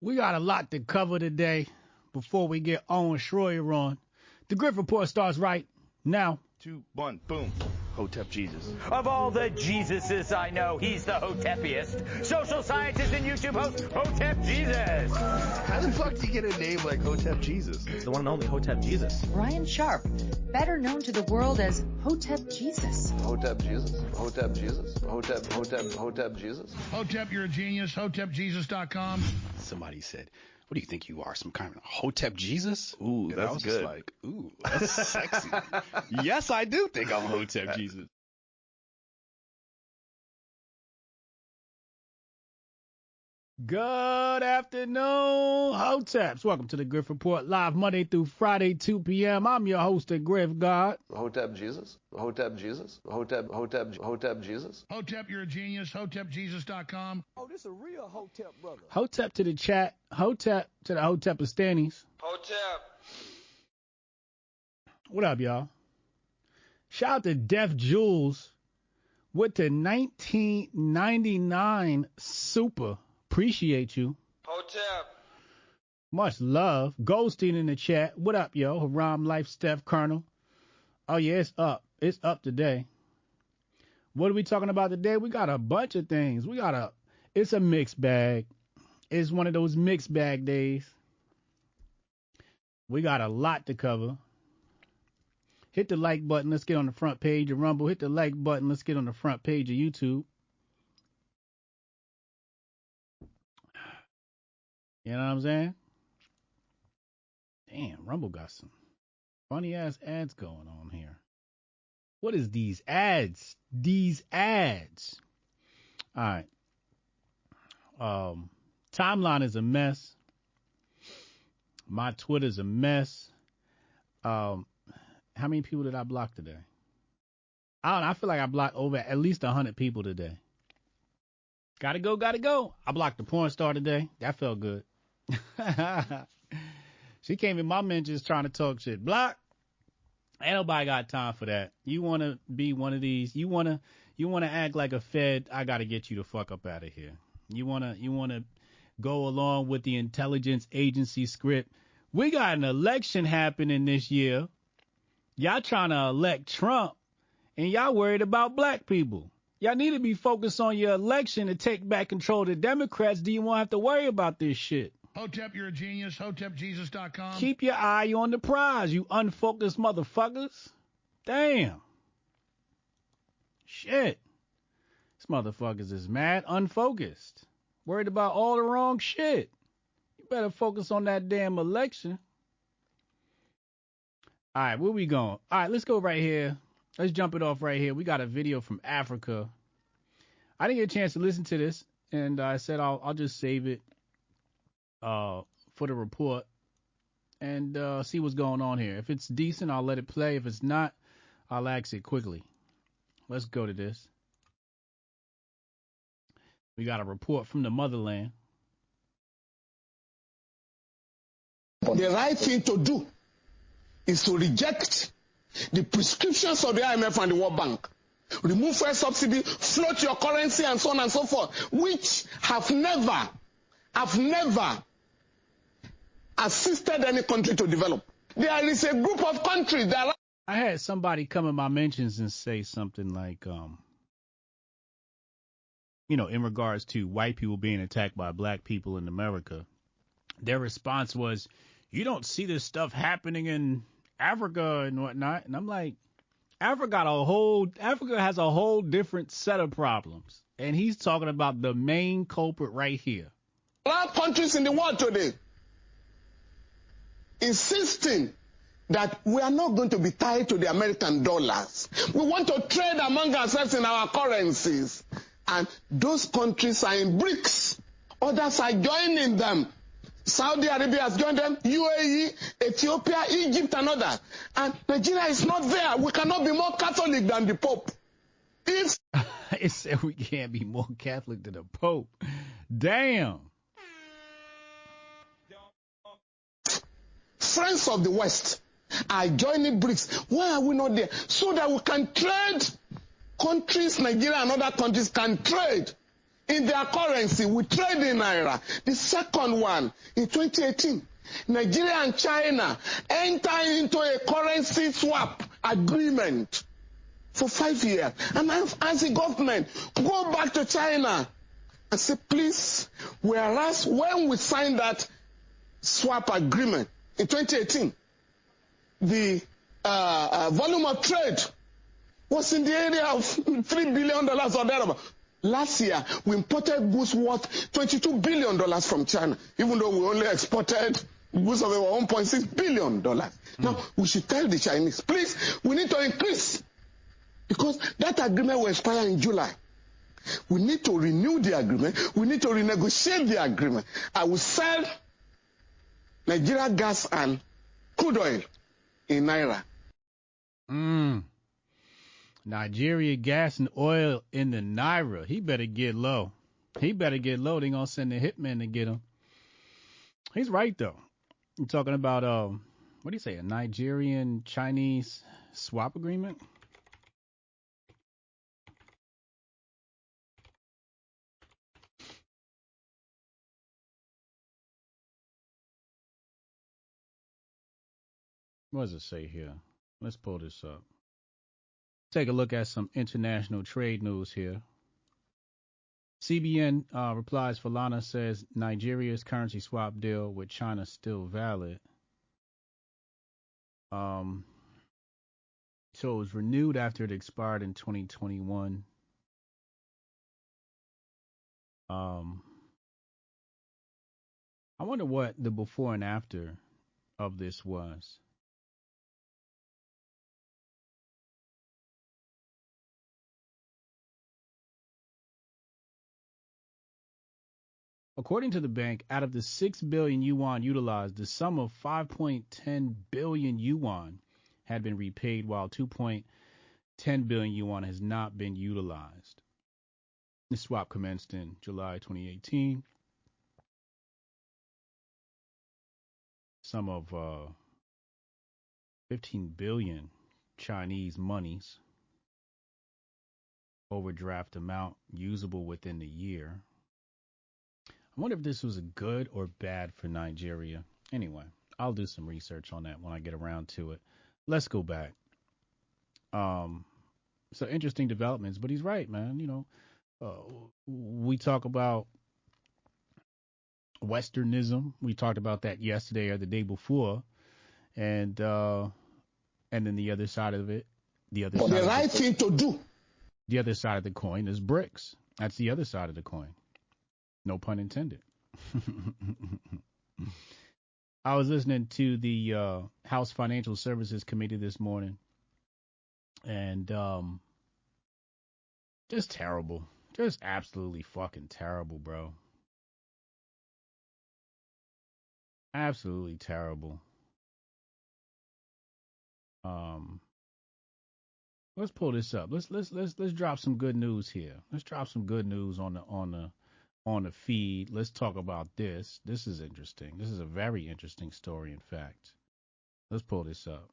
We got a lot to cover today before we get on Shroyer on. The Grift Report starts right now. Two, one, boom. Hotep Jesus. Of all the Jesuses I know, he's the Hotepiest. Social scientist and YouTube host, Hotep Jesus. How the fuck do you get a name like Hotep Jesus? It's the one and only Hotep Jesus. Ryan Sharp, better known to the world as Hotep Jesus. Hotep Jesus. Hotep Jesus. Hotep, Hotep, Hotep Jesus. Hotep, you're a genius. HotepJesus.com. Somebody said, what do you think you are? Some kind of Hotep Jesus? Ooh, And I that's was just good. like, ooh, that's sexy. yes, I do think I'm Hotep Jesus. Good afternoon, Hoteps. Welcome to the Grift Report, live Monday through Friday, 2 p.m. I'm your host, the Grift God. Hotep Jesus. Hotep Jesus. Hotep, Hotep, Hotep Jesus. Hotep, you're a genius. HotepJesus.com. Oh, this is a real Hotep brother. Hotep to the chat. Hotep to the Hotepistanis. Hotep. What up, y'all? Shout out to Def Jules with the 1999 Super. Appreciate you. Hotep. Much love. Goldstein in the chat. What up, yo? Haram Life Steph Colonel. Oh, yeah, it's up. It's up today. What are we talking about today? We got a bunch of things. We got a, it's a mixed bag. It's one of those mixed bag days. We got a lot to cover. Hit the like button. Let's get on the front page of Rumble. Hit the like button. Let's get on the front page of YouTube. You know what I'm saying? Damn, Rumble got some funny ass ads going on here. What is these ads? These ads. All right. Um, timeline is a mess. My Twitter's a mess. Um, how many people did I block today? I don't know. I feel like I blocked over at least a hundred people today. Gotta go, gotta go. I blocked the porn star today. That felt good. she came in my mentions trying to talk shit. Block. Ain't nobody got time for that. You wanna be one of these? You wanna you wanna act like a Fed? I gotta get you the fuck up out of here. You wanna you wanna go along with the intelligence agency script? We got an election happening this year. Y'all trying to elect Trump, and y'all worried about black people. Y'all need to be focused on your election to take back control of the Democrats. Do you want to have to worry about this shit? Hotep, you're a genius. HotepJesus.com. Keep your eye on the prize, you unfocused motherfuckers. Damn. Shit. These motherfuckers is mad unfocused. Worried about all the wrong shit. You better focus on that damn election. All right, where we going? All right, let's go right here. Let's jump it off right here. We got a video from Africa. I didn't get a chance to listen to this, and I said I'll I'll just save it uh for the report and uh see what's going on here. If it's decent, I'll let it play. If it's not, I'll axe it quickly. Let's go to this. We got a report from the motherland. The right thing to do is to reject the prescriptions of the IMF and the World Bank. Remove fuel subsidy, float your currency, and so on and so forth, which have never, have never assisted any country to develop. There is a group of countries that I had somebody come in my mentions and say something like, um, you know, in regards to white people being attacked by black people in America. Their response was, you don't see this stuff happening in Africa and whatnot. And I'm like, Africa got a whole, Africa has a whole different set of problems. And he's talking about the main culprit right here. a lot of countries in the world today insisting that we are not going to be tied to the American dollars. We want to trade among ourselves in our currencies. And those countries are in BRICS. Others are joining them. Saudi Arabia has joined them, UAE, Ethiopia, Egypt, and others. And Nigeria is not there. We cannot be more Catholic than the Pope. If it said we can't be more Catholic than the Pope. Damn. Friends of the West are joining BRICS, why are we not there? So that we can trade. Countries, Nigeria and other countries can trade in their currency. We trade in naira. The second one in 2018, Nigeria and China enter into a currency swap agreement for five years. And as a government, go back to China and say, please, whereas when we signed that swap agreement in 2018, the uh, uh, volume of trade was in the area of $3 billion or thereabout. Last year, we imported goods worth $22 billion from China, even though we only exported goods of about $1.6 billion. Mm. Now, we should tell the Chinese, please, we need to increase. Because that agreement will expire in July. We need to renew the agreement. We need to renegotiate the agreement. I will sell Nigeria gas and crude oil in Naira. Mm. Nigeria gas and oil in the Naira. He better get low. He better get low. They gonna send the hitman to get him. He's right though. You're talking about um, what do you say? A Nigerian Chinese swap agreement? What does it say here? Let's pull this up. Take a look at some international trade news here. CBN uh, replies Falana says Nigeria's currency swap deal with China still valid. Um, so it was renewed after it expired in 2021. Um, I wonder what the before and after of this was. According to the bank, out of the 6 billion yuan utilized, the sum of 5.10 billion yuan had been repaid while 2.10 billion yuan has not been utilized. The swap commenced in July 2018. Sum of uh, 15 billion Chinese monies. Overdraft amount usable within the year. I wonder if this was a good or bad for Nigeria. Anyway, I'll do some research on that when I get around to it. Let's go back. Um, so interesting developments, but he's right, man. You know, uh, we talk about Westernism. We talked about that yesterday or the day before, and uh, and then the other side of it, the other but side the right the, thing to do. The other side of the coin is BRICS. That's the other side of the coin. No pun intended. I was listening to the uh, House Financial Services Committee this morning, and um, just terrible, just absolutely fucking terrible, bro. Absolutely terrible. Um, let's pull this up. Let's let's let's let's drop some good news here. Let's drop some good news on the on the on the feed. Let's talk about this. This is interesting. This is a very interesting story, in fact. Let's pull this up.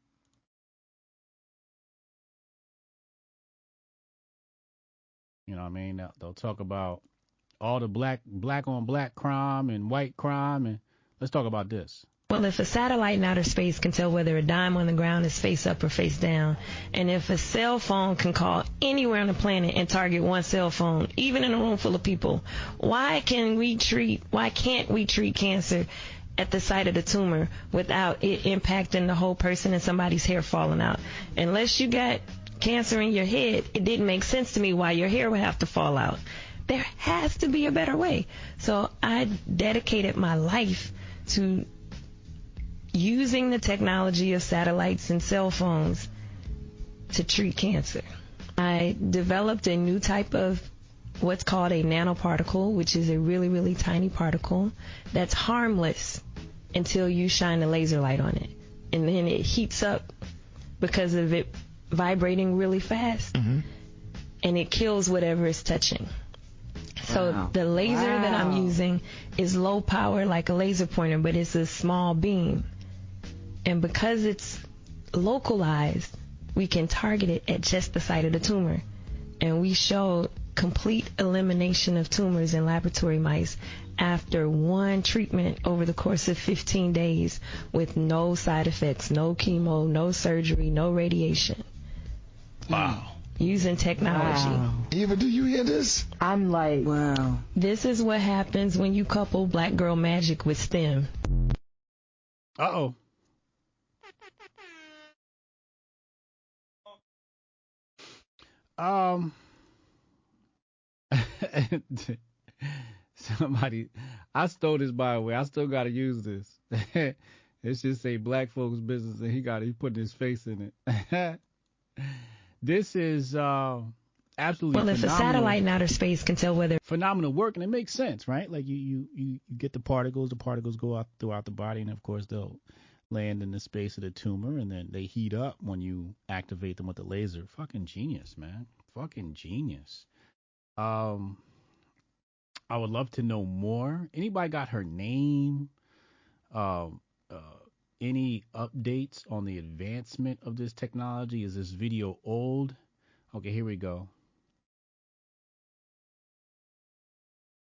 You know what I mean? They'll talk about all the black black on black crime and white crime and let's talk about this. Well, if a satellite in outer space can tell whether a dime on the ground is face up or face down, and if a cell phone can call anywhere on the planet and target one cell phone, even in a room full of people, why can we treat, why can't we treat cancer at the site of the tumor without it impacting the whole person and somebody's hair falling out? Unless you got cancer in your head, it didn't make sense to me why your hair would have to fall out. There has to be a better way. So I dedicated my life to using the technology of satellites and cell phones to treat cancer. I developed a new type of what's called a nanoparticle, which is a really, really tiny particle that's harmless until you shine a laser light on it. And then it heats up because of it vibrating really fast. Mm-hmm. And it kills whatever it's touching. So wow. the laser wow. that I'm using is low power like a laser pointer, but it's a small beam. And because it's localized, we can target it at just the site of the tumor. And we showed complete elimination of tumors in laboratory mice after one treatment over the course of 15 days with no side effects, no chemo, no surgery, no radiation. Wow. Using technology. Wow. Eva, do you hear this? I'm like, wow. This is what happens when you couple black girl magic with STEM. Uh oh. Um. Somebody, I stole this by the way. I still gotta use this. it should say black folks business, and he got he putting his face in it. this is uh, absolutely Well, if a satellite in outer space can tell whether phenomenal work, and it makes sense, right? Like you, you, you, you get the particles, the particles go out throughout the body, and of course they'll land in the space of the tumor, and then they heat up when you activate them with the laser. Fucking genius, man. Fucking genius. Um, I would love to know more. Anybody got her name? Um, uh, any updates on the advancement of this technology? Is this video old? Okay, here we go.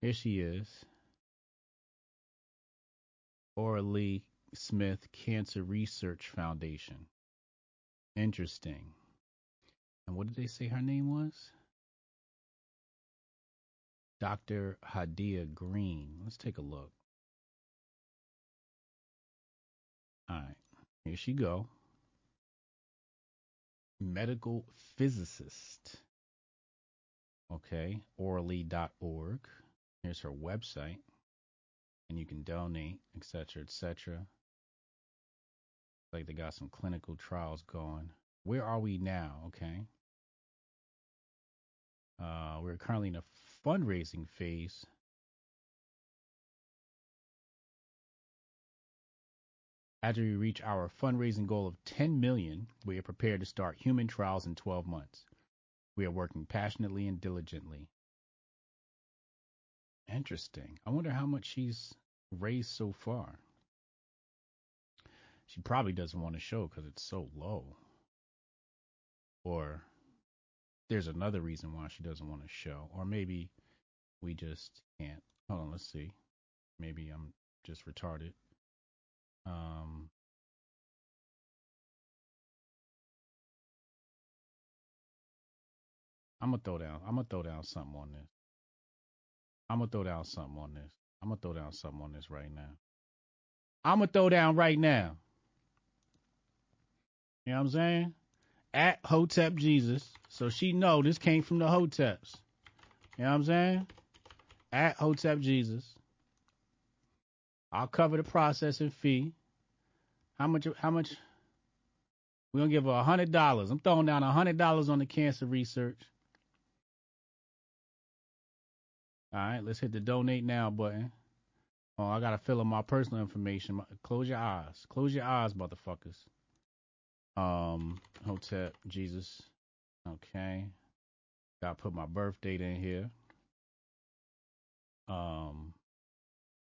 Here she is. Ora Lee Smith Cancer Research Foundation. Interesting. And what did they say her name was? Dr. Hadiyah Green. Let's take a look. All right, here she go. Medical physicist. Okay, orally.org. Here's her website, and you can donate, etc., etc. Like they got some clinical trials going. Where are we now? Okay. Uh, we're currently in a fundraising phase. After we reach our fundraising goal of 10 million, we are prepared to start human trials in 12 months. We are working passionately and diligently. Interesting. I wonder how much she's raised so far. She probably doesn't want to show because it's so low. Or there's another reason why she doesn't want to show. Or maybe we just can't. Hold on, let's see. Maybe I'm just retarded. Um, I'm gonna throw down. I'm gonna throw down something on this. I'm gonna throw down something on this. I'm gonna throw down something on this right now. I'm gonna throw down right now. You know what I'm saying? At Hotep Jesus, so she know this came from the Hoteps. You know what I'm saying? At Hotep Jesus. I'll cover the processing fee. How much? How much? We're gonna give her a hundred dollars. I'm throwing down a hundred dollars on the cancer research. All right, let's hit the donate now button. Oh, I gotta fill in my personal information. Close your eyes. Close your eyes, motherfuckers. Um, Hotep Jesus. Okay. Gotta put my birth date in here. Um,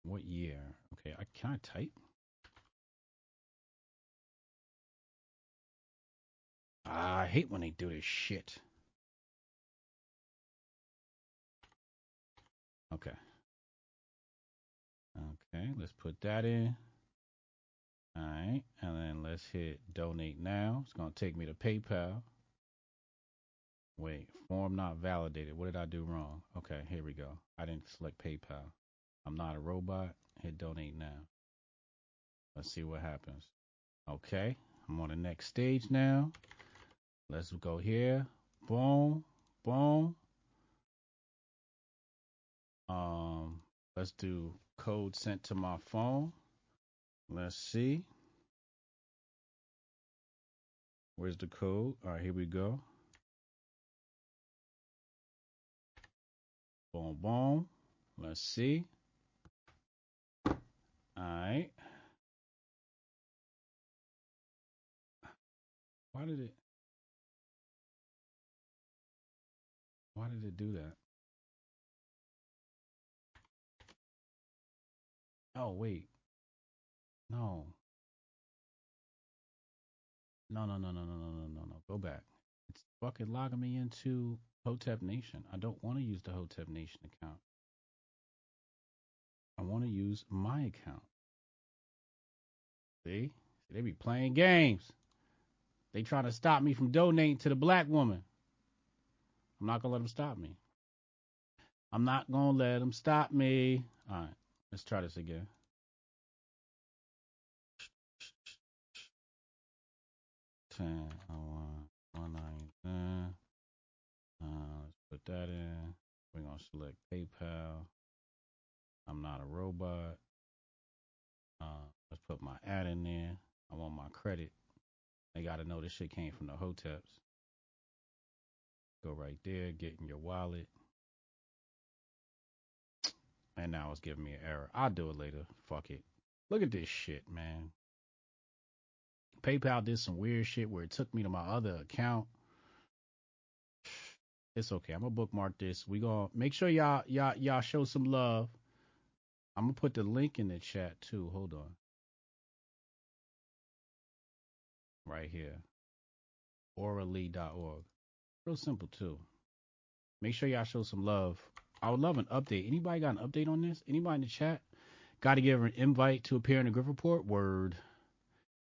what year? Okay, I can I type? I hate when they do this shit. Okay. Okay, let's put that in. All right, and then let's hit donate now. It's gonna take me to PayPal. Wait, form not validated. What did I do wrong? Okay, here we go. I didn't select PayPal. I'm not a robot. Hit donate now. Let's see what happens. Okay, I'm on the next stage now. Let's go here. Boom, boom. Um, let's do code sent to my phone. Let's see. Where's the code? All right, here we go. Boom, boom. Let's see. All right. Why did it? Why did it do that? Oh, wait. No. No, no, no, no, no, no, no, no, no. Go back. It's fucking logging me into Hotep Nation. I don't want to use the Hotep Nation account. I want to use my account. See? They be playing games. They trying to stop me from donating to the black woman. I'm not gonna let them stop me. I'm not gonna let them stop me. All right, let's try this again. Ten, one, one nine, ten. Uh, let's put that in. We're gonna select PayPal. I'm not a robot. Uh, let's put my ad in there. I want my credit. They gotta know this shit came from the Hoteps. Go right there, get in your wallet. And now it's giving me an error. I'll do it later. Fuck it. Look at this shit, man. PayPal did some weird shit where it took me to my other account. It's okay. I'm gonna bookmark this. We gonna make sure y'all y'all y'all show some love. I'm gonna put the link in the chat too. Hold on. Right here. Orally.org. Real simple too. Make sure y'all show some love. I would love an update. Anybody got an update on this? Anybody in the chat? Got to give her an invite to appear in the Grift Report? Word.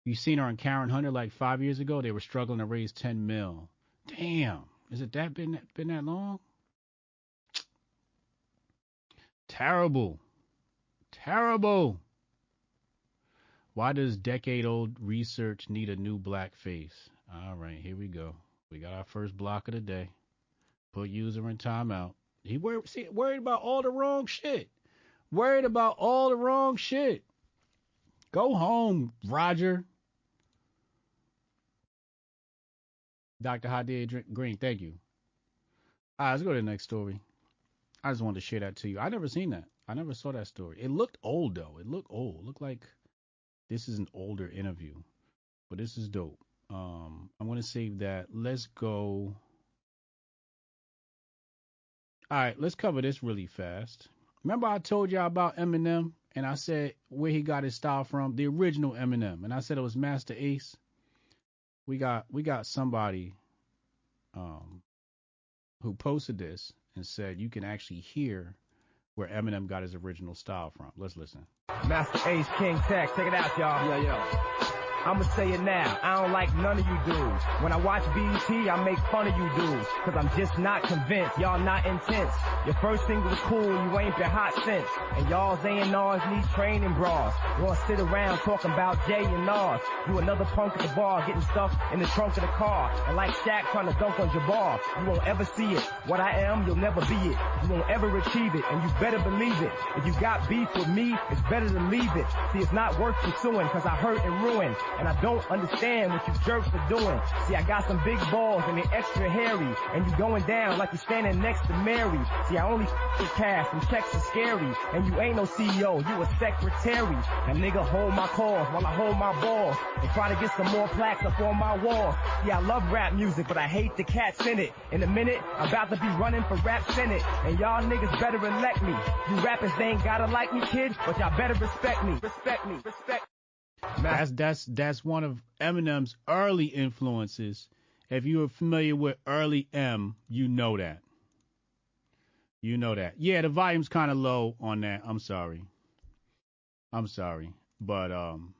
You seen her on Karen Hunter like five years ago? They were struggling to raise 10 mil. Damn. Is it that been been that long? Terrible. Terrible. Why does decade old research need a new black face? All right, here we go. We got our first block of the day. Put user in timeout. He see, worried about all the wrong shit. Worried about all the wrong shit. Go home, Roger. Dr. Hadiyah Green, thank you. All right, let's go to the next story. I just wanted to share that to you. I never seen that. I never saw that story. It looked old though. It looked old. It looked like this is an older interview, but this is dope. Um, I'm gonna save that. Let's go. All right, let's cover this really fast. Remember I told y'all about Eminem and I said where he got his style from, the original Eminem, and I said it was Masta Ace. We got we got somebody um, who posted this and said you can actually hear where Eminem got his original style from. Let's listen. Masta Ace King Tech, check it out, y'all. Yeah, yeah. I'ma say it now, I don't like none of you dudes. When I watch BET, I make fun of you dudes. Cause I'm just not convinced, y'all not intense. Your first single was cool, you ain't been hot since. And y'all's A&Rs need training bras. Wanna sit around talking about J and Nas. You another punk at the bar, getting stuff in the trunk of the car. And like Shaq trying to dunk on Jabbar. You won't ever see it. What I am, you'll never be it. You won't ever achieve it, and you better believe it. If you got beef with me, it's better to leave it. See, it's not worth pursuing, cause I hurt and ruin and I don't understand what you jerks are doing. See, I got some big balls and they're extra hairy, and you going down like you're standing next to Mary. See, I only f with cash and checks are scary, and you ain't no CEO, you a secretary. And nigga hold my calls while I hold my balls, and try to get some more plaques up on my wall. Yeah, I love rap music, but I hate the cats in it. In a minute, I'm about to be running for rap senate, and y'all niggas better elect me. You rappers, they ain't gotta like me, kid, but y'all better respect me. Respect me. Respect that's that's that's one of Eminem's early influences. If you are familiar with early M, you know that. You know that. Yeah, the volume's kind of low on that. I'm sorry. I'm sorry, but um,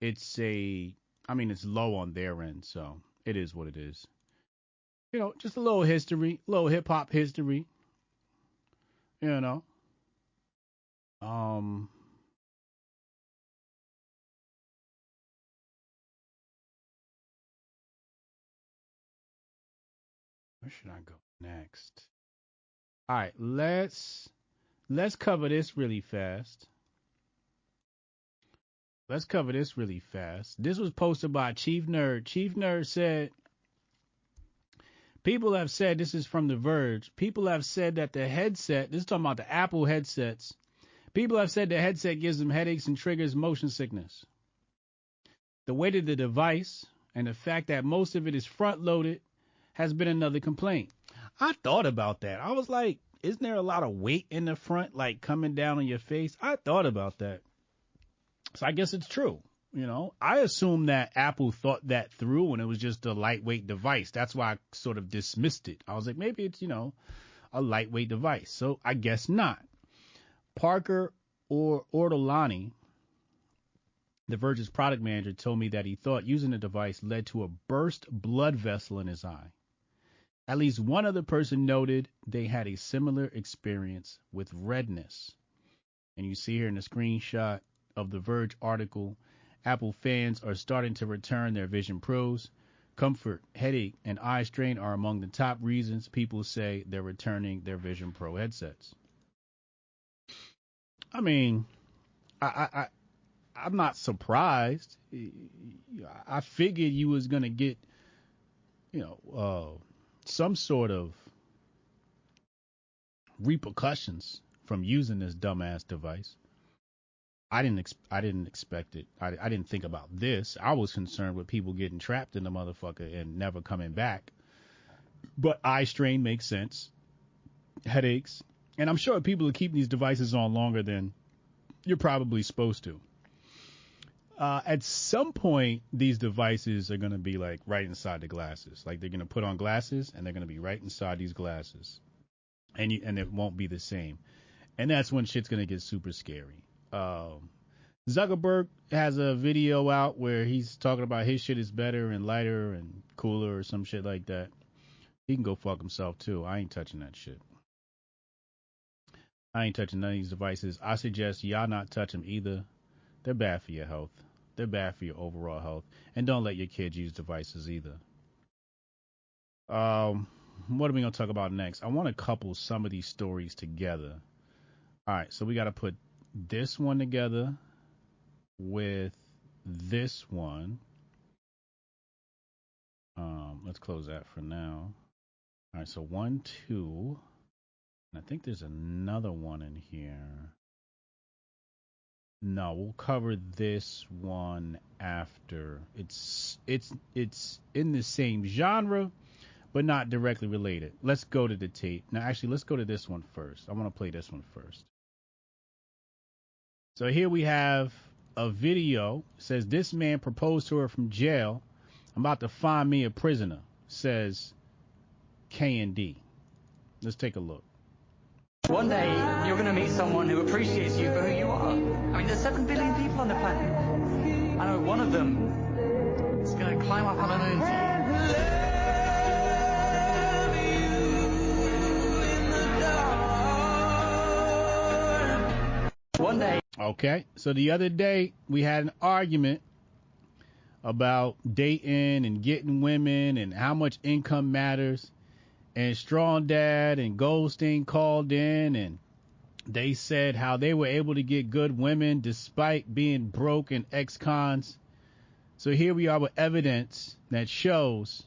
it's a. I mean, it's low on their end, so it is what it is. You know, just a little history, little hip hop history. You know, um, where should I go next? All right, let's let's cover this really fast. Let's cover this really fast. This was posted by Chief Nerd. Chief Nerd said people have said this is from The Verge. People have said that the headset, this is talking about the Apple headsets, People have said the headset gives them headaches and triggers motion sickness. The weight of the device and the fact that most of it is front loaded has been another complaint. I thought about that. I was like, isn't there a lot of weight in the front, like coming down on your face? I thought about that. So I guess it's true. You know, I assume that Apple thought that through and it was just a lightweight device. That's why I sort of dismissed it. I was like, maybe it's, you know, a lightweight device. So I guess not. Parker or Ortolani, the Verge's product manager, told me that he thought using the device led to a burst blood vessel in his eye. At least one other person noted they had a similar experience with redness. And you see here in the screenshot of the Verge article, Apple fans are starting to return their Vision Pros. Comfort, headache, and eye strain are among the top reasons people say they're returning their Vision Pro headsets. I mean, I, I, I I'm not surprised. I figured you was gonna get, you know, uh, some sort of repercussions from using this dumbass device. I didn't ex- I didn't expect it. I, I didn't think about this. I was concerned with people getting trapped in the motherfucker and never coming back. But eye strain makes sense. Headaches, and I'm sure people are keeping these devices on longer than you're probably supposed to. Uh, at some point, these devices are going to be like right inside the glasses. Like they're going to put on glasses and they're going to be right inside these glasses, and you, and it won't be the same. And that's when shit's going to get super scary. Um, Zuckerberg has a video out where he's talking about his shit is better and lighter and cooler or some shit like that. He can go fuck himself too. I ain't touching that shit. I ain't touching none of these devices. I suggest y'all not touch them either. They're bad for your health. They're bad for your overall health. And don't let your kids use devices either. Um, what are we gonna talk about next? I want to couple some of these stories together. All right, so we got to put this one together with this one. Um, let's close that for now. All right, so one, two, I think there's another one in here. No, we'll cover this one after. It's it's it's in the same genre, but not directly related. Let's go to the tape. Now, actually, let's go to this one first. I want to play this one first. So here we have a video. Says this man proposed to her from jail. I'm about to find me a prisoner. Says K and D. Let's take a look. One day, you're going to meet someone who appreciates you for who you are. I mean, there's 7 billion people on the planet. I know one of them is going to climb up on the moon you. One day. Okay, so the other day we had an argument about dating and getting women and how much income matters. And Strong Dad and Goldstein called in and they said how they were able to get good women despite being broke and ex-cons. So here we are with evidence that shows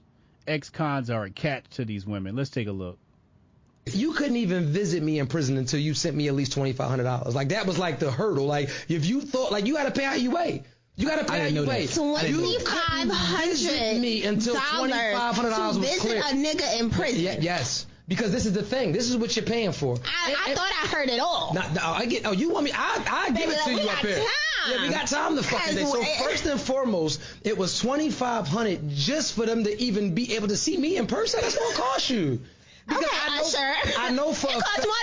ex-cons are attached to these women. Let's take a look. You couldn't even visit me in prison until you sent me at least twenty five hundred dollars. Like that was like the hurdle. Like if you thought like you had to pay how you weigh. You got to pay how you weigh. Twenty five hundred me until twenty five hundred dollars to was visit clear. a nigga in prison. Yeah, yes. Because this is the thing. This is what you're paying for. I, I thought I heard it all. Now, I get. Oh, you want me? I I give it to we you up here. time. Yeah, we got time to fucking day. So Cause eh, eh. first and foremost, it was twenty five hundred just for them to even be able to see me in person. That's gonna cost you. Because Okay, I know, Usher. I know for It costs more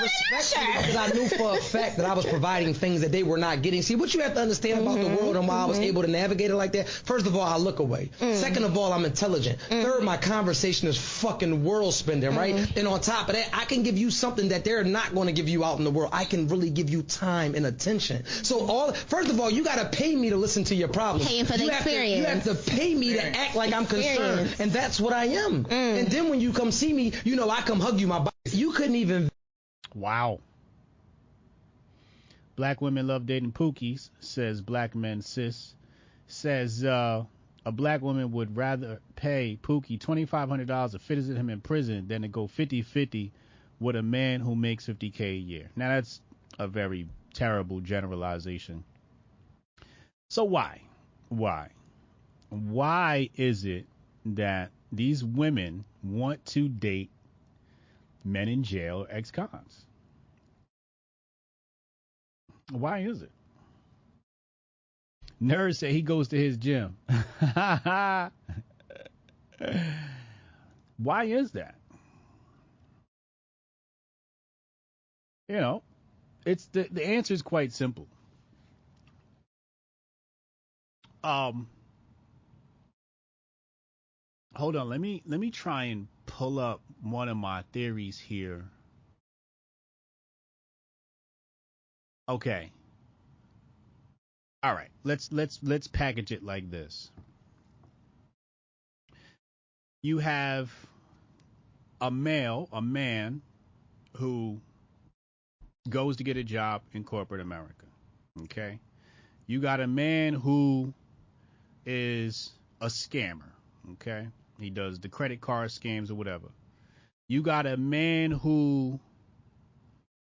to see respectfully, Usher. because I knew for a fact that I was providing things that they were not getting. See, what you have to understand about the mm-hmm. world and why I was mm-hmm. able to navigate it like that. First of all, I look away. Mm. Second of all, I'm intelligent. Mm. Third, my conversation is fucking world spending, right? Mm-hmm. And on top of that, I can give you something that they're not going to give you out in the world. I can really give you time and attention. So all, first of all, you got to pay me to listen to your problems. Paying for the you have to- you have to pay me to act like I'm concerned, Experience. and that's what I am. Mm. And then when you come see me, you know I come hug you. My body. You couldn't even Wow. Black women love dating pookies, says Black Men Sis. Says uh, a black woman would rather pay Pookie $2,500 to visit him in prison than to go 50 50 with a man who makes 50K a year. Now, that's a very terrible generalization. So, why? Why? Why is it that these women want to date men in jail ex cons? Why is it? Nerd said he goes to his gym. Why is that? You know, it's the the answer is quite simple. Um hold on, let me let me try and pull up one of my theories here. Okay. All right, let's let's let's package it like this. You have a male, a man who goes to get a job in corporate America. Okay? You got a man who is a scammer. Okay? He does the credit card scams or whatever. You got a man who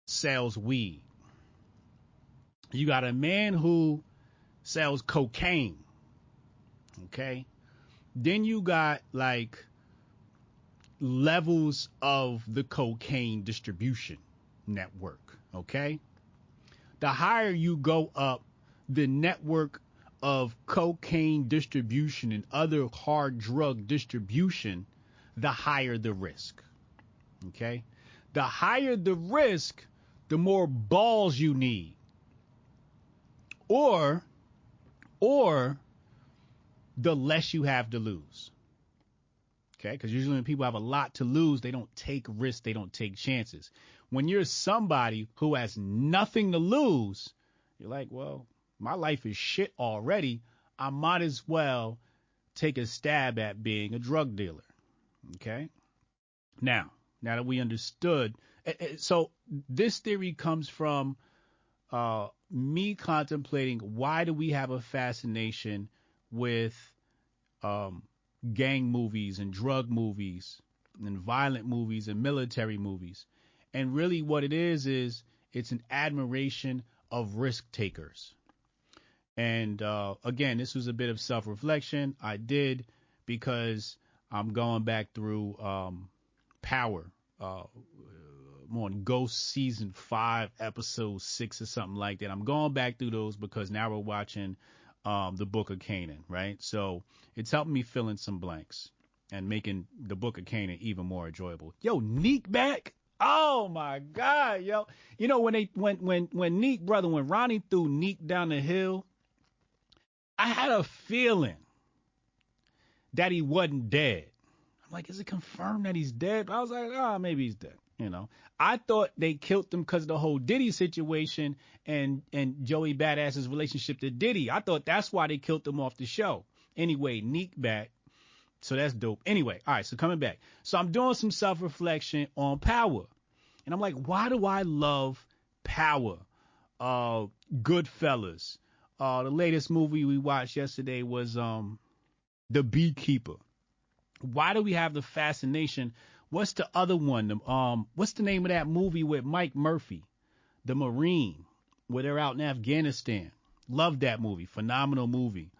sells weed. You got a man who sells cocaine. Okay? Then you got like levels of the cocaine distribution network. Okay? The higher you go up the network of cocaine distribution and other hard drug distribution, the higher the risk. Okay? The higher the risk, the more balls you need. Or, or the less you have to lose. Okay? Because usually when people have a lot to lose, they don't take risks, they don't take chances. When you're somebody who has nothing to lose, you're like, well, my life is shit already. I might as well take a stab at being a drug dealer. Okay? Now, now that we understood, so this theory comes from uh, me contemplating why do we have a fascination with um, gang movies and drug movies and violent movies and military movies. And really, what it is is it's an admiration of risk takers. And uh, again, this was a bit of self reflection. I did because I'm going back through um, Power. Uh, I'm on Ghost season five, episode six, or something like that. I'm going back through those because now we're watching um, the Book of Kanan, right? So it's helping me fill in some blanks and making the Book of Kanan even more enjoyable. Yo, Neek back. Oh my God, yo. You know when they when when when Neek brother when Ronnie threw Neek down the hill, I had a feeling that he wasn't dead. Like, is it confirmed that he's dead? I was like, oh, maybe he's dead. You know, I thought they killed him because of the whole Diddy situation and and Joey Badass's relationship to Diddy. I thought that's why they killed him off the show. Anyway, Neek back. So that's dope. Anyway, all right, so coming back. So I'm doing some self reflection on power. And I'm like, why do I love power? Uh, Goodfellas. Uh, the latest movie we watched yesterday was um, The Beekeeper. Why do we have the fascination? What's the other one? Um, what's the name of that movie with Mike Murphy, The Marine, where they're out in Afghanistan? Love that movie. Phenomenal movie.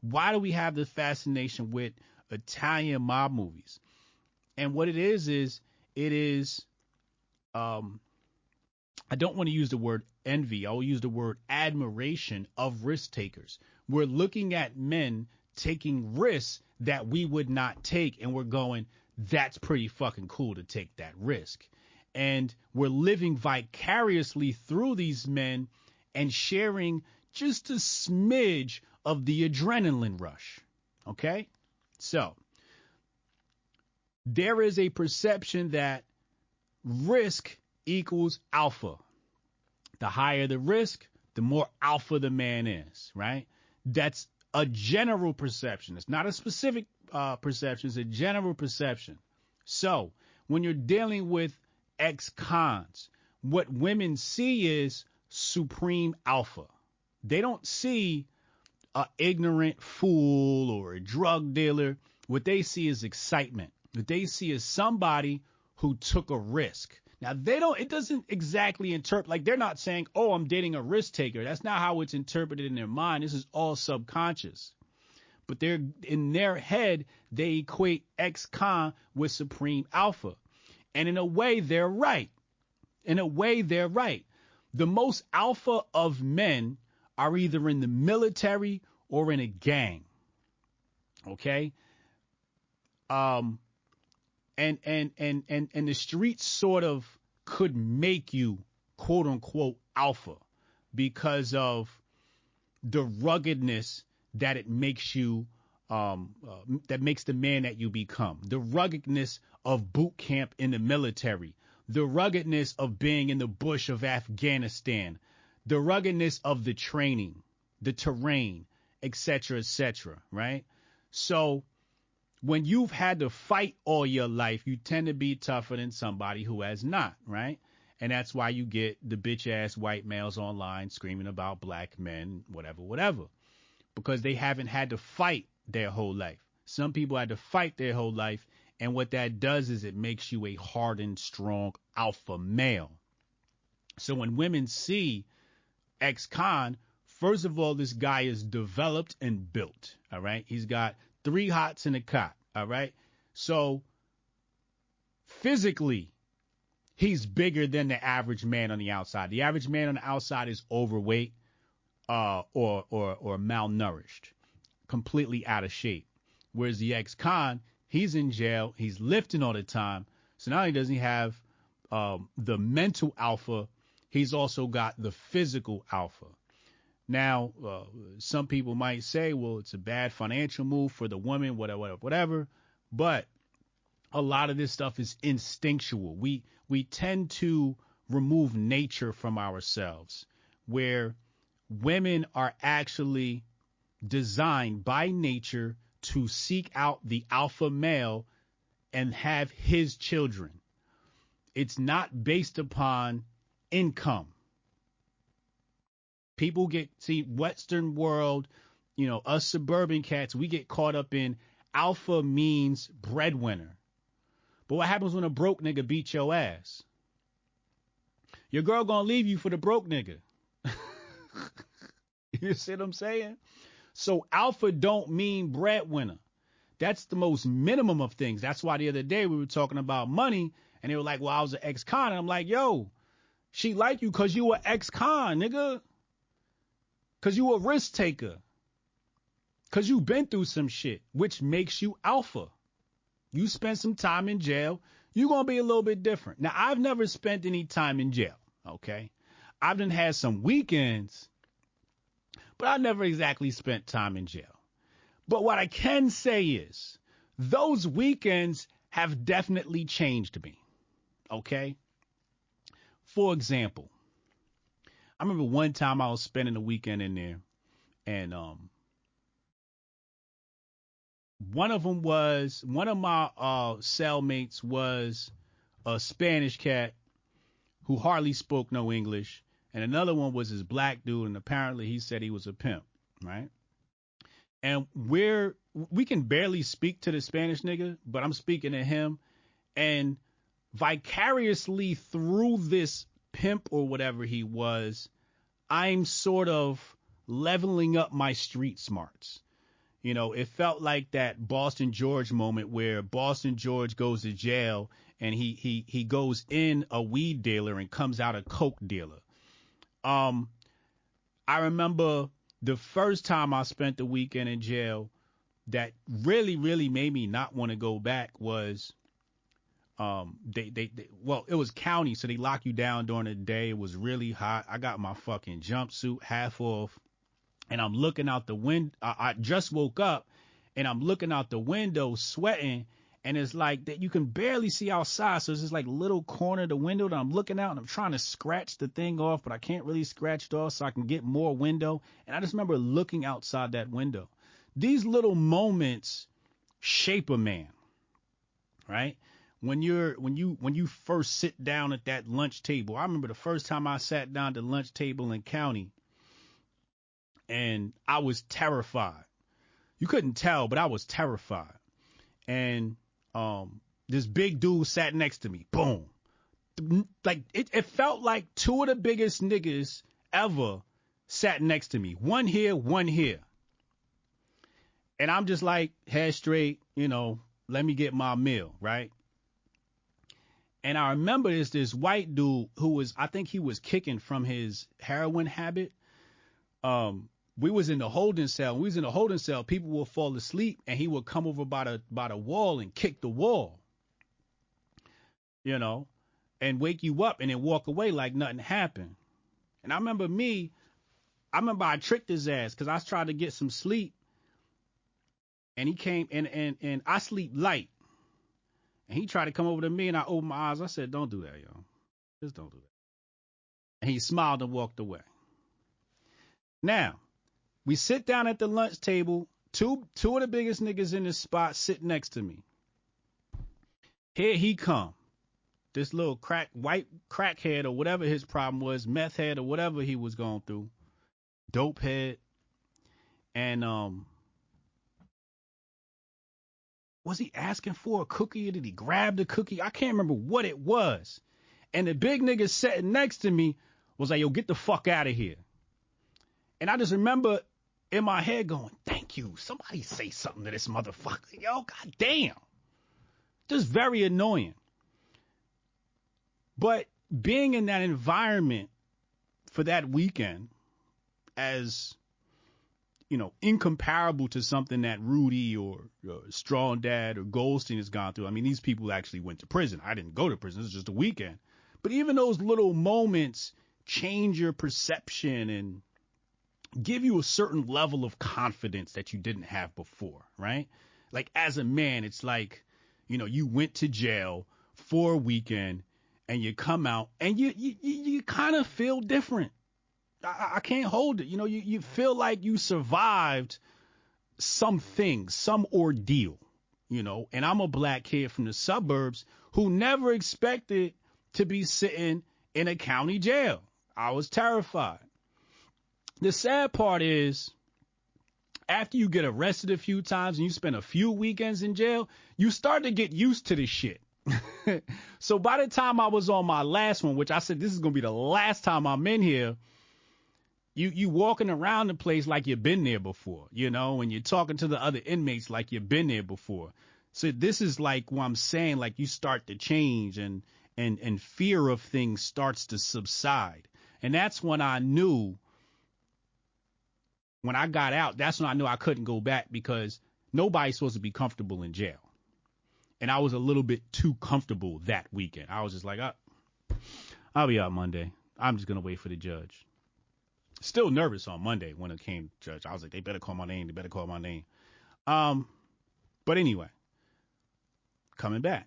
Why do we have the fascination with Italian mob movies? And what it is is it is um I don't want to use the word envy. I'll use the word admiration of risk takers. We're looking at men taking risks that we would not take and we're going that's pretty fucking cool to take that risk. And we're living vicariously through these men and sharing just a smidge of the adrenaline rush. Okay? So, there is a perception that risk equals alpha. The higher the risk, the more alpha the man is, right? That's a general perception. It's not a specific uh, perception, it's a general perception. So, when you're dealing with ex cons, what women see is supreme alpha. They don't see a ignorant fool or a drug dealer. What they see is excitement. What they see is somebody who took a risk. Now they don't it doesn't exactly interpret like they're not saying, "Oh, I'm dating a risk taker." That's not how it's interpreted in their mind. This is all subconscious. But they're in their head, they equate ex-con with supreme alpha. And in a way they're right. In a way they're right. The most alpha of men are either in the military or in a gang. Okay? Um and and and and and the streets sort of could make you quote unquote alpha because of the ruggedness that it makes you um, uh, that makes the man that you become. The ruggedness of boot camp in the military. The ruggedness of being in the bush of afghanistan. The ruggedness of the training the terrain etc etc right? So when you've had to fight all your life you tend to be tougher than somebody who has not right and that's why you get the bitch ass white males online screaming about black men, whatever, whatever. Because they haven't had to fight their whole life. Some people had to fight their whole life. And what that does is it makes you a hardened, strong alpha male. So when women see ex con, first of all, this guy is developed and built. All right. He's got three hots in a cot. All right. So physically, he's bigger than the average man on the outside. The average man on the outside is overweight uh, or, or, or malnourished, completely out of shape. Whereas the ex-con, he's in jail, he's lifting all the time. So does he have um, the mental alpha, he's also got the physical alpha. Now, uh, some people might say, well, it's a bad financial move for the woman, whatever, whatever, whatever. But a lot of this stuff is instinctual. We we tend to remove nature from ourselves, where women are actually designed by nature to seek out the alpha male and have his children. It's not based upon income. People get see Western world, you know, us suburban cats, we get caught up in alpha means breadwinner. But what happens when a broke nigga beat your ass? Your girl gonna leave you for the broke nigga. you see what I'm saying? So alpha don't mean breadwinner. That's the most minimum of things. That's why the other day we were talking about money and they were like, well, I was an ex-con. And I'm like, yo, she like you cause you were ex-con, nigga. Cause you a risk taker. Cause you been through some shit, which makes you alpha. You spend some time in jail, you're gonna be a little bit different. Now, I've never spent any time in jail, okay? I've done had some weekends, but I never exactly spent time in jail. But what I can say is, those weekends have definitely changed me, okay? For example, I remember one time I was spending a weekend in there, and um, one of them was one of my uh, cellmates was a Spanish cat who hardly spoke no English, and another one was this black dude, and apparently he said he was a pimp, right? And we're we can barely speak to the Spanish nigga, but I'm speaking to him, and vicariously through this pimp or whatever he was, I'm sort of leveling up my street smarts. You know, it felt like that Boston George moment where Boston George goes to jail and he he he goes in a weed dealer and comes out a coke dealer. Um, I remember the first time I spent the weekend in jail that really really made me not want to go back was um they, they they well it was county so they lock you down during the day it was really hot i got my fucking jumpsuit half off and I'm looking out the window. I, I just woke up and I'm looking out the window sweating and it's like that you can barely see outside. So it's just like little corner of the window that I'm looking out and I'm trying to scratch the thing off, but I can't really scratch it off so I can get more window. And I just remember looking outside that window. These little moments shape a man, right? When you're when you when you first sit down at that lunch table, I remember the first time I sat down at the lunch table in county and I was terrified. You couldn't tell, but I was terrified. And um, this big dude sat next to me. Boom. Like it, it felt like two of the biggest niggas ever sat next to me. One here, one here. And I'm just like, head straight, you know, let me get my meal, right? And I remember this this white dude who was I think he was kicking from his heroin habit um, we was in the holding cell. We was in the holding cell, people would fall asleep, and he would come over by the by the wall and kick the wall. You know, and wake you up, and then walk away like nothing happened. And I remember me, I remember I tricked his ass because I tried to get some sleep, and he came and and and I sleep light, and he tried to come over to me, and I opened my eyes. I said, "Don't do that, yo. Just don't do that." And he smiled and walked away. Now, we sit down at the lunch table. Two two of the biggest niggas in this spot sit next to me. Here he come. This little crack white crackhead or whatever his problem was, meth head or whatever he was going through, dope head, and um, was he asking for a cookie or did he grab the cookie? I can't remember what it was. And the big nigga sitting next to me was like, yo, get the fuck out of here. And I just remember in my head going, thank you. Somebody say something to this motherfucker. Yo, god damn. Just very annoying. But being in that environment for that weekend as you know, incomparable to something that Rudy or uh, Strong Dad or Goldstein has gone through. I mean, these people actually went to prison. I didn't go to prison. It was just a weekend. But even those little moments change your perception and give you a certain level of confidence that you didn't have before, right? Like as a man, it's like, you know, you went to jail for a weekend and you come out and you you, you kind of feel different. I, I can't hold it. You know, you, you feel like you survived something, some ordeal, you know, and I'm a black kid from the suburbs who never expected to be sitting in a county jail. I was terrified. The sad part is, after you get arrested a few times and you spend a few weekends in jail, you start to get used to this shit. so by the time I was on my last one, which I said this is gonna be the last time I'm in here, you you walking around the place like you've been there before, you know, and you're talking to the other inmates like you've been there before. So this is like what I'm saying, like you start to change and and and fear of things starts to subside. And that's when I knew when I got out, that's when I knew I couldn't go back because nobody's supposed to be comfortable in jail. And I was a little bit too comfortable that weekend. I was just like, oh, I'll be out Monday. I'm just gonna wait for the judge. Still nervous on Monday when it came judge. I was like, they better call my name. They better call my name. Um, but anyway, coming back,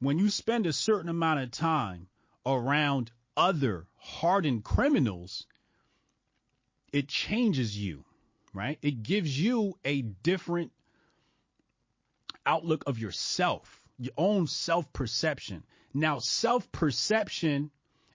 when you spend a certain amount of time around other hardened criminals, it changes you, right? It gives you a different outlook of yourself, your own self perception. Now, self perception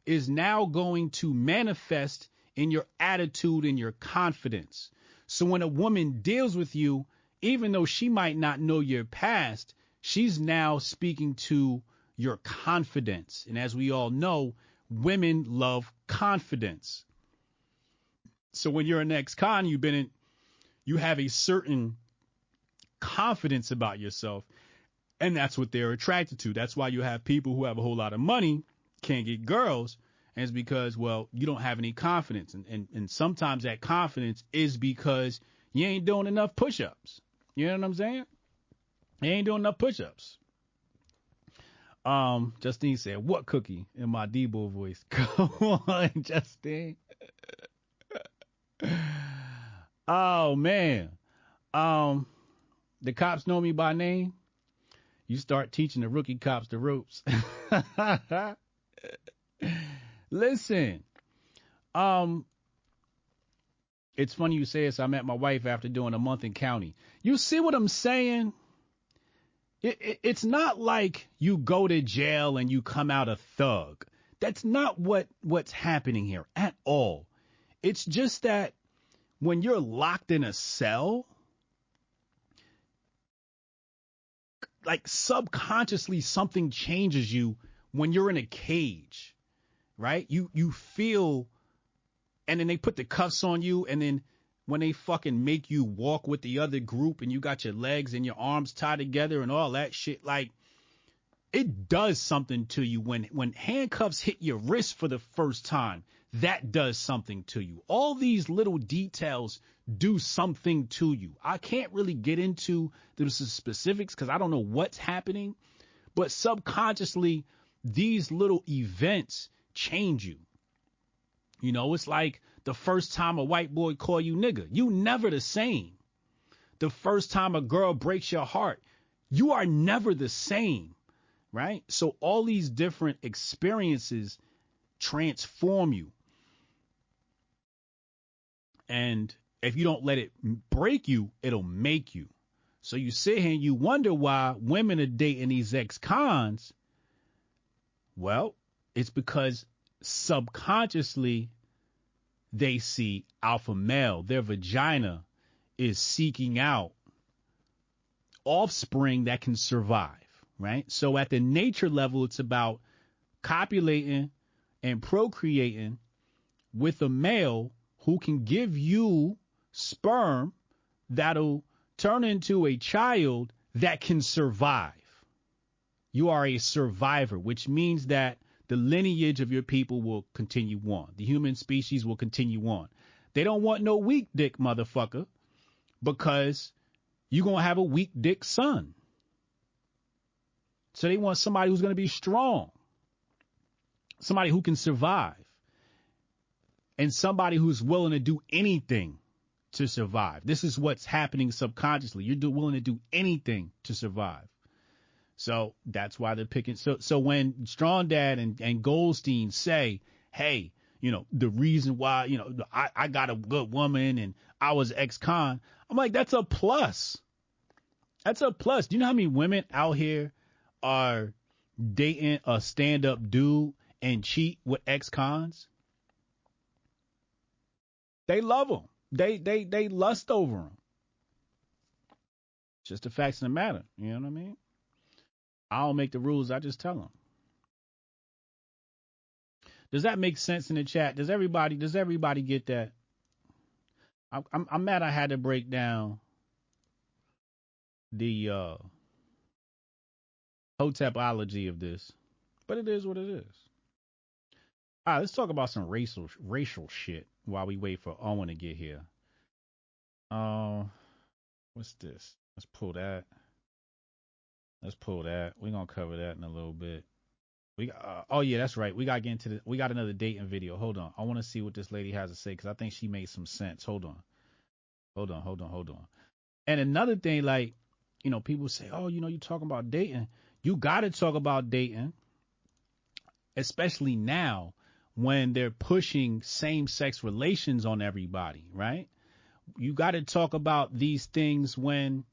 is now going to manifest in your attitude and your confidence. So when a woman deals with you, even though she might not know your past, she's now speaking to your confidence. And as we all know, women love confidence. So when you're an ex-con, you've been in, you have a certain confidence about yourself, and that's what they're attracted to. That's why you have people who have a whole lot of money can't get girls, and it's because well you don't have any confidence, and and, and sometimes that confidence is because you ain't doing enough push-ups. You know what I'm saying? You ain't doing enough push-ups. Um, Justine said, "What cookie?" In my Debo voice. Come on, Justine. oh man. Um, the cops know me by name. You start teaching the rookie cops the ropes. Listen, um, it's funny you say this. I met my wife after doing a month in county. You see what I'm saying? It, it, it's not like you go to jail and you come out a thug. That's not what what's happening here at all. It's just that when you're locked in a cell, like subconsciously something changes you when you're in a cage, right? You you feel and then they put the cuffs on you and then when they fucking make you walk with the other group and you got your legs and your arms tied together and all that shit like it does something to you when when handcuffs hit your wrist for the first time. That does something to you. All these little details do something to you. I can't really get into the specifics because I don't know what's happening, but subconsciously, these little events change you. You know, it's like the first time a white boy call you nigga. You never the same. The first time a girl breaks your heart, you are never the same, right? So all these different experiences transform you. And if you don't let it break you, it'll make you. So you sit here and you wonder why women are dating these ex-cons. Well, it's because subconsciously they see alpha male. Their vagina is seeking out offspring that can survive, right? So at the nature level, it's about copulating and procreating with a male who can give you sperm that'll turn into a child that can survive. You are a survivor, which means that the lineage of your people will continue on. The human species will continue on. They don't want no weak dick motherfucker because you're going to have a weak dick son. So they want somebody who's going to be strong, somebody who can survive, and somebody who's willing to do anything to survive. This is what's happening subconsciously. You're willing to do anything to survive. So that's why they're picking. So so when Strong Dad and, and Goldstein say, hey, you know, the reason why, you know, I, I got a good woman and I was ex-con, I'm like, that's a plus. That's a plus. Do you know how many women out here are dating a stand-up dude and cheat with ex-cons? They love them. They they they lust over them. Just the facts of the matter. You know what I mean? I don't make the rules. I just tell them. Does that make sense in the chat? Does everybody does everybody get that? I'm I'm, I'm mad I had to break down the uh hotepology of this, but it is what it is. All right, let's talk about some racial racial shit while we wait for Owen to get here. Uh, what's this? Let's pull that. Let's pull that. We're gonna cover that in a little bit. We uh, oh yeah, that's right. We got to get into the. We got another dating video. Hold on. I want to see what this lady has to say because I think she made some sense. Hold on. Hold on. Hold on. Hold on. And another thing, like, you know, people say, oh, you know, you talking about dating. You got to talk about dating, especially now when they're pushing same-sex relations on everybody, right? You got to talk about these things when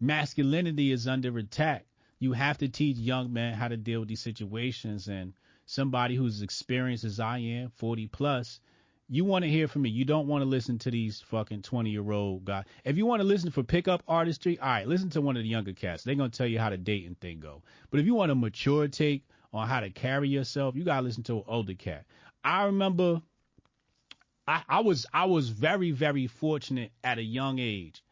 masculinity is under attack. You have to teach young men how to deal with these situations. And somebody who's experienced as I am, 40 plus, you want to hear from me. You don't want to listen to these fucking 20 year old guys. If you want to listen for pickup artistry, all right, listen to one of the younger cats. They're going to tell you how the dating thing go. But if you want a mature take on how to carry yourself, you got to listen to an older cat. I remember I, I was I was very, very fortunate at a young age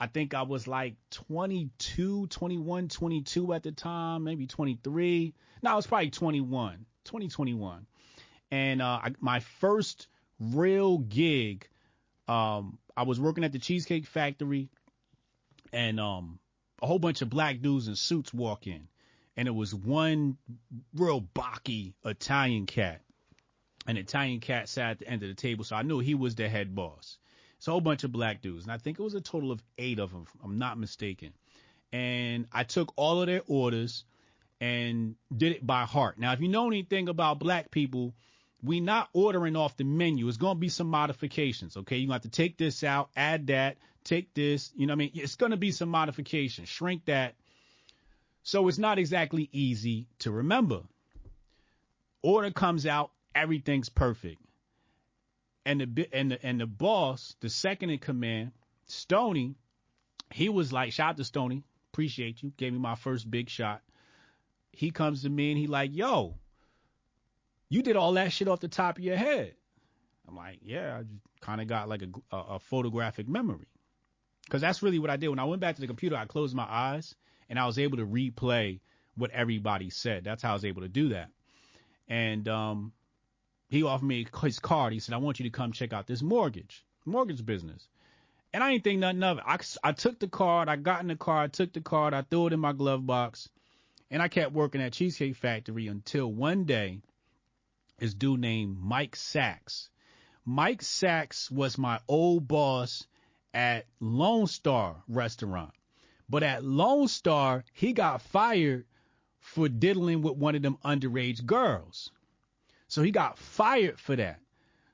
I think I was like 22, 21, 22 at the time, maybe 23. No, I was probably 21, 2021. And uh, I, my first real gig, um, I was working at the Cheesecake Factory, and um, a whole bunch of black dudes in suits walk in, and it was one real bocky Italian cat. An Italian cat sat at the end of the table, so I knew he was the head boss. It's a whole bunch of black dudes, and I think it was a total of eight of them, I'm not mistaken. And I took all of their orders and did it by heart. Now, if you know anything about black people, we not ordering off the menu. It's going to be some modifications, okay? You're going to have to take this out, add that, take this. You know what I mean? It's going to be some modifications. Shrink that. So it's not exactly easy to remember. Order comes out, everything's perfect and the and the and the boss, the second in command, Stony, he was like, shout out to Stony, appreciate you, gave me my first big shot. He comes to me and he like, yo, you did all that shit off the top of your head. I'm like, yeah, I just kind of got like a, a, a photographic memory, because that's really what I did when I went back to the computer. I closed my eyes and I was able to replay what everybody said. That's how I was able to do that. And um, he offered me his card. He said, "I want you to come check out this mortgage mortgage business." And I didn't think nothing of it. I, I took the card. I got in the car. I took the card. I threw it in my glove box, and I kept working at Cheesecake Factory until one day, this dude named Mike Sachs. Mike Sachs was my old boss at Lone Star Restaurant. But at Lone Star, he got fired for diddling with one of them underage girls. So he got fired for that.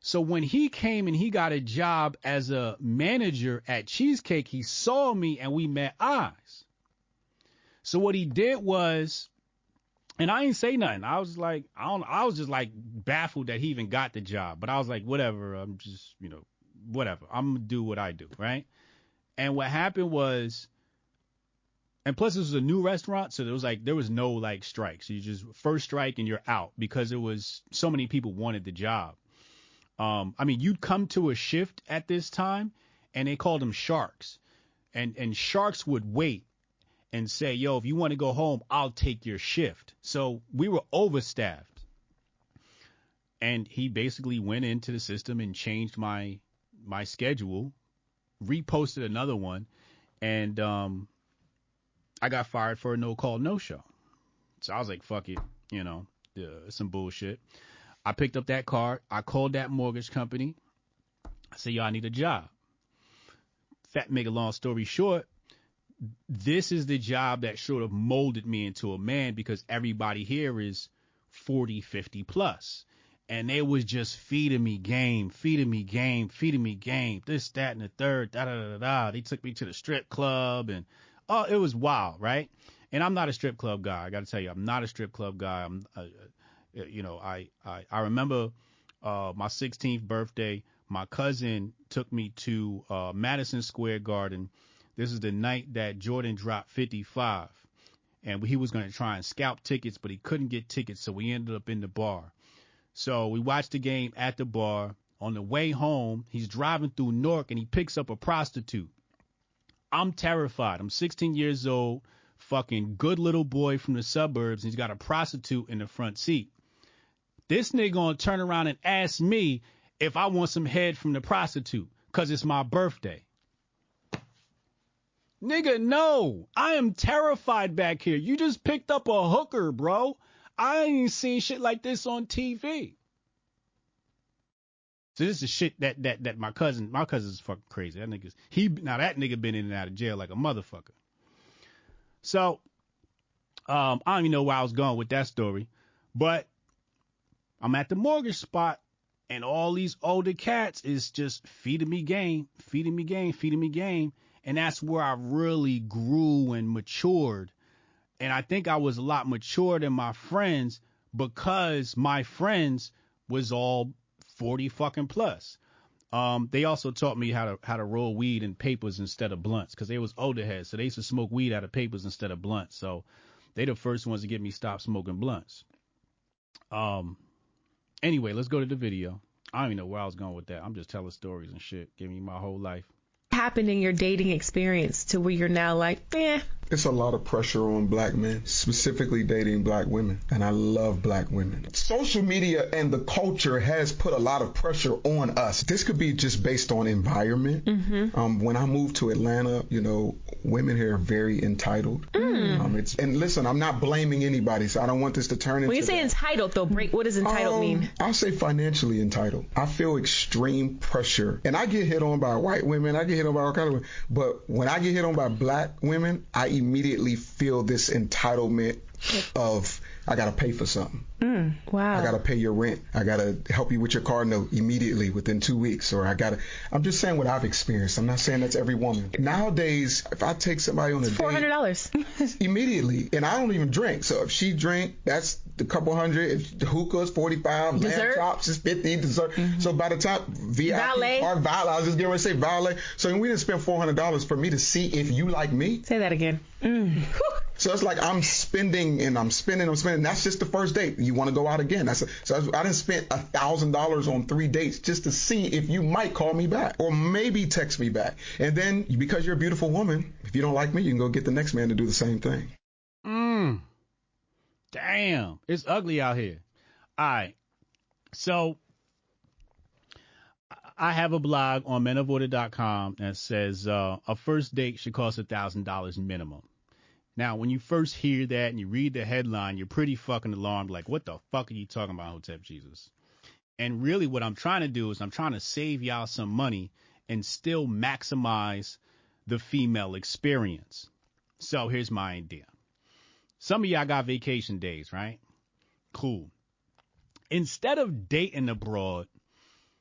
So when he came and he got a job as a manager at Cheesecake, he saw me and we met eyes. So what he did was, and I didn't say nothing. I was like, I don't, I was just like baffled that he even got the job. But I was like, whatever. I'm just, you know, whatever. I'm gonna do what I do, right? And what happened was, and plus this was a new restaurant, so there was like there was no like strikes. You just first strike and you're out because it was so many people wanted the job. Um, I mean, you'd come to a shift at this time, and they called them sharks, and and sharks would wait and say, "Yo, if you want to go home, I'll take your shift." So we were overstaffed, and he basically went into the system and changed my my schedule, reposted another one, and um, I got fired for a no call no show. So I was like, "Fuck it," you know, uh, some bullshit. I picked up that card. I called that mortgage company. I said, I need a job. Fat make a long story short, this is the job that sort of molded me into a man because everybody here is 40, 50 plus. And they was just feeding me game, feeding me game, feeding me game, this, that, and the third, da da da da. They took me to the strip club and oh, it was wild, right? And I'm not a strip club guy. I got to tell you, I'm not a strip club guy. I'm, uh, you know, I, I, I remember uh, my 16th birthday. My cousin took me to uh, Madison Square Garden. This is the night that Jordan dropped 55, and he was going to try and scalp tickets, but he couldn't get tickets, so we ended up in the bar. So we watched the game at the bar. On the way home, he's driving through Newark and he picks up a prostitute. I'm terrified. I'm 16 years old, fucking good little boy from the suburbs, and he's got a prostitute in the front seat. This nigga gonna turn around and ask me if I want some head from the prostitute, cause it's my birthday. Nigga, no. I am terrified back here. You just picked up a hooker, bro. I ain't seen shit like this on TV. So this is shit that that that my cousin my cousin's fucking crazy. That nigga's he now that nigga been in and out of jail like a motherfucker. So um I don't even know where I was going with that story, but I'm at the mortgage spot and all these older cats is just feeding me game, feeding me game, feeding me game. And that's where I really grew and matured. And I think I was a lot mature than my friends because my friends was all 40 fucking plus. Um, they also taught me how to how to roll weed in papers instead of blunts because they was older heads, so they used to smoke weed out of papers instead of blunts. So they the first ones to get me stop smoking blunts. Um, Anyway, let's go to the video. I don't even know where I was going with that. I'm just telling stories and shit, giving you my whole life. Happened in your dating experience to where you're now like, eh. It's a lot of pressure on black men, specifically dating black women, and I love black women. Social media and the culture has put a lot of pressure on us. This could be just based on environment. Mm-hmm. Um, when I moved to Atlanta, you know, women here are very entitled. Mm. Um, it's and listen, I'm not blaming anybody, so I don't want this to turn into. When you say that. entitled, though, break. What does entitled Um, mean? I'll say financially entitled. I feel extreme pressure, and I get hit on by white women. I get hit on by all kinds of women. But when I get hit on by black women, I immediately feel this entitlement of I gotta pay for something. Mm, wow. I gotta pay your rent. I gotta help you with your car note immediately within two weeks, or I gotta. I'm just saying what I've experienced. I'm not saying that's every woman. Nowadays, if I take somebody on a Four hundred dollars. date immediately, and I don't even drink, so if she drink, that's the couple hundred. If the hookah's 45, lamb Dessert? chops is 50, dessert. So by the time VIP Valet. or valet, I was just getting ready to say valet. So we didn't spend 400 dollars for me to see if you like me. Say that again. Mm. So it's like I'm spending and I'm spending, and I'm spending. That's just the first date. You want to go out again? That's so I didn't spend a thousand dollars on three dates just to see if you might call me back or maybe text me back. And then because you're a beautiful woman, if you don't like me, you can go get the next man to do the same thing. Mm. Damn, it's ugly out here. All right. So I have a blog on menoforder.com that says uh, a first date should cost a thousand dollars minimum. Now, when you first hear that and you read the headline, you're pretty fucking alarmed. Like, what the fuck are you talking about, Hotep Jesus? And really, what I'm trying to do is I'm trying to save y'all some money and still maximize the female experience. So here's my idea. Some of y'all got vacation days, right? Cool. Instead of dating abroad,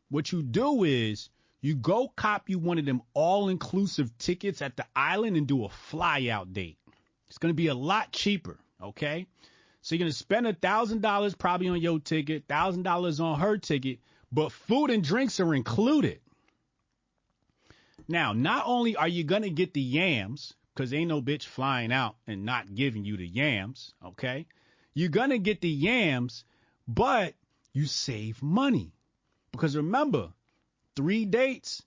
what you do is you go cop you one of them all inclusive tickets at the island and do a fly out date. It's going to be a lot cheaper, okay? So you're going to spend a thousand dollars probably on your ticket, thousand dollars on her ticket, but food and drinks are included. Now, not only are you going to get the yams, because ain't no bitch flying out and not giving you the yams, okay? You're to get the yams, but you save money. Because remember, three dates,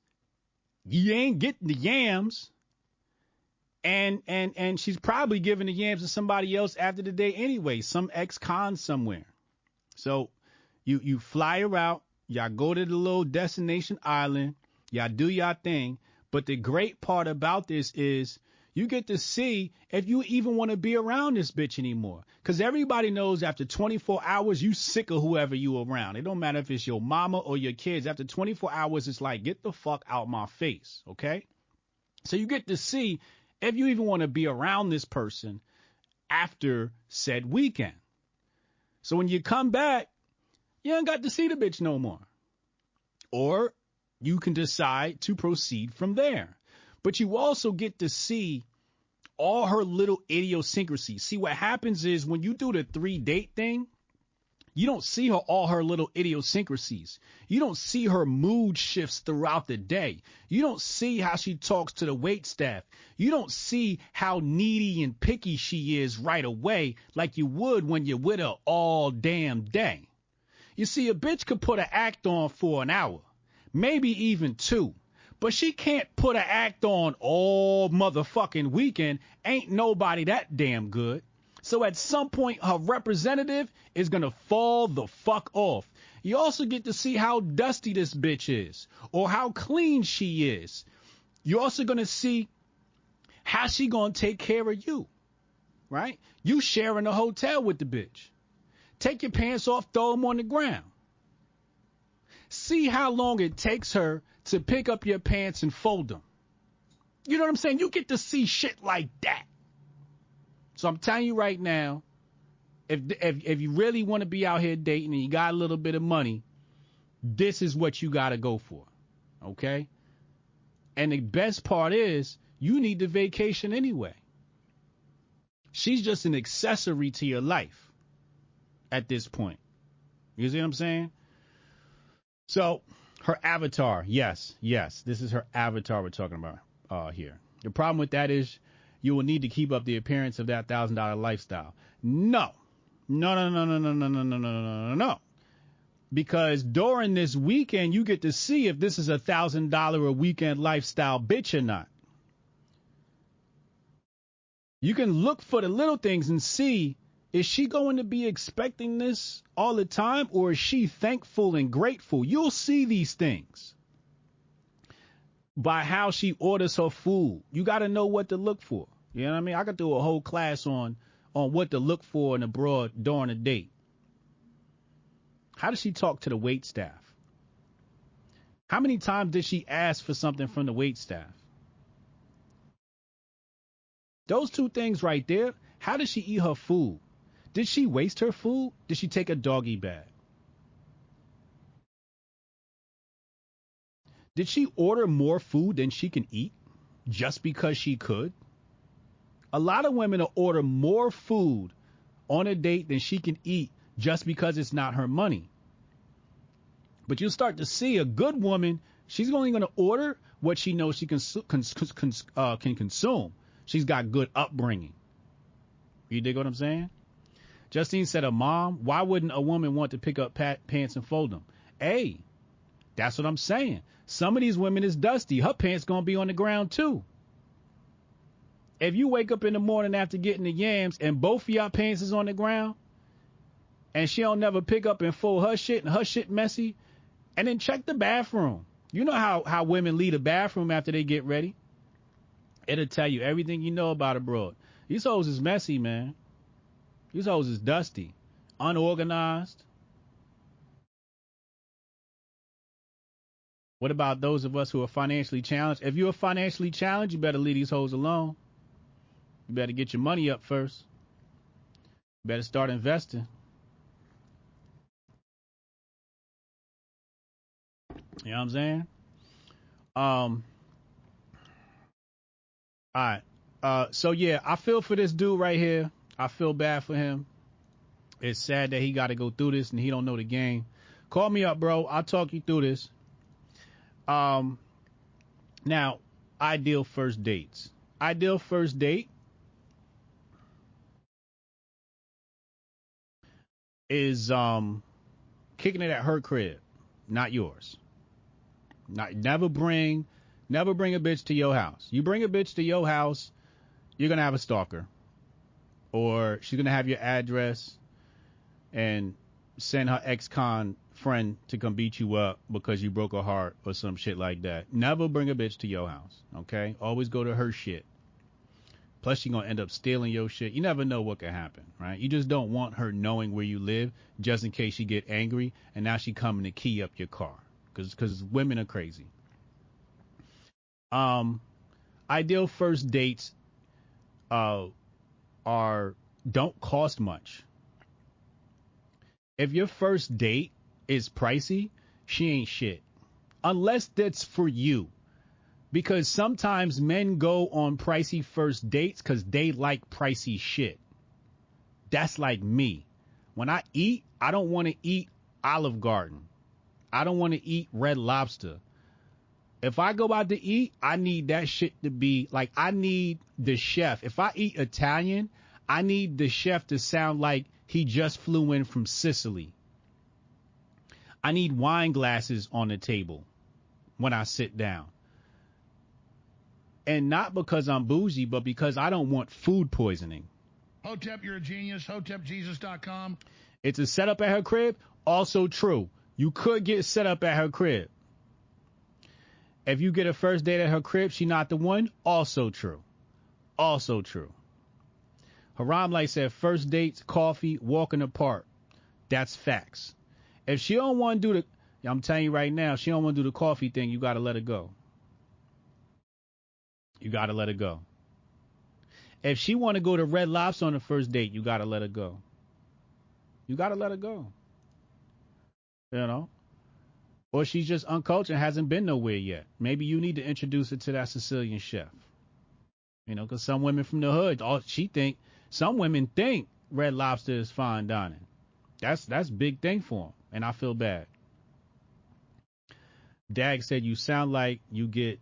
you ain't getting the yams. And and and she's probably giving the yams to somebody else after the day anyway, some ex-con somewhere. So you you fly her out, y'all go to the little destination island, y'all do y'all thing. But the great part about this is you get to see if you even want to be around this bitch anymore. Because everybody knows after 24 hours, you sick of whoever you around. It don't matter if it's your mama or your kids. After 24 hours, it's like, get the fuck out my face, okay? So you get to see if you even want to be around this person after said weekend. So when you come back, you ain't got to see the bitch no more. Or you can decide to proceed from there. But you also get to see all her little idiosyncrasies. See, what happens is when you do the three date thing, you don't see her all her little idiosyncrasies. You don't see her mood shifts throughout the day. You don't see how she talks to the wait staff. You don't see how needy and picky she is right away like you would when you're with her all damn day. You see, a bitch could put an act on for an hour, maybe even two. But she can't put an act on all motherfucking weekend. Ain't nobody that damn good. So at some point, her representative is going to fall the fuck off. You also get to see how dusty this bitch is or how clean she is. You're also going to see how she going to take care of you, right? You sharing a hotel with the bitch. Take your pants off, throw them on the ground. See how long it takes her to pick up your pants and fold them. You know what I'm saying? You get to see shit like that. So I'm telling you right now, if if if you really want to be out here dating and you got a little bit of money, this is what you got to go for. Okay? And the best part is you need the vacation anyway. She's just an accessory to your life at this point. You see what I'm saying? So her avatar, yes, yes, this is her avatar we're talking about uh, here. The problem with that is you will need to keep up the appearance of that thousand dollar lifestyle. No, no, no, no, no, no, no, no, no, no, no, no, no. Because during this weekend, you get to see if this is a thousand dollar a weekend lifestyle bitch or not. You can look for the little things and see is she going to be expecting this all the time or is she thankful and grateful? You'll see these things by how she orders her food. You got to know what to look for. You know what I mean? I could do a whole class on on what to look for in abroad during a date. How does she talk to the wait staff? How many times did she ask for something from the wait staff? Those two things right there. How does she eat her food? Did she waste her food? Did she take a doggy bag? Did she order more food than she can eat just because she could? A lot of women will order more food on a date than she can eat just because it's not her money. But you'll start to see a good woman, she's only going to order what she knows she can, uh, can consume. She's got good upbringing. You dig what I'm saying? Justine said, "A mom. Why wouldn't a woman want to pick up pat- pants and fold them?" Hey, that's what I'm saying. Some of these women is dusty. Her pants gonna be on the ground too. If you wake up in the morning after getting the yams and both of y'all pants is on the ground, and she don't never pick up and fold her shit and her shit messy, and then check the bathroom. You know how how women leave the bathroom after they get ready. It'll tell you everything you know about a broad. These hoes is messy, man. These hoes is dusty, unorganized. What about those of us who are financially challenged? If you're financially challenged, you better leave these hoes alone. You better get your money up first. You better start investing. You know what I'm saying? Um. All right. Uh. So yeah, I feel for this dude right here. I feel bad for him. It's sad that he got to go through this and he don't know the game. Call me up, bro. I'll talk you through this. Um. Now, ideal first dates. Ideal first date is um kicking it at her crib, not yours. Not never bring never bring a bitch to your house. You bring a bitch to your house, you're gonna have a stalker. Or she's gonna have your address and send her ex con friend to come beat you up because you broke her heart or some shit like that. Never bring a bitch to your house, okay? Always go to her shit. Plus, she gonna end up stealing your shit. You never know what could happen, right? You just don't want her knowing where you live, just in case she get angry and now she coming to key up your car, cause cause women are crazy. Um, ideal first dates, uh, are don't cost much. If your first date is pricey, she ain't shit. Unless that's for you. Because sometimes men go on pricey first dates because they like pricey shit. That's like me. When I eat, I don't want to eat Olive Garden. I don't want to eat Red Lobster. If I go out to eat, I need that shit to be like I need the chef. If I eat Italian, I need the chef to sound like he just flew in from Sicily. I need wine glasses on the table when I sit down. And not because I'm bougie, but because I don't want food poisoning. Hotep, you're a genius. HotepJesus.com. It's a setup at her crib. Also true. You could get set up at her crib. If you get a first date at her crib, she not the one. Also true. Also true. Haram like said, first dates, coffee, walk in the park. That's facts. If she don't want to do the, I'm telling you right now, she don't want to do the coffee thing. You gotta let her go. You gotta let her go. If she want to go to Red Lobster on the first date, you gotta let her go. You gotta let her go. You know, or she's just uncultured and hasn't been nowhere yet. Maybe you need to introduce her to that Sicilian chef. You know, because some women from the hood, all she think, some women think Red Lobster is fine dining. That's that's big thing for them, and I feel bad. Dag said you sound like you get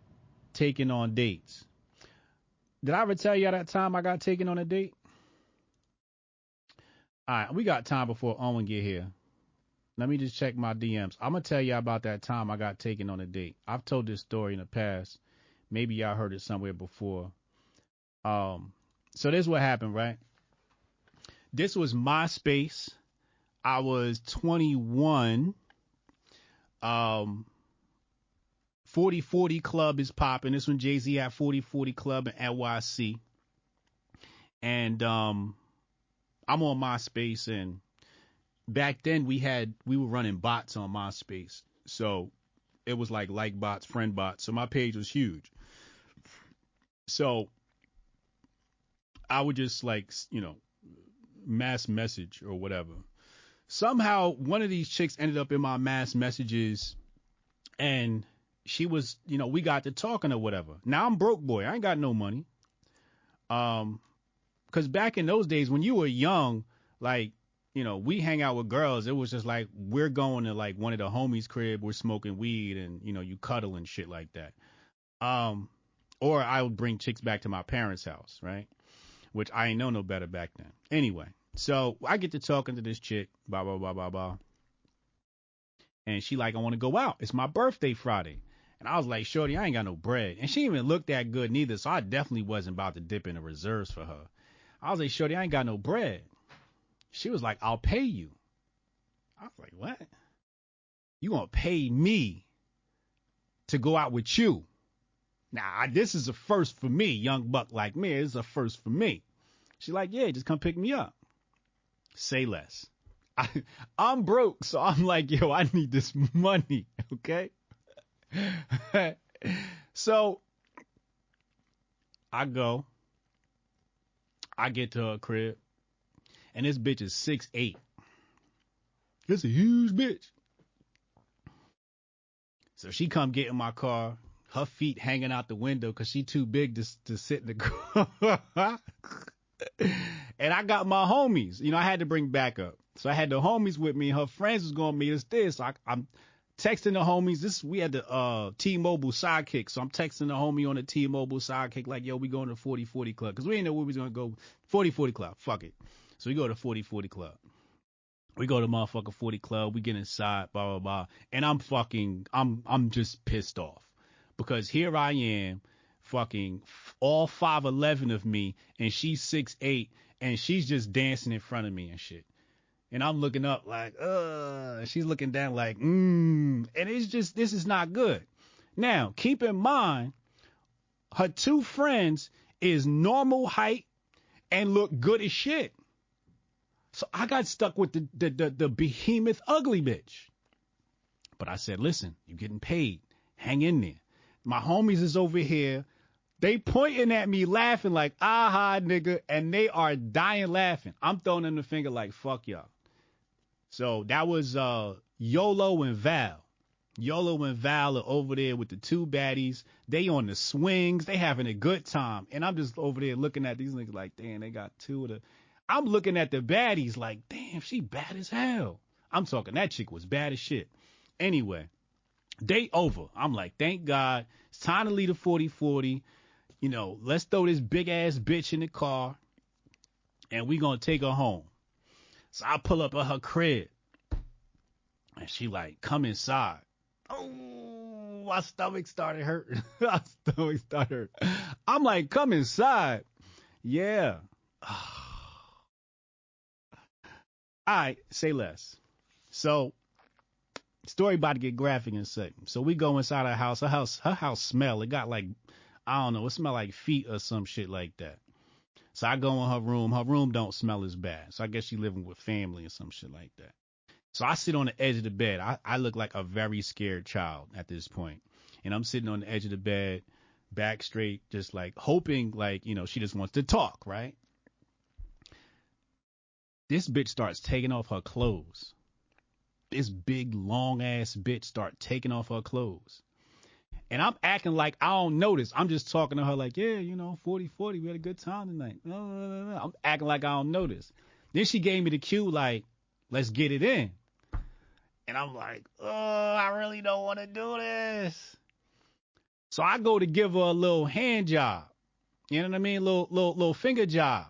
taken on dates. Did I ever tell you that time I got taken on a date? All right, we got time before Owen get here. Let me just check my DMs. I'm gonna tell y'all about that time I got taken on a date. I've told this story in the past. Maybe y'all heard it somewhere before. Um, so this is what happened, right? This was MySpace. I was 21. Um, 4040 Club is popping. This one Jay Z had 4040 Club in NYC. And um, I'm on MySpace, and back then we had we were running bots on MySpace, so it was like like bots, friend bots. So my page was huge. So I would just like you know mass message or whatever. Somehow one of these chicks ended up in my mass messages, and she was you know we got to talking or whatever. Now I'm broke boy, I ain't got no money. Um, because back in those days when you were young, like you know, we hang out with girls. It was just like we're going to like one of the homies' crib, we're smoking weed, and you know, you cuddle and shit like that. Um, or I would bring chicks back to my parents' house, right? Which I ain't know no better back then. Anyway, so I get to talking to this chick, blah blah blah blah blah, and she like, I want to go out. It's my birthday Friday. And I was like, Shorty, I ain't got no bread. And she even look that good neither, so I definitely wasn't about to dip in the reserves for her. I was like, Shorty, I ain't got no bread. She was like, I'll pay you. I was like, what? You gonna pay me to go out with you? Now, I, this is a first for me, young buck like me. It's a first for me. She's like, yeah, just come pick me up. Say less. I, I'm broke, so I'm like, yo, I need this money, okay? so I go, I get to her crib, and this bitch is six eight. This a huge bitch. So she come get in my car, her feet hanging out the window because she too big to to sit in the car. and I got my homies. You know, I had to bring backup. So I had the homies with me. Her friends was gonna meet us there. So I, I'm texting the homies. This we had the uh, T-Mobile sidekick. So I'm texting the homie on the T-Mobile sidekick like, yo, we going to 4040 club because we didn't know where we was gonna go. 4040 club. Fuck it. So we go to 4040 club. We go to motherfucker 40 club. We get inside. Blah blah blah. And I'm fucking. I'm I'm just pissed off because here I am, fucking all 5'11 of me, and she's 6'8, and she's just dancing in front of me and shit. And I'm looking up like, uh, she's looking down like, mmm. And it's just, this is not good. Now, keep in mind, her two friends is normal height and look good as shit. So I got stuck with the, the, the, the behemoth ugly bitch. But I said, listen, you're getting paid. Hang in there. My homies is over here. They pointing at me laughing like, aha, nigga, and they are dying laughing. I'm throwing them the finger like, fuck y'all. So that was uh, YOLO and Val. YOLO and Val are over there with the two baddies. They on the swings. They having a good time. And I'm just over there looking at these niggas like, damn, they got two of the. I'm looking at the baddies like, damn, she bad as hell. I'm talking that chick was bad as shit. Anyway, day over. I'm like, thank God. It's time to leave the 4040. You know, let's throw this big ass bitch in the car and we gonna take her home. So I pull up at her crib and she like, come inside. Oh, my stomach started hurting. my stomach started hurting. I'm like, come inside. Yeah. Ah. Right, say less. So, story about to get graphic in a second. So we go inside her house. Her house, her house smell. It got like, I don't know, it smell like feet or some shit like that. So I go in her room. Her room don't smell as bad. So I guess she living with family or some shit like that. So I sit on the edge of the bed. I, I look like a very scared child at this point. And I'm sitting on the edge of the bed, back straight, just like hoping like, you know, she just wants to talk, right? This bitch starts taking off her clothes. This big long ass bitch start taking off her clothes. And I'm acting like I don't notice. I'm just talking to her like, yeah, you know, 40 40, we had a good time tonight. I'm acting like I don't notice. Then she gave me the cue like, let's get it in. And I'm like, oh, I really don't want to do this. So I go to give her a little hand job. You know what I mean? Little little little finger job.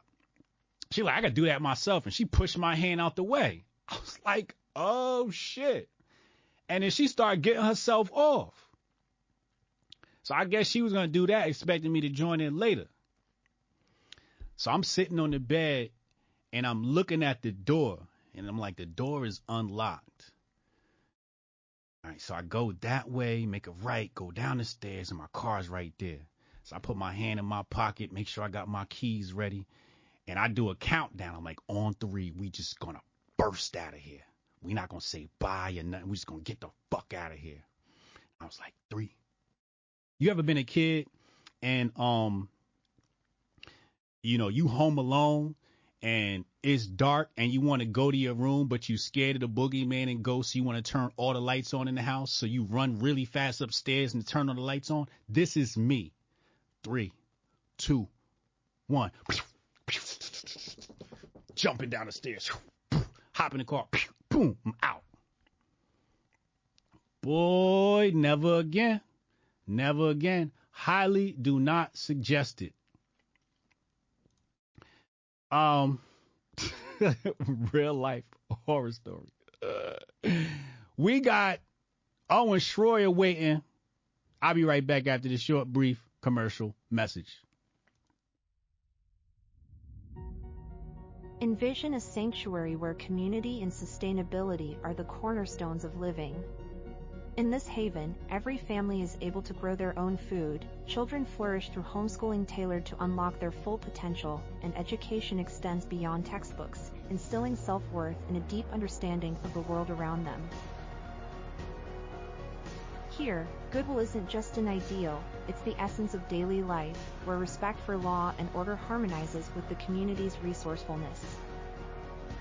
She like, I gotta do that myself. And she pushed my hand out the way. I was like, oh shit. And then she started getting herself off. So I guess she was gonna do that, expecting me to join in later. So I'm sitting on the bed and I'm looking at the door and I'm like, the door is unlocked. All right, so I go that way, make a right, go down the stairs, and my car's right there. So I put my hand in my pocket, make sure I got my keys ready, and I do a countdown. I'm like, on three, we just gonna burst out of here. we not gonna say bye or nothing. We just gonna get the fuck out of here. I was like, three. You ever been a kid and um, you know, you home alone and it's dark and you want to go to your room, but you scared of the boogeyman and ghosts. So you want to turn all the lights on in the house. So you run really fast upstairs and turn all the lights on. This is me. Three, two, one. Jumping down the stairs. Hop in the car. Boom. I'm out. Boy, never again. Never again. Highly do not suggest it. Um, real life horror story. Uh, we got Owen Shroyer waiting. I'll be right back after this short, brief commercial message. Envision a sanctuary where community and sustainability are the cornerstones of living. In this haven, every family is able to grow their own food, children flourish through homeschooling tailored to unlock their full potential, and education extends beyond textbooks, instilling self-worth and a deep understanding of the world around them. Here, Goodwill isn't just an ideal, it's the essence of daily life, where respect for law and order harmonizes with the community's resourcefulness.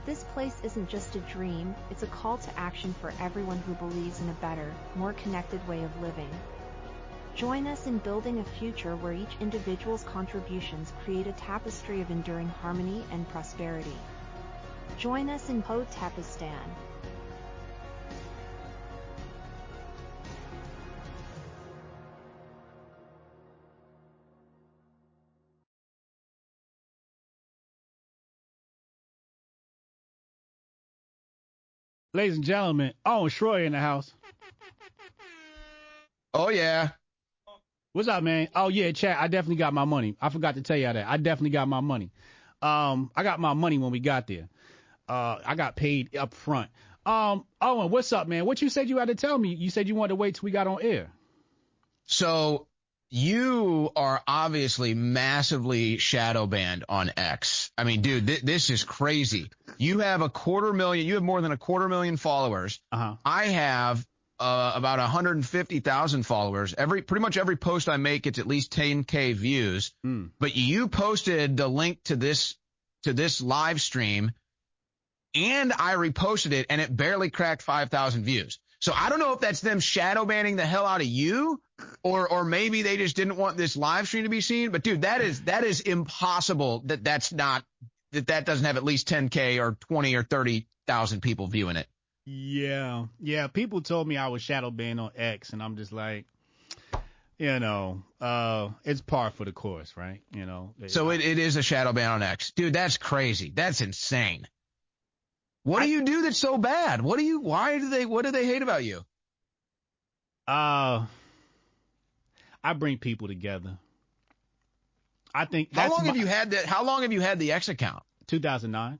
This place isn't just a dream, it's a call to action for everyone who believes in a better, more connected way of living. Join us in building a future where each individual's contributions create a tapestry of enduring harmony and prosperity. Join us in Hotepistan. Ladies and gentlemen, Owen Shroyer in the house. Oh yeah. What's up, man? Oh yeah, chat. I definitely got my money. I forgot to tell you that. I definitely got my money. Um, I got my money when we got there. Uh, I got paid up front. Um, Owen, what's up, man? What you said you had to tell me? You said you wanted to wait till we got on air. So you are obviously massively shadow banned on X. I mean, dude, th- this is crazy. You have a quarter million. You have more than a quarter million followers. Uh-huh. I have uh, about 150,000 followers. Every pretty much every post I make, it's at least 10k views. Mm. But you posted the link to this to this live stream, and I reposted it, and it barely cracked 5,000 views. So I don't know if that's them shadow banning the hell out of you, or or maybe they just didn't want this live stream to be seen. But dude, that is that is impossible. That that's not that that doesn't have at least 10k or 20 or 30,000 people viewing it. Yeah, yeah. People told me I was shadow banned on X, and I'm just like, you know, uh, it's par for the course, right? You know. So it, it is a shadow ban on X, dude. That's crazy. That's insane. What do you do that's so bad? What do you? Why do they? What do they hate about you? Uh, I bring people together. I think. How long have you had that? How long have you had the X account? 2009.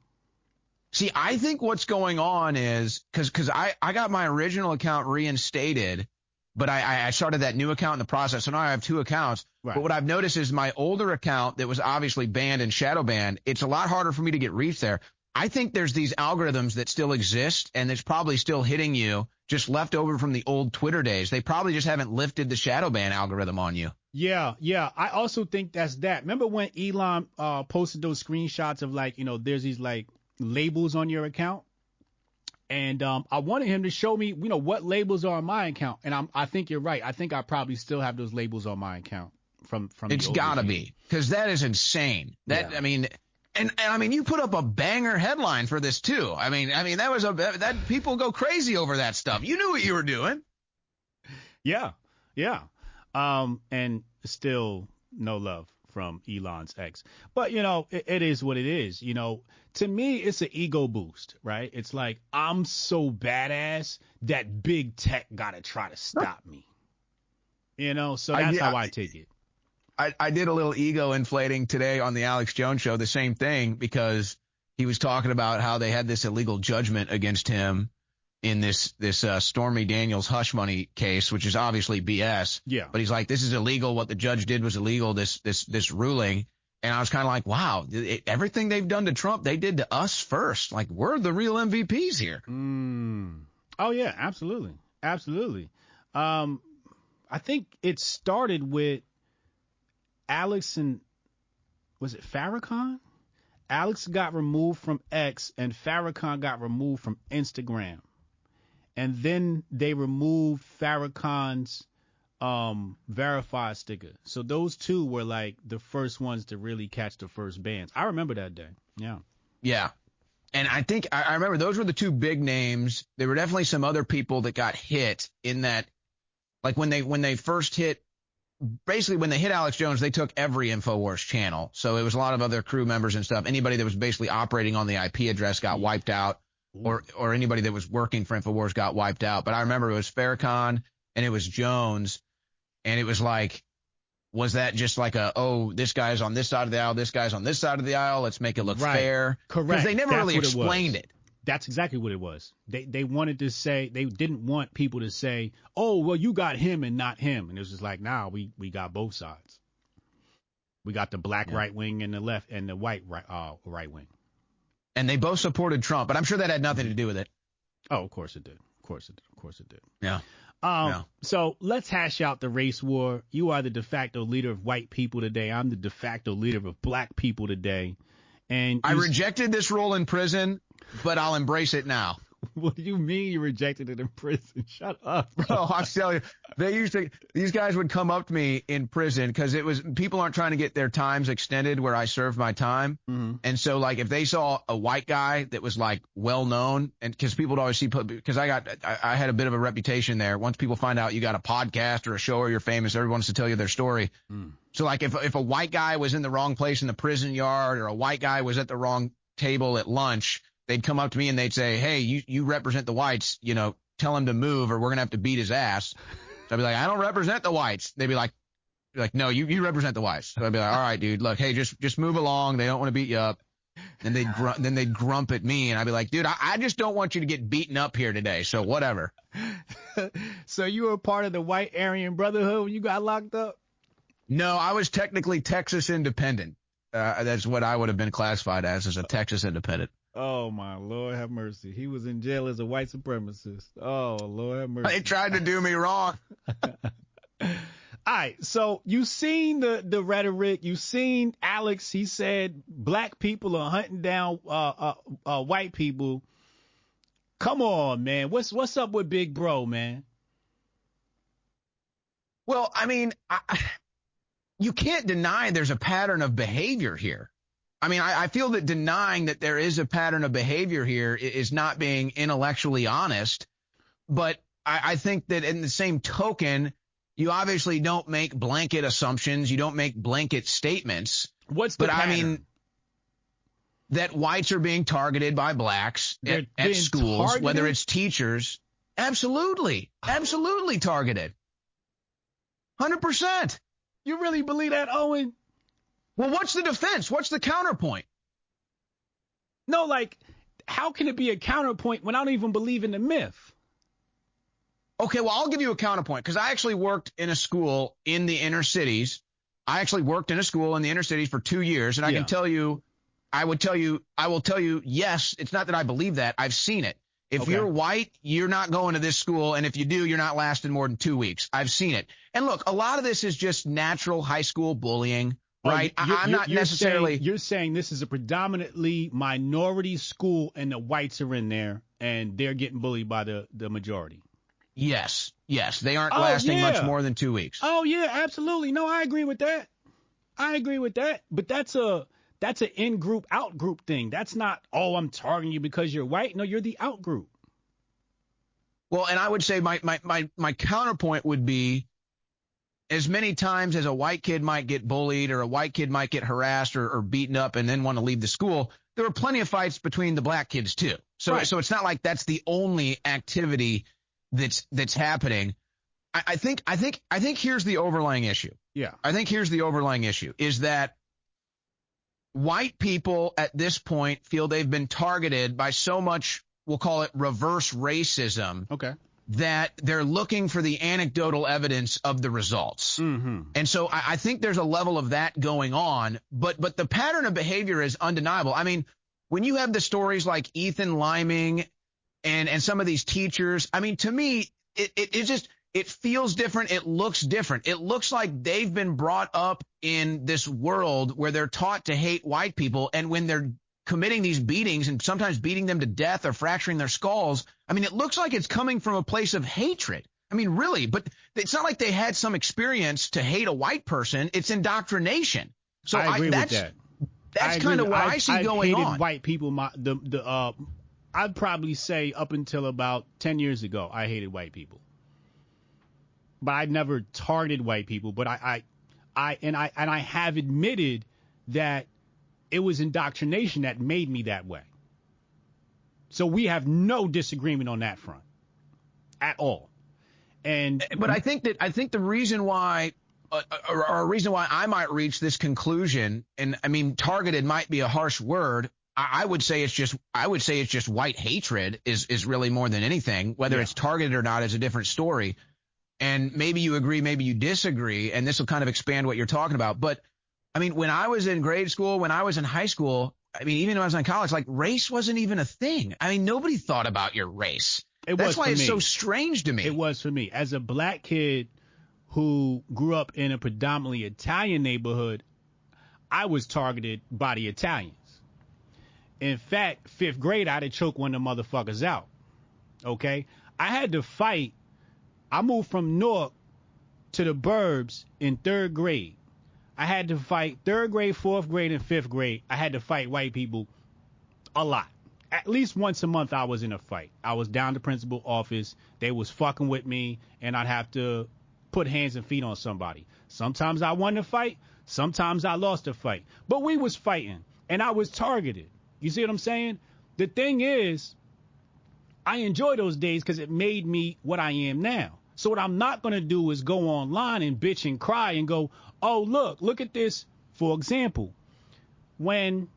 See, I think what's going on is because because I I got my original account reinstated, but I I- I started that new account in the process, so now I have two accounts. Right. But what I've noticed is my older account that was obviously banned and shadow banned, it's a lot harder for me to get reached there. I think there's these algorithms that still exist, and it's probably still hitting you, just left over from the old Twitter days. They probably just haven't lifted the shadow ban algorithm on you. Yeah, yeah. I also think that's that. Remember when Elon uh, posted those screenshots of like, you know, there's these like labels on your account, and um, I wanted him to show me, you know, what labels are on my account, and I'm, I think you're right. I think I probably still have those labels on my account from from. the It's older gotta days. be because that is insane. That I mean, and, and I mean, you put up a banger headline for this too. I mean, I mean that was a that people go crazy over that stuff. You knew what you were doing. Yeah, yeah. Um, and still no love from Elon's X. But you know, it, it is what it is. You know, to me, it's an ego boost, right? It's like I'm so badass that big tech gotta try to stop me. You know, so that's get- how I take it. I, I did a little ego inflating today on the Alex Jones show, the same thing, because he was talking about how they had this illegal judgment against him in this, this, uh, Stormy Daniels hush money case, which is obviously BS. Yeah. But he's like, this is illegal. What the judge did was illegal, this, this, this ruling. And I was kind of like, wow, it, everything they've done to Trump, they did to us first. Like, we're the real MVPs here. Mm. Oh yeah, absolutely, absolutely. Um, I think it started with Alex and was it Farrakhan? Alex got removed from X and Farrakhan got removed from Instagram. And then they removed Farrakhan's um verified sticker. So those two were like the first ones to really catch the first bans. I remember that day. Yeah. Yeah. And I think I, I remember those were the two big names. There were definitely some other people that got hit in that, like when they when they first hit, basically when they hit Alex Jones, they took every Infowars channel. So it was a lot of other crew members and stuff. Anybody that was basically operating on the IP address got wiped out, or or anybody that was working for Infowars got wiped out. But I remember it was Farrakhan and it was Jones, and it was like was that just like a oh this guy's on this side of the aisle, this guy's on this side of the aisle, let's make it look Right. fair? Correct. Because they never That's really explained it. That's exactly what it was. They they wanted to say they didn't want people to say, "Oh, well, you got him and not him," and it was just like, "Nah, we we got both sides. We got the black right wing and the left and the white right uh right wing." And they both supported Trump, but I'm sure that had nothing to do with it. Oh, of course it did. Of course it did. Of course it did. Yeah. Um, Yeah. So let's hash out the race war. You are the de facto leader of white people today. I'm the de facto leader of black people today. And I rejected this role in prison, but I'll embrace it now. What do you mean you rejected it in prison? Shut up, bro. I'm telling you, they used to. These guys would come up to me in prison because it was people aren't trying to get their times extended where I served my time, Mm-hmm. and so like if they saw a white guy that was like well known, and because people would always see because I got I, I had a bit of a reputation there. Once people find out you got a podcast or a show or you're famous, everyone wants to tell you their story. Mm. So like if if a white guy was in the wrong place in the prison yard or a white guy was at the wrong table at lunch, they'd come up to me and they'd say, "Hey, you you represent the whites, you know, tell him to move or we're gonna have to beat his ass." So I'd be like, "I don't represent the whites." They'd be like, be like, "No, you you represent the whites." So I'd be like, "All right, dude, look, hey, just just move along. They don't want to beat you up." And they'd gr- then they'd grump at me, and I'd be like, "Dude, I, I just don't want you to get beaten up here today. So whatever." so you were part of the white Aryan Brotherhood when you got locked up? No, I was technically Texas independent. Uh, that's what I would have been classified as, as a Texas independent. Oh my Lord, have mercy. He was in jail as a white supremacist. Oh Lord, have mercy. They tried to do me wrong. All right, so you've seen the the rhetoric. You've seen Alex. He said black people are hunting down uh, uh, uh, white people. Come on, man. What's what's up with Big Bro, man? Well, I mean, I, you can't deny there's a pattern of behavior here. I mean, I, I feel that denying that there is a pattern of behavior here is not being intellectually honest. But I, I think that in the same token, you obviously don't make blanket assumptions. You don't make blanket statements. What's the but I pattern? mean, that whites are being targeted by blacks at, at schools, whether it's teachers. Absolutely. Absolutely targeted. 100%. You really believe that, Owen? Well, what's the defense? What's the counterpoint? No, like, how can it be a counterpoint when I don't even believe in the myth? Okay, well, I'll give you a counterpoint because I actually worked in a school in the inner cities. I actually worked in a school in the inner cities for two years, and I Yeah. can tell you, I would tell you, I will tell you, yes, it's not that I believe that. I've seen it. If Okay. you're white, you're not going to this school, and if you do, you're not lasting more than two weeks. I've seen it. And look, a lot of this is just natural high school bullying, Right? I- you're- I'm not you're necessarily. Saying, you're saying this is a predominantly minority school, and the whites are in there, and they're getting bullied by the the majority. Yes, yes, they aren't Oh, lasting much more than two weeks. Oh yeah, absolutely. No, I agree with that. I agree with that. But that's a that's an in group out group thing. That's not oh I'm targeting you because you're white. No, you're the out group. Well, and I would say my, my, my, my counterpoint would be as many times as a white kid might get bullied or a white kid might get harassed or, or beaten up and then want to leave the school, there were plenty of fights between the black kids too. So, Right. so it's not like that's the only activity that's, that's happening. I, I think, I think, I think here's the overlying issue. Yeah. I think here's the overlying issue is that white people at this point feel they've been targeted by so much, we'll call it reverse racism. Okay. That they're looking for the anecdotal evidence of the results. Mm-hmm. And so I, I think there's a level of that going on, but, but the pattern of behavior is undeniable. I mean, when you have the stories like Ethan Liming and, and some of these teachers, I mean, to me, it, it, it just, it feels different. It looks different. It looks like they've been brought up in this world where they're taught to hate white people. And when they're committing these beatings and sometimes beating them to death or fracturing their skulls, I mean, it looks like it's coming from a place of hatred. I mean, really, but it's not like they had some experience to hate a white person. It's indoctrination. So I agree that's, with that. That's kind of what I've- I see I've going hated on. White people, my the the uh, I'd probably say up until about ten years ago, I hated white people, but I never targeted white people. But I, I, I and I and I have admitted that it was indoctrination that made me that way. So we have no disagreement on that front at all. And but I think that I think the reason why uh, or, or a reason why I might reach this conclusion, and I mean, targeted might be a harsh word. I, I would say it's just, I would say it's just white hatred is is really more than anything. Whether Yeah. it's targeted or not is a different story. And maybe you agree, maybe you disagree, and this will kind of expand what you're talking about. But I mean, when I was in grade school, when I was in high school, I mean, even when I was in college, like race wasn't even a thing. I mean, nobody thought about your race. It That's why it's me. so strange to me. It was for me as a black kid who grew up in a predominantly Italian neighborhood. I was targeted by the Italians. In fact, fifth grade, I had to choke one of the motherfuckers out. Okay, I had to fight. I moved from Newark to the Burbs in third grade. I had to fight third grade, fourth grade, and fifth grade. I had to fight white people a lot. At least once a month, I was in a fight. I was down to principal office. They was fucking with me, and I'd have to put hands and feet on somebody. Sometimes I won the fight. Sometimes I lost the fight. But we was fighting, and I was targeted. You see what I'm saying? The thing is, I enjoy those days because it made me what I am now. So what I'm not gonna do is go online and bitch and cry and go, oh look, look at this. For example, when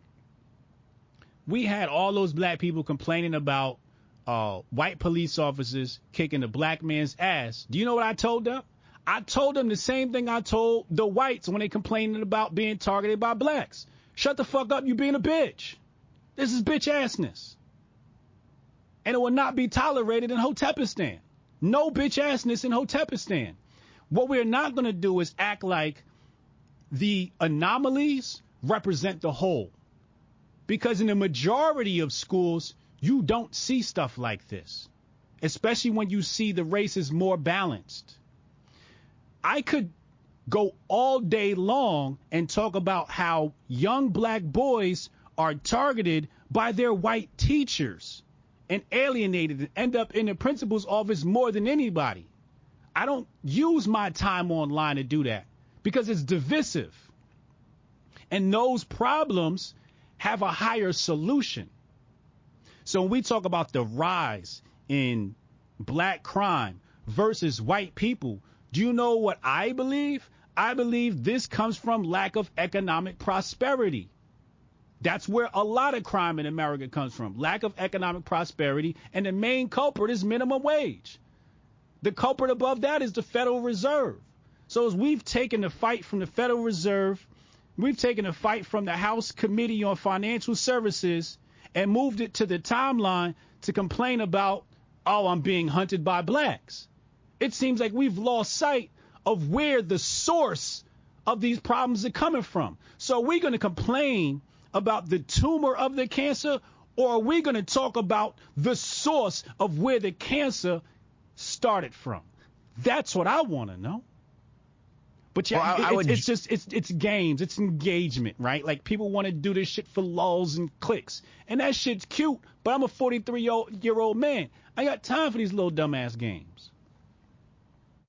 we had all those black people complaining about uh, white police officers kicking the black man's ass. Do you know what I told them? I told them the same thing I told the whites when they complaining about being targeted by blacks. Shut the fuck up, you being a bitch. This is bitch assness. And it will not be tolerated in Hotepistan. No bitch assness in Hotepistan. What we're not going to do is act like the anomalies represent the whole. Because in the majority of schools, you don't see stuff like this, especially when you see the races more balanced. I could go all day long and talk about how young black boys are targeted by their white teachers and alienated and end up in the principal's office more than anybody. I don't use my time online to do that because it's divisive. And those problems have a higher solution. So when we talk about the rise in black crime versus white people, do you know what I believe? I believe this comes from lack of economic prosperity. That's where a lot of crime in America comes from. Lack of economic prosperity, and the main culprit is minimum wage. The culprit above that is the Federal Reserve. So as we've taken the fight from the Federal Reserve, we've taken the fight from the House Committee on Financial Services and moved it to the timeline to complain about, oh, I'm being hunted by blacks. It seems like we've lost sight of where the source of these problems are coming from. So are we going to complain about the tumor of the cancer, or are we going to talk about the source of where the cancer started from? That's what I want to know. But yeah, Well, I- I it's, would- it's just it's it's games, it's engagement, right? Like people want to do this shit for lulls and clicks, and that shit's cute. But I'm a 43 year old, year old man. I got time for these little dumbass games.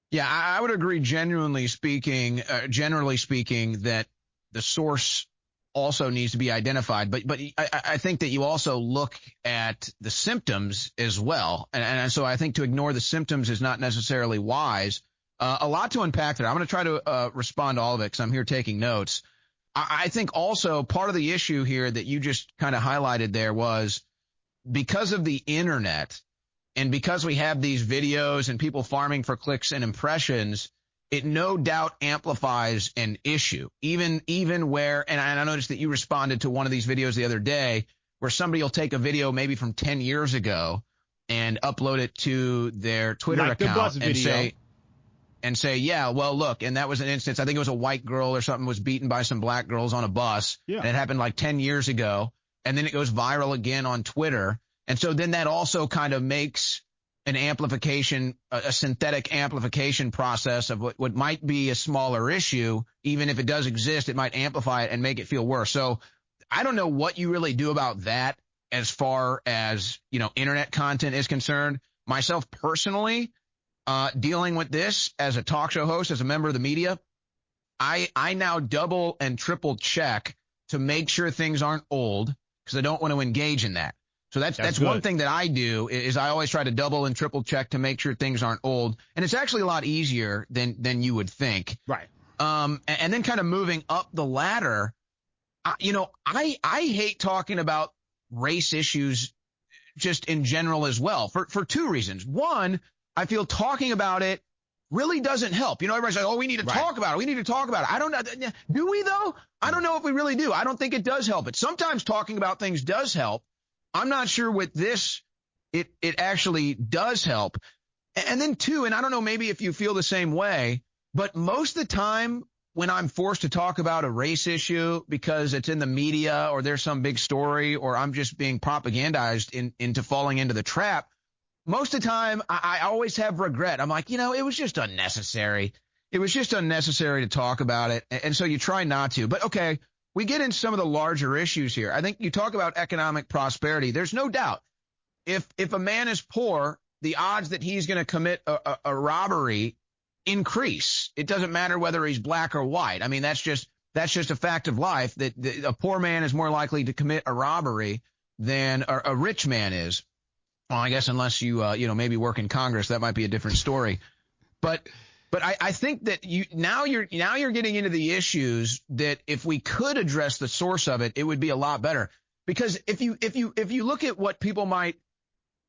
Yeah, I, would agree. Genuinely speaking, uh, generally speaking, that the source also needs to be identified. But but I, I I think that you also look at the symptoms as well, and, and so I think to ignore the symptoms is not necessarily wise. Uh, a lot to unpack there. I'm going to try to uh, respond to all of it because I'm here taking notes. I, I think also part of the issue here that you just kind of highlighted there was because of the internet and because we have these videos and people farming for clicks and impressions, it no doubt amplifies an issue. Even even where, and I, and I noticed that you responded to one of these videos the other day, where somebody will take a video maybe from 10 years ago and upload it to their Twitter Like account bus and say, and say, yeah, well, look, and that was an instance. I think it was a white girl or something was beaten by some black girls on a bus. Yeah. And it happened like 10 years ago. And then it goes viral again on Twitter. And so then that also kind of makes an amplification, a, a synthetic amplification process of what, what might be a smaller issue. Even if it does exist, it might amplify it and make it feel worse. So I don't know what you really do about that as far as, you know, internet content is concerned. Myself personally, uh, dealing with this as a talk show host, as a member of the media, I, I now double and triple check to make sure things aren't old because I don't want to engage in that. So that's, That's that's, one thing that I do is I always try to double and triple check to make sure things aren't old. And it's actually a lot easier than, than you would think. Right. Um, and, and then kind of moving up the ladder, I, you know, I, I hate talking about race issues just in general as well for, for two reasons. One, I feel talking about it really doesn't help. You know, everybody's like, oh, we need to right. talk about it. We need to talk about it. I don't know. Do we though? I don't know if we really do. I don't think it does help. But sometimes talking about things does help. I'm not sure with this, it, it actually does help. And then two, and I don't know, maybe if you feel the same way, but most of the time when I'm forced to talk about a race issue because it's in the media or there's some big story or I'm just being propagandized in, into falling into the trap, most of the time I, I always have regret. I'm like, you know, it was just unnecessary. It was just unnecessary to talk about it. And so you try not to. But okay, we get into some of the larger issues here. I think you talk about economic prosperity. There's no doubt if if a man is poor, the odds that he's going to commit a, a, a robbery increase. It doesn't matter whether he's black or white. I mean, that's just that's just a fact of life that, that a poor man is more likely to commit a robbery than a, a rich man is. Well, I guess unless you uh, you know maybe work in Congress, that might be a different story. But but I, I think that you now you're now you're getting into the issues that if we could address the source of it, it would be a lot better. Because if you if you if you look at what people might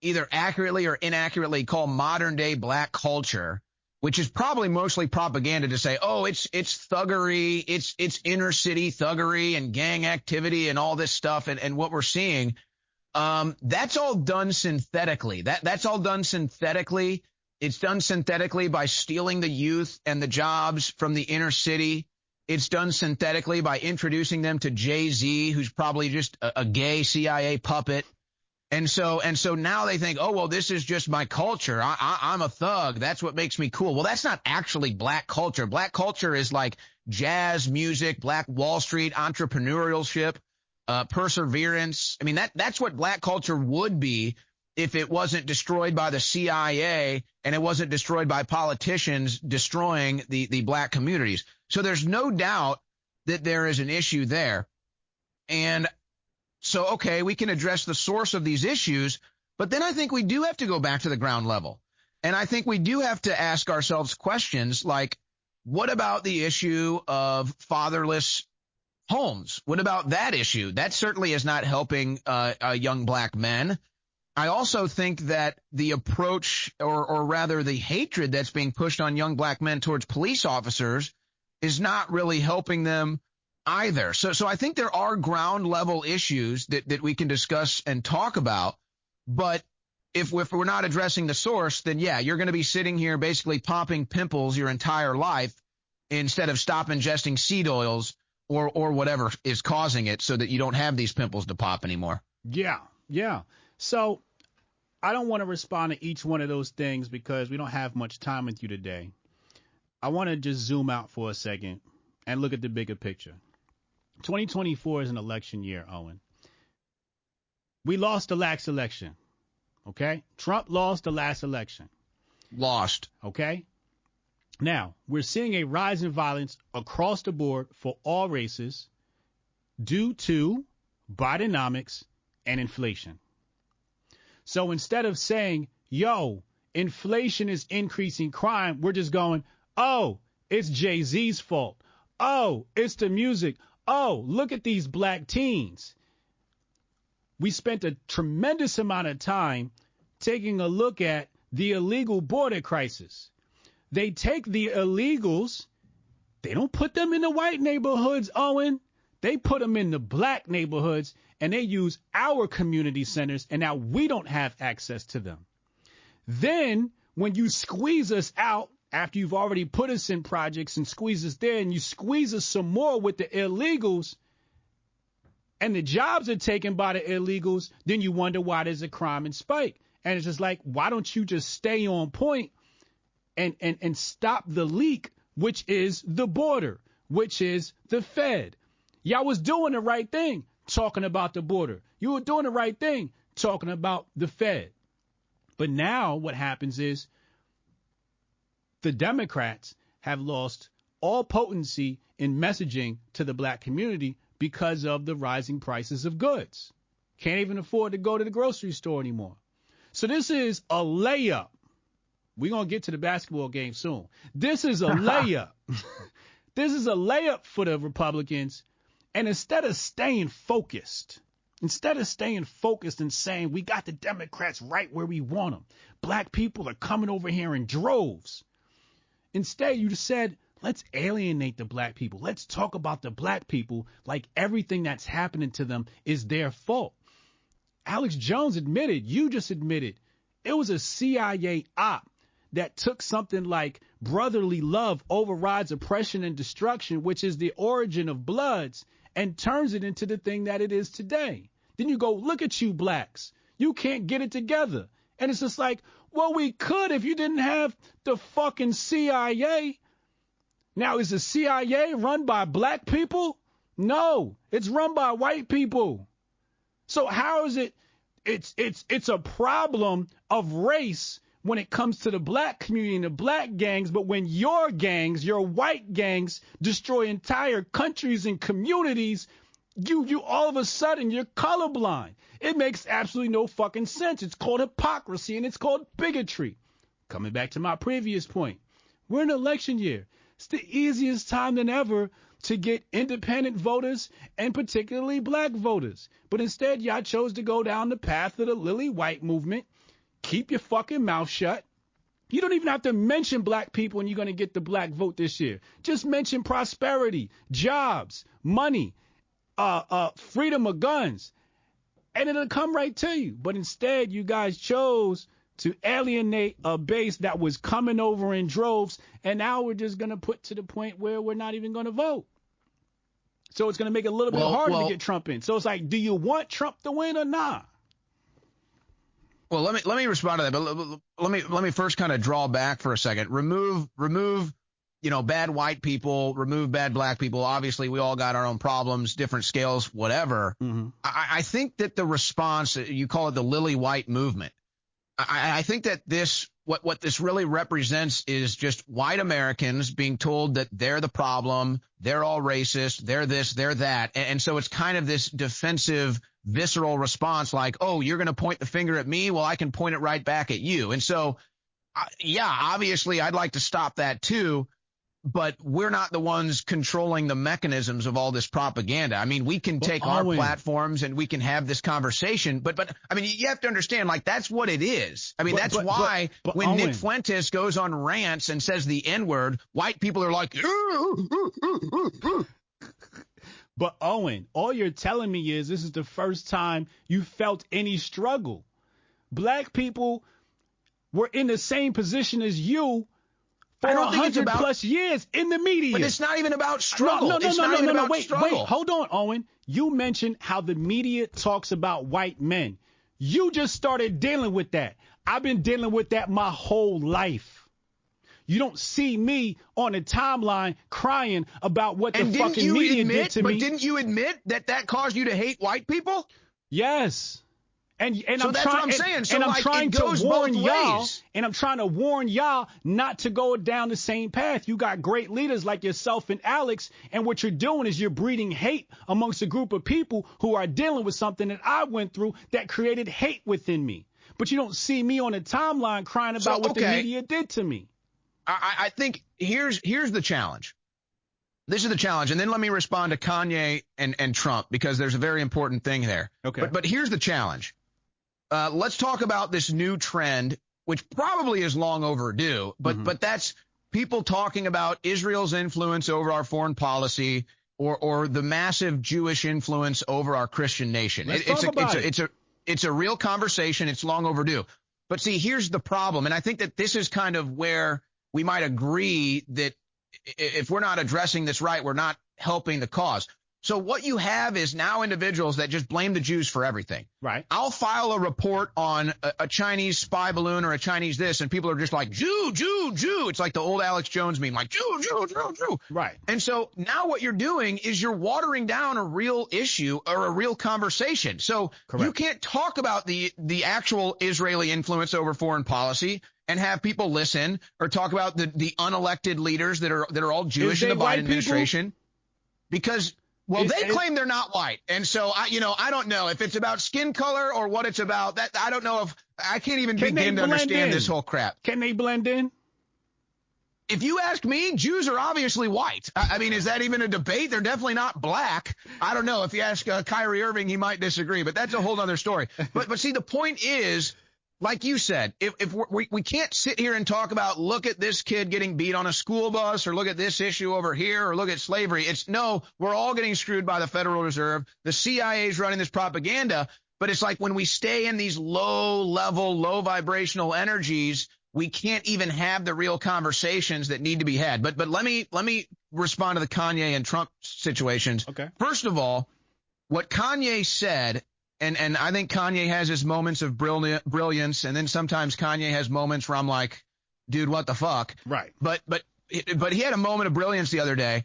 either accurately or inaccurately call modern day black culture, which is probably mostly propaganda to say, oh, it's it's thuggery, it's it's inner city thuggery and gang activity and all this stuff, and and what we're seeing, um, that's all done synthetically. That that's all done synthetically. It's done synthetically by stealing the youth and the jobs from the inner city. It's done synthetically by introducing them to Jay Z, who's probably just a, a gay CIA puppet. And so, and so now they think, oh, well, this is just my culture. I, I, I'm a thug. That's what makes me cool. Well, that's not actually black culture. Black culture is like jazz music, black Wall Street entrepreneurship, uh, perseverance. I mean, that, that's what black culture would be if it wasn't destroyed by the CIA and it wasn't destroyed by politicians destroying the, the black communities. So there's no doubt that there is an issue there. And so, okay, we can address the source of these issues, but then I think we do have to go back to the ground level. And I think we do have to ask ourselves questions like, what about the issue of fatherless homes? What about that issue? That certainly is not helping uh, uh, young black men. I also think that the approach, or, or rather the hatred that's being pushed on young black men towards police officers is not really helping them either. So, so I think there are ground level issues that, that we can discuss and talk about. But if, if we're not addressing the source, then yeah, you're going to be sitting here basically popping pimples your entire life instead of stop ingesting seed oils or, or whatever is causing it so that you don't have these pimples to pop anymore. Yeah. Yeah. So I don't want to respond to each one of those things because we don't have much time with you today. I want to just zoom out for a second and look at the bigger picture. 2024 is an election year, Owen. We lost the last election. Okay? Trump lost the last election. Lost. Okay? Now, we're seeing a rise in violence across the board for all races due to Bidenomics and inflation. So instead of saying, yo, inflation is increasing crime, we're just going, oh, it's Jay Z's fault. Oh, it's the music oh, look at these black teens. We spent a tremendous amount of time taking a look at the illegal border crisis. They take the illegals, they don't put them in the white neighborhoods, Owen. They put them in the black neighborhoods and they use our community centers, and now we don't have access to them. Then, when you squeeze us out after you've already put us in projects and squeeze us there and you squeeze us some more with the illegals and the jobs are taken by the illegals, then you wonder why there's a crime and spike. And it's just like, why don't you just stay on point and, and, and stop the leak, which is the border, which is the Fed. Y'all was doing the right thing talking about the border. You were doing the right thing talking about the Fed. But now what happens is the Democrats have lost all potency in messaging to the black community because of the rising prices of goods. Can't even afford to go to the grocery store anymore. So this is a layup. We're going to get to the basketball game soon. This is a layup This is a layup for the Republicans. And instead of staying focused, instead of staying focused and saying we got the Democrats right where we want them, black people are coming over here in droves. Instead, you just said, let's alienate the black people. Let's talk about the black people like everything that's happening to them is their fault. Alex Jones admitted, you just admitted, it was a CIA op that took something like brotherly love overrides oppression and destruction, which is the origin of Bloods, and turns it into the thing that it is today. Then you go, look at you blacks. You can't get it together. And it's just like, well, we could if you didn't have the fucking CIA. Now, is the CIA run by black people? No, it's run by white people. So how is it? It's it's it's a problem of race when it comes to the black community and the black gangs, but when your gangs, your white gangs, destroy entire countries and communities, you you all of a sudden you're colorblind. It makes absolutely no fucking sense. It's called hypocrisy and it's called bigotry. Coming back to my previous point, we're in election year. It's the easiest time than ever to get independent voters and particularly black voters. But instead, y'all chose to go down the path of the Lily White movement. Keep your fucking mouth shut. You don't even have to mention black people and you're going to get the black vote this year. Just mention prosperity, jobs, money, uh, uh, freedom of guns, and it'll come right to you. But instead, you guys chose to alienate a base that was coming over in droves, and now we're just going to put to the point where we're not even going to vote. So it's going to make it a little bit harder well- to get Trump in. So it's like, do you want Trump to win or not? Well, let me let me respond to that, but let- me let me first kind of draw back for a second. Remove remove you know bad white people, remove bad black people. Obviously, we all got our own problems, different scales, whatever. Mm-hmm. I, I think that the response you call it the Lily White movement. I, I think that this what what this really represents is just white Americans being told that they're the problem, they're all racist, they're this, they're that, and, and so it's kind of this defensive, visceral response, like, oh, you're going to point the finger at me, well, I can point it right back at you, and so, uh, yeah, obviously, I'd like to stop that too. But we're not the ones controlling the mechanisms of all this propaganda. I mean, we can take our Owen. platforms and we can have this conversation, but but I mean, you have to understand, like that's what it is. I mean, But- that's but- why but- when Nick Owen. Fuentes goes on rants and says the N word, white people are like, But Owen, all you're telling me is this is the first time you felt any struggle. Black people were in the same position as you I a don't think it's hundred about- plus years in the media. But it's not even about struggle. No, no, no, It's no, not no, no, no. Wait, struggle. wait, hold on, Owen. You mentioned how the media talks about white men. You just started dealing with that. I've been dealing with that my whole life. You don't see me on the timeline crying about what and the fucking media admit? did to but me. didn't you admit that that caused you to hate white people? Yes. And and So I'm that's trying what I'm and- saying. and, So, I'm like, trying to warn y'all and I'm trying to warn y'all not to go down the same path. You got great leaders like yourself and Alex, and what you're doing is you're breeding hate amongst a group of people who are dealing with something that I went through that created hate within me. But you don't see me on the timeline crying about So, what the media did to me. I, I I think here's here's the challenge. This is the challenge, and then let me respond to Kanye and, and Trump because there's a very important thing there. Okay. But but here's the challenge. Uh, let's talk about this new trend, which probably is long overdue, but Mm-hmm. but that's people talking about Israel's influence over our foreign policy or or the massive Jewish influence over our Christian nation. Let's it's talk a, it's it. a it's a it's a real conversation. It's long overdue. But see, here's the problem, and I think that this is kind of where we might agree that if we're not addressing this right, we're not helping the cause. So what you have is now individuals that just blame the Jews for everything. Right. I'll file a report on a, a Chinese spy balloon or a Chinese this, and people are just like Jew, Jew, Jew. It's like the old Alex Jones meme, like Jew, Jew, Jew, Jew. Right. And so now what you're doing is you're watering down a real issue or a real conversation. So you can't talk about the the actual Israeli influence over foreign policy and have people listen or talk about the the unelected leaders that are that are all Jewish in the Biden people? administration because well they claim they're not white. And so I you know I don't know if it's about skin color or what it's about. That I don't know if I can't even Can begin to understand in? this whole crap. Can they blend in? if you ask me, Jews are obviously white. I, I mean, is that even a debate? They're definitely not black. I don't know. If you ask uh, Kyrie Irving, he might disagree, but that's a whole other story. But but see, the point is, like you said, if, if we we can't sit here and talk about look at this kid getting beat on a school bus or look at this issue over here or look at slavery. It's no, we're all getting screwed by the Federal Reserve. The CIA is running this propaganda, but it's like when we stay in these low level, low vibrational energies, we can't even have the real conversations that need to be had. But but let me let me respond to the Kanye and Trump situations. Okay. First of all, what Kanye said and and I think Kanye has his moments of brilliant brilliance, and then sometimes Kanye has moments where I'm like, dude, what the fuck? Right. But but but he had a moment of brilliance the other day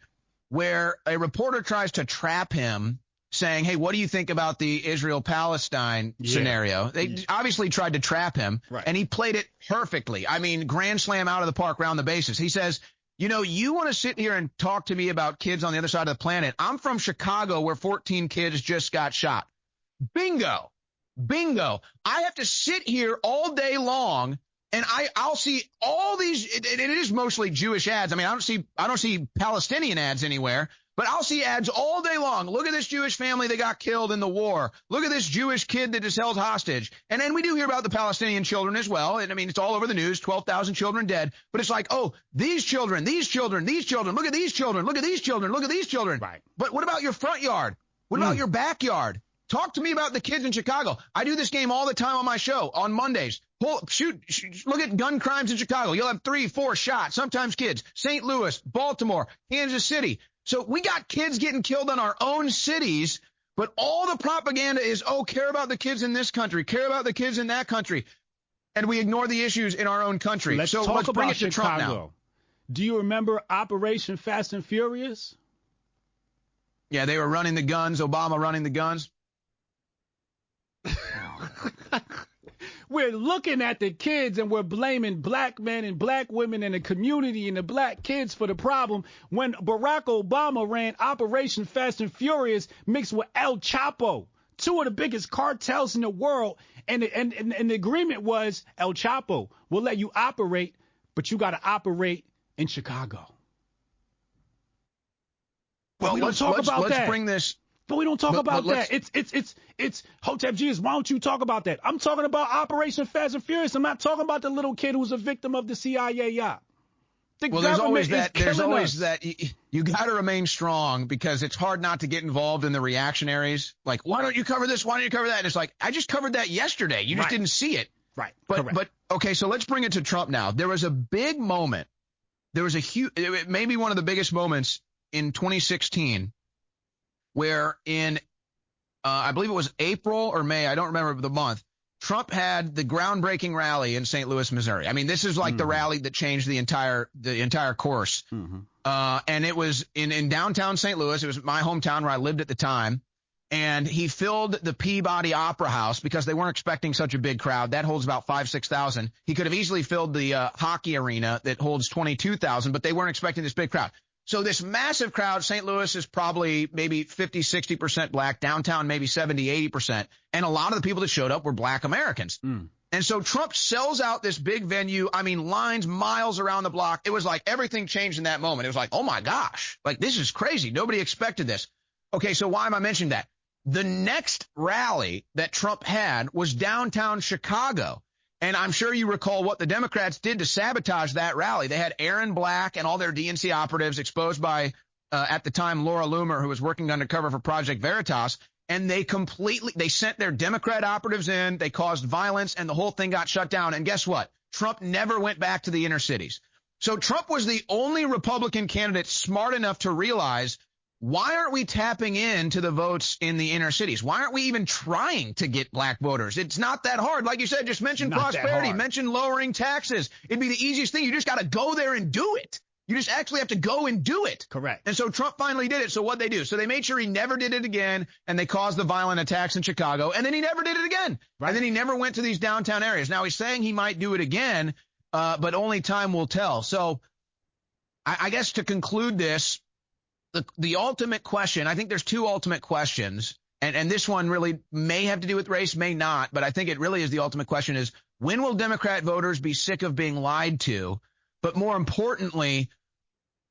where a reporter tries to trap him saying, "Hey, what do you think about the Israel Palestine Yeah. scenario?" They obviously tried to trap him, Right. and he played it perfectly. I mean, grand slam out of the park, round the bases. He says. You know, you want to sit here and talk to me about kids on the other side of the planet. I'm from Chicago where 14 kids just got shot. Bingo. Bingo. I have to sit here all day long and I, I'll see all these, it, it is mostly Jewish ads. I mean, I don't see, I don't see Palestinian ads anywhere, but I'll see ads all day long. Look at this Jewish family that got killed in the war. Look at this Jewish kid that is held hostage. And then we do hear about the Palestinian children as well. And I mean, it's all over the news, 12,000 children dead, but it's like, oh, these children, these children, these children, look at these children, look at these children, look at these children. Right. But what about your front yard? What about mm. your backyard? Talk to me about the kids in Chicago. I do this game all the time on my show on Mondays. Pull, shoot, sh- look at gun crimes in Chicago. You'll have three, four shots, sometimes kids. St. Louis, Baltimore, Kansas City. So we got kids getting killed in our own cities, but all the propaganda is, oh, care about the kids in this country, care about the kids in that country. And we ignore the issues in our own country. Let's so talk let's bring about it to Trump Chicago. now. Do you remember Operation Fast and Furious? Yeah, they were running the guns, Obama running the guns. We're looking at the kids and we're blaming black men and black women and the community and the black kids for the problem when Barack Obama ran Operation Fast and Furious mixed with El Chapo, two of the biggest cartels in the world. And, and, and, and the agreement was El Chapo will let you operate, but you got to operate in Chicago. Well, we let's, talk let's, about let's that. bring this. But we don't talk But- about but that. It's it's it's it's Hotep Jesus. Why don't you talk about that? I'm talking about Operation Fast and Furious. I'm not talking about the little kid who's a victim of the CIA yacht. The well, there's government always that. There's always us. that. You, you got to remain strong because it's hard not to get involved in the reactionaries. Like, why don't you cover this? Why don't you cover that? And it's like, I just covered that yesterday. You just Right. didn't see it. Right. But Correct. but okay, so let's bring it to Trump now. There was a big moment. There was a huge, maybe one of the biggest moments in 2016, where in, uh, I believe it was April or May, I don't remember the month. Trump had the groundbreaking rally in St. Louis, Missouri. I mean, this is like the rally that changed the entire the entire course. Uh, and it was in in downtown St. Louis. It was my hometown where I lived at the time. And he filled the Peabody Opera House because they weren't expecting such a big crowd. That holds about five, six thousand. He could have easily filled the uh, hockey arena that holds twenty-two thousand, but they weren't expecting this big crowd. So this massive crowd, St. Louis is probably maybe 50, 60% black, downtown maybe 70, 80%. And a lot of the people that showed up were black Americans. Hmm. And so Trump sells out this big venue. I mean, lines miles around the block. It was like everything changed in that moment. It was like, oh my gosh, like this is crazy. Nobody expected this. Okay, so why am I mentioning that? The next rally that Trump had was downtown Chicago. And I'm sure you recall what the Democrats did to sabotage that rally. They had Aaron Black and all their DNC operatives exposed by, uh, at the time, Laura Loomer, who was working undercover for Project Veritas. And they completely, they sent their Democrat operatives in. They caused violence and the whole thing got shut down. And guess what? Trump never went back to the inner cities. So Trump was the only Republican candidate smart enough to realize why aren't we tapping into the votes in the inner cities? Why aren't we even trying to get black voters? It's not that hard. Like you said, just mention Not prosperity, mention lowering taxes. It'd be the easiest thing. You just got to go there and do it. You just actually have to go and do it. Correct. And so Trump finally did it. So what they do? So they made sure he never did it again, and they caused the violent attacks in Chicago, and then he never did it again. And then he never went to these downtown areas. Now he's saying he might do it again, uh, but only time will tell. So I, I guess to conclude this, the the ultimate question, I think there's two ultimate questions, and, and this one really may have to do with race, may not, but I think it really is the ultimate question is when will Democrat voters be sick of being lied to but more importantly,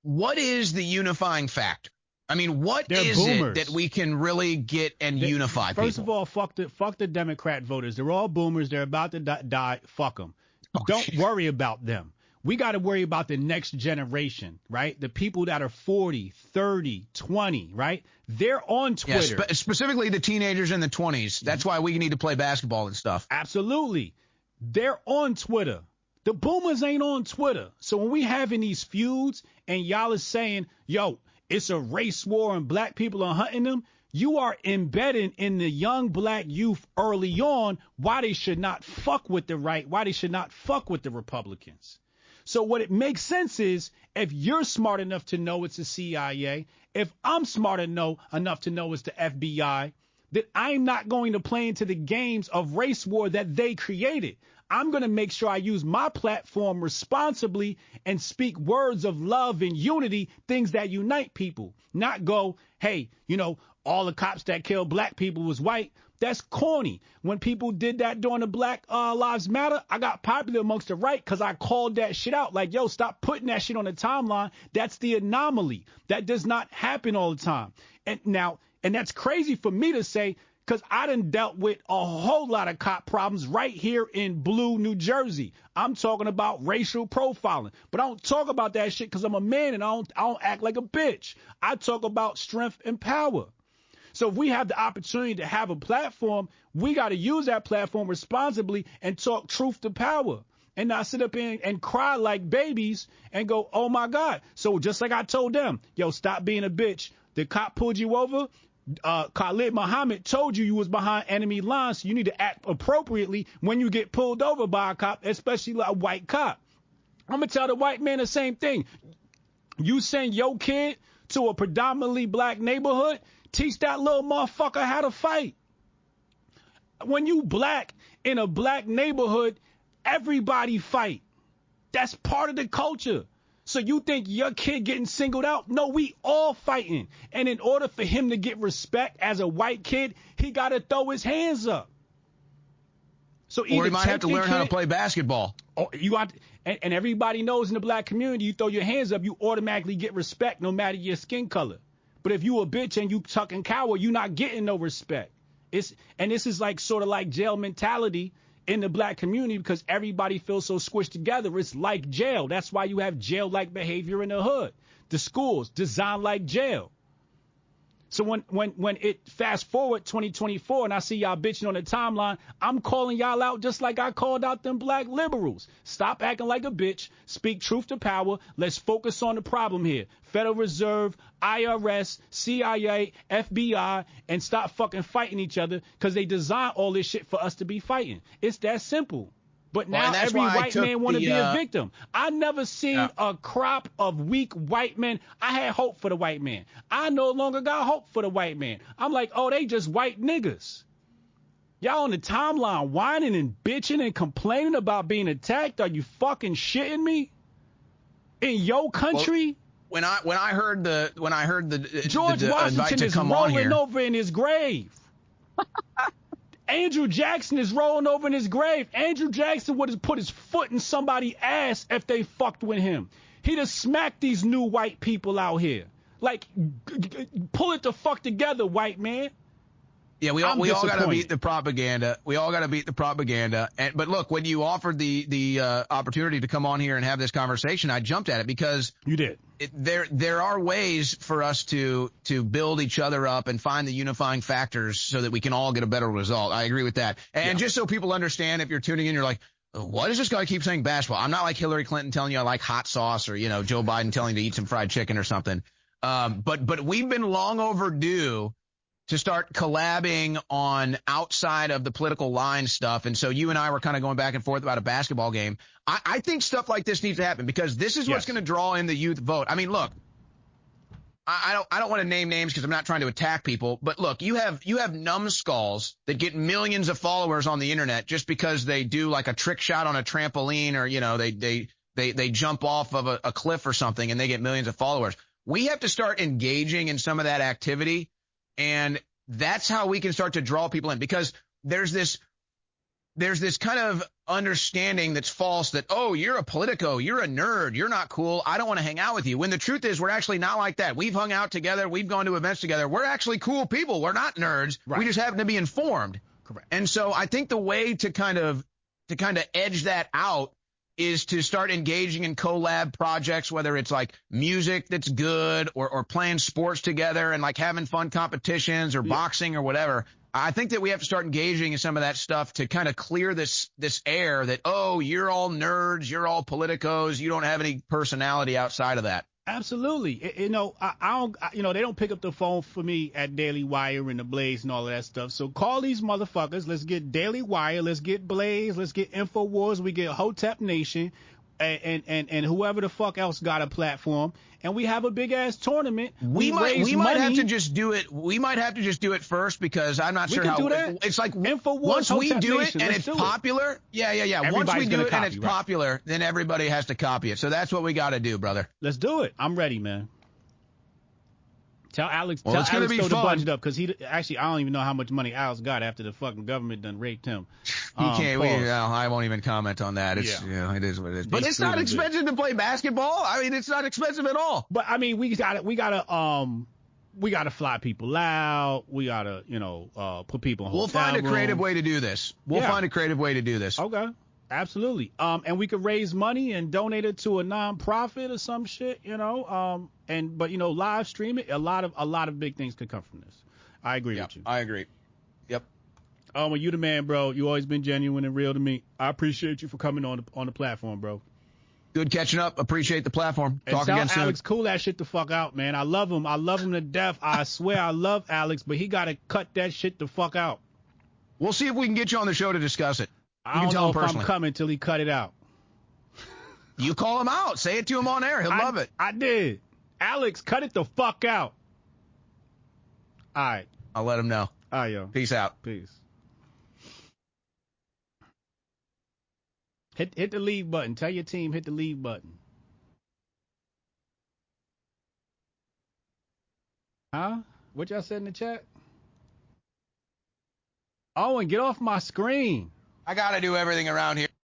what is the unifying factor? I mean, what They're is boomers. it that we can really get and They- unify First people? of all, fuck the fuck the Democrat voters. They're all boomers. They're about to di- die. Fuck them. Oh, Don't worry about them. We got to worry about the next generation, right? The people that are 40, 30, 20, right? They're on Yeah, Twitter. spe- specifically the teenagers in the 20s. That's why we need to play basketball and stuff. Absolutely. They're on Twitter. The boomers ain't on Twitter. So when we having these feuds and y'all is saying, yo, it's a race war and black people are hunting them, you are embedding in the young black youth early on why they should not fuck with the right, why they should not fuck with the Republicans. So what it makes sense is if you're smart enough to know it's the CIA, if I'm smart enough enough to know it's the FBI, that I'm not going to play into the games of race war that they created. I'm going to make sure I use my platform responsibly and speak words of love and unity, things that unite people. Not go, hey, you know, all the cops that killed black people was white. That's corny. When people did that during the Black uh, Lives Matter, I got popular amongst the right because I called that shit out. Like, yo, stop putting that shit on the timeline. That's the anomaly. That does not happen all the time. And now, and that's crazy for me to say because I done dealt with a whole lot of cop problems right here in Blue, New Jersey. I'm talking about racial profiling, but I don't talk about that shit because I'm a man and I don't, I don't act like a bitch. I talk about strength and power. So if we have the opportunity to have a platform, we got to use that platform responsibly and talk truth to power. And not sit up in and cry like babies and go, oh my God. So just like I told them, yo, stop being a bitch. The cop pulled you over. Uh, Khalid Muhammad told you you was behind enemy lines. So you need to act appropriately when you get pulled over by a cop, especially a white cop. I'm gonna tell the white man the same thing. You send your kid to a predominantly black neighborhood, teach that little motherfucker how to fight. When you black in a black neighborhood, everybody fight. That's part of the culture. So you think your kid getting singled out? No, we all fighting. And in order for him to get respect as a white kid, he got to throw his hands up. So Or he might have to learn how to play basketball. Oh, you got, and, and everybody knows in the black community, you throw your hands up, you automatically get respect no matter your skin color. But if you a bitch and you tuck and cower, you not getting no respect. It's and this is like sort of like jail mentality in the black community because everybody feels so squished together. It's like jail. That's why you have jail-like behavior in the hood. The schools designed like jail. So when when when it fast forward 2024 and I see y'all bitching on the timeline, I'm calling y'all out just like I called out them black liberals. Stop acting like a bitch. Speak truth to power. Let's focus on the problem here. Federal Reserve, IRS, CIA, FBI, and stop fucking fighting each other because they designed all this shit for us to be fighting. It's that simple. But now and that's every white man want to the, be a uh, victim. I never seen Yeah. a crop of weak white men. I had hope for the white man. I no longer got hope for the white man. I'm like, oh, they just white niggas. Y'all on the timeline whining and bitching and complaining about being attacked. Are you fucking shitting me? In your country? When I when I heard the when I heard the George the, the invite Washington to is come on rolling over in his grave. Andrew Jackson is rolling over in his grave. Andrew Jackson would have put his foot in somebody's ass if they fucked with him. He'd have smacked these new white people out here. Like, g- g- pull it the fuck together, white man. Yeah, we all I'm we all got to beat the propaganda. We all got to beat the propaganda. And but look, when you offered the the uh, opportunity to come on here and have this conversation, I jumped at it because you did. It, there there are ways for us to to build each other up and find the unifying factors so that we can all get a better result. I agree with that. And just so people understand, if you're tuning in, you're like. What does this guy keep saying basketball? I'm not like Hillary Clinton telling you I like hot sauce or, you know, Joe Biden telling you to eat some fried chicken or something. Um, but, but we've been long overdue to start collabing on outside of the political line stuff. And so you and I were kind of going back and forth about a basketball game. I, I think stuff like this needs to happen because this is what's Yes. going to draw in the youth vote. I mean, look, I, I don't I don't want to name names because I'm not trying to attack people, but look, you have you have numbskulls that get millions of followers on the internet just because they do like a trick shot on a trampoline or you know they they they they jump off of a, a cliff or something and they get millions of followers. We have to start engaging in some of that activity, and that's how we can start to draw people in because there's this there's this kind of understanding that's false that oh you're a politico you're a nerd you're not cool i don't want to hang out with you when the truth is we're actually not like that. We've hung out together we've gone to events together we're actually cool people we're not nerds right. we just happen to be informed. Correct. And so i think the way to kind of to kind of edge that out is to start engaging in collab projects, whether it's like music that's good or, or playing sports together and like having fun competitions or yeah. boxing or whatever. I think that we have to start engaging in some of that stuff to kind of clear this this air that oh you're all nerds, you're all politicos, you don't have any personality outside of that. Absolutely. You know, I, I don't. I, you know, they don't pick up the phone for me at Daily Wire and the Blaze and all of that stuff. So call these motherfuckers. Let's get Daily Wire. Let's get Blaze. Let's get Infowars. We get Hotep Nation and, and and whoever the fuck else got a platform, and we have a big ass tournament. We, we might we money. might have to just do it. We might have to just do it first because I'm not we sure can how. Do that. It's like Infowars, once we do it and it's popular, it. yeah, yeah, yeah. Everybody's once we do it copy, and it's right? popular, then everybody has to copy it. So that's what we got to do, brother. Let's do it. I'm ready, man. Tell Alex, well, tell it's Alex gonna be fun. the budget up because he actually I don't even know how much money Alex got after the fucking government done raped him. He Um, can't. We, no, I won't even comment on that. It's Yeah. you know, it is what it is. But it's not screwed him good. expensive to play basketball. I mean, it's not expensive at all. But I mean, we got to we got to um we got to fly people out. We got to you know uh put people in We'll find a creative way to do this. We'll Yeah. find a creative way to do this. Okay. Absolutely. Um, and we could raise money and donate it to a nonprofit or some shit, you know. Um, and but you know, live streaming. A lot of a lot of big things could come from this. I agree with you. I agree. Yep. Um, well, you the man, bro. You always been genuine and real to me. I appreciate you for coming on the, on the platform, bro. Good catching up. Appreciate the platform. And Talk tell again soon. Cool that shit the fuck out, man. I love him. I love him to death. I swear I love Alex, but he got to cut that shit the fuck out. We'll see if we can get you on the show to discuss it. You i don't tell know him if i'm coming till he cut it out. You call him out. Say it to him on air. He'll I- love it. I did. Alex, cut it the fuck out. All right. I'll let him know. All right, yo. Peace out. Peace. Hit hit the leave button. Tell your team hit the leave button. Huh? What y'all said in the chat? Owen, get off my screen. I gotta do everything around here.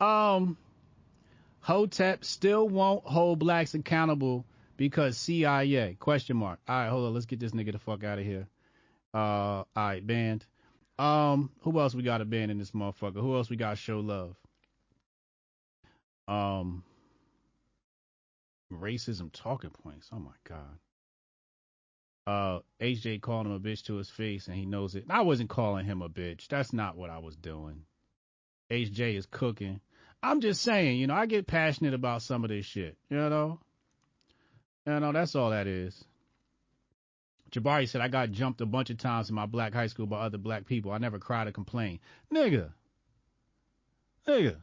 Um, Hotep still won't hold blacks accountable because CIA? Question mark. All right, hold on. Let's get this nigga the fuck out of here. Uh, all right, banned. Um, who else we got to ban in this motherfucker? Who else we got show love? Um, racism talking points. Oh my god. Uh, HJ called him a bitch to his face, and he knows it. I wasn't calling him a bitch. That's not what I was doing. HJ is cooking. I'm just saying, you know, I get passionate about some of this shit. You know, you know, that's all that is. Jabari said I got jumped a bunch of times in my black high school by other black people. I never cried or complained. Nigga, nigga.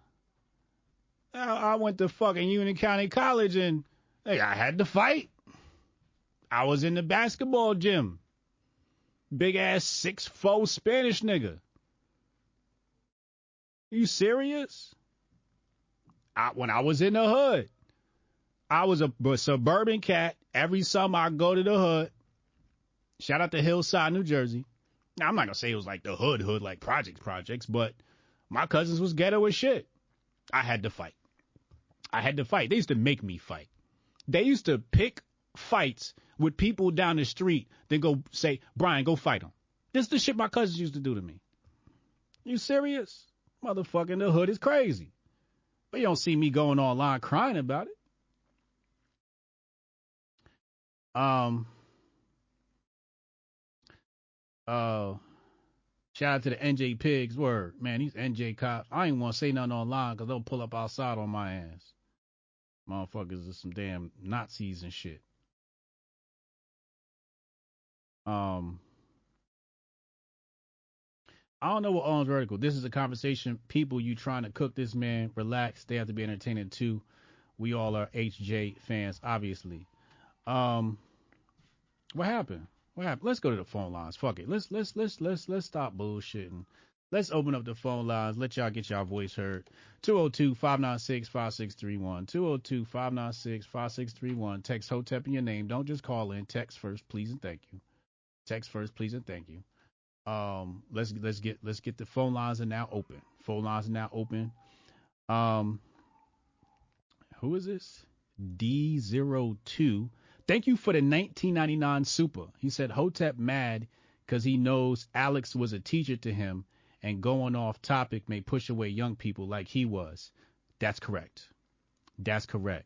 I, went to fucking Union County College and hey, I had to fight. I was in the basketball gym. Big ass six four Spanish nigga. Are you serious? I, when I was in the hood, I was a, a suburban cat. Every summer I go to the hood. Shout out to Hillside, New Jersey. Now I'm not gonna say it was like the hood hood like projects projects, but my cousins was ghetto as shit. I had to fight. I had to fight. They used to make me fight. They used to pick fights with people down the street, then go say, Brian, go fight them. This is the shit my cousins used to do to me. You serious? Motherfucking the hood is crazy. But you don't see me going online crying about it. Um. Uh. Shout out to the NJ Pigs. Word, man, these NJ cops. I ain't want to say nothing online because they'll pull up outside on my ass. Motherfuckers are some damn Nazis and shit. Um. I don't know what owns vertical. This is a conversation. People, you trying to cook this man. Relax. They have to be entertaining too. We all are HJ fans, obviously. Um, what happened? What happened? Let's go to the phone lines. Fuck it. Let's let's let's let's let's stop bullshitting. Let's open up the phone lines. Let y'all get y'all voice heard. 202-596-5631. 202-596-5631. Text Hotep in your name. Don't just call in. Text first, please and thank you. Text first, please and thank you. Um, let's let's get let's get the phone lines are now open. Phone lines are now open. Um, who is this? D02. Thank you for the 1999 super. He said Hotep mad because he knows Alex was a teacher to him and going off topic may push away young people like he was. That's correct. That's correct.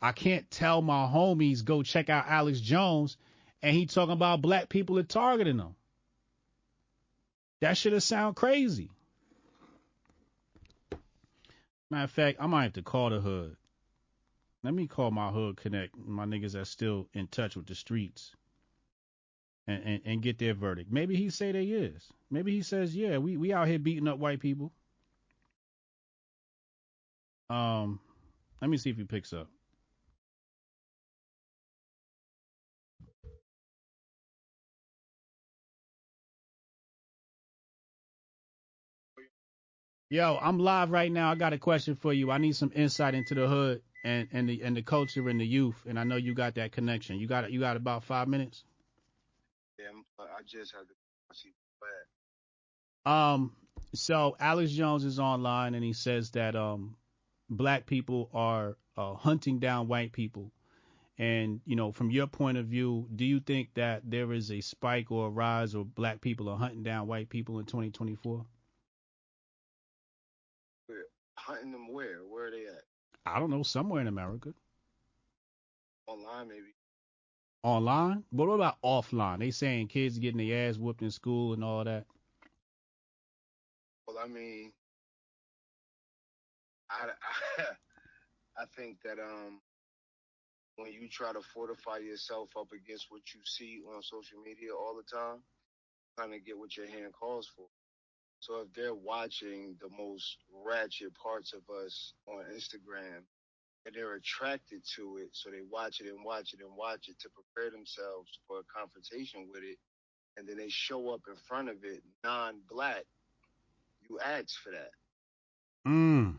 I can't tell my homies go check out Alex Jones and he talking about black people are targeting them. That should have sound crazy. Matter of fact, I might have to call the hood. Let me call my hood connect, my niggas that's still in touch with the streets, and, and, and get their verdict. Maybe he say they is. Maybe he says, yeah, we, we out here beating up white people. Um, let me see if he picks up. Yo, I'm live right now. I got a question for you. I need some insight into the hood and, and the and the culture and the youth. And I know you got that connection. You got you got about five minutes. Yeah, I just had to see Um, so Alex Jones is online and he says that um, black people are uh, hunting down white people. And you know, from your point of view, do you think that there is a spike or a rise of black people are hunting down white people in 2024? Hunting them where? Where are they at? I don't know, somewhere in America. Online, maybe. Online? But what about offline? They saying kids getting their ass whooped in school and all that. Well, I mean, I, I, I think that um, when you try to fortify yourself up against what you see on social media all the time, kind of get what your hand calls for. So if they're watching the most ratchet parts of us on Instagram and they're attracted to it, so they watch it and watch it and watch it to prepare themselves for a confrontation with it, and then they show up in front of it non-black, you ask for that. Mm.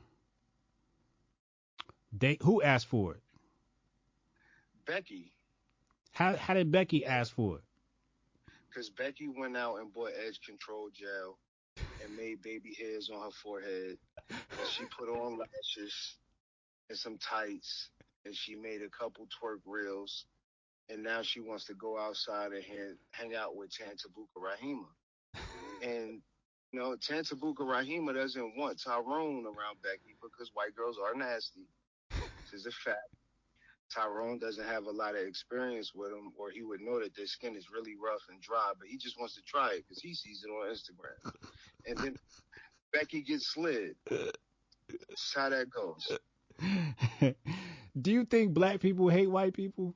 They who asked for it? Becky. How how did Becky ask for it? Because Becky went out and bought edge control gel and made baby hairs on her forehead. And she put on lashes and some tights, and she made a couple twerk reels. And now she wants to go outside and hang, hang out with Tantabuka Rahima. And you know, Tantabuka Rahima doesn't want Tyrone around Becky because white girls are nasty. This is a fact. Tyrone doesn't have a lot of experience with them, or he would know that their skin is really rough and dry, but he just wants to try it because he sees it on Instagram. And then Becky gets slid. That's how that goes. Do you think black people hate white people?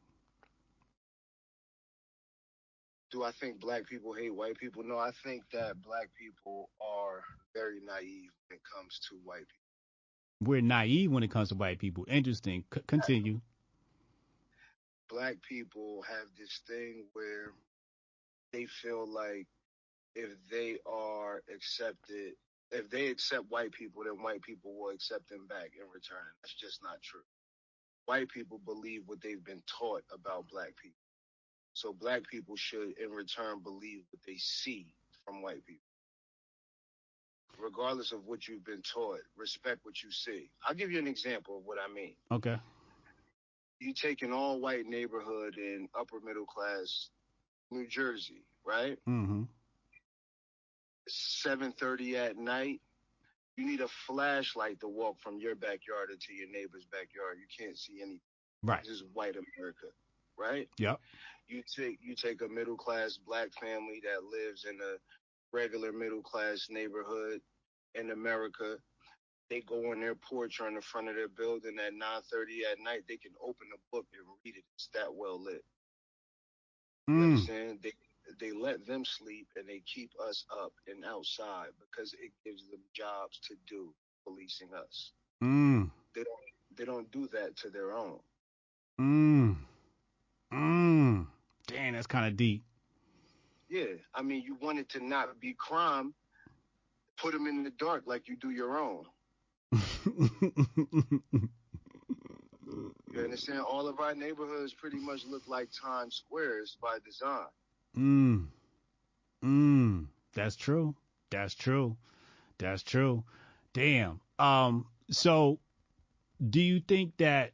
Do I think black people hate white people? No, I think that black people are very naive when it comes to white people. We're naive when it comes to white people. Interesting. C- continue black people have this thing where they feel like if they are accepted, if they accept white people, then white people will accept them back in return. That's just not true. White people believe what they've been taught about black people. So black people should in return believe what they see from white people. Regardless of what you've been taught, respect what you see. I'll give you an example of what I mean. Okay you take an all white neighborhood in upper middle class New Jersey, right? Mm-hmm. 7:30 at night. You need a flashlight to walk from your backyard into your neighbor's backyard. You can't see anything. Right. This is white America, right? Yep. You take you take a middle class black family that lives in a regular middle class neighborhood in America they go on their porch or in the front of their building at 9:30 at night, they can open a book and read it. It's that well lit. Mm. You understand? They they let them sleep and they keep us up and outside because it gives them jobs to do policing us. Mm. They don't they don't do that to their own. Mm. Mm. Damn, that's kind of deep. Yeah, I mean, you want it to not be crime. Put them in the dark like you do your own. You understand? All of our neighborhoods pretty much look like Times Squares by design. Mm. Mm. That's true. That's true. That's true. Damn. Um. So, do you think that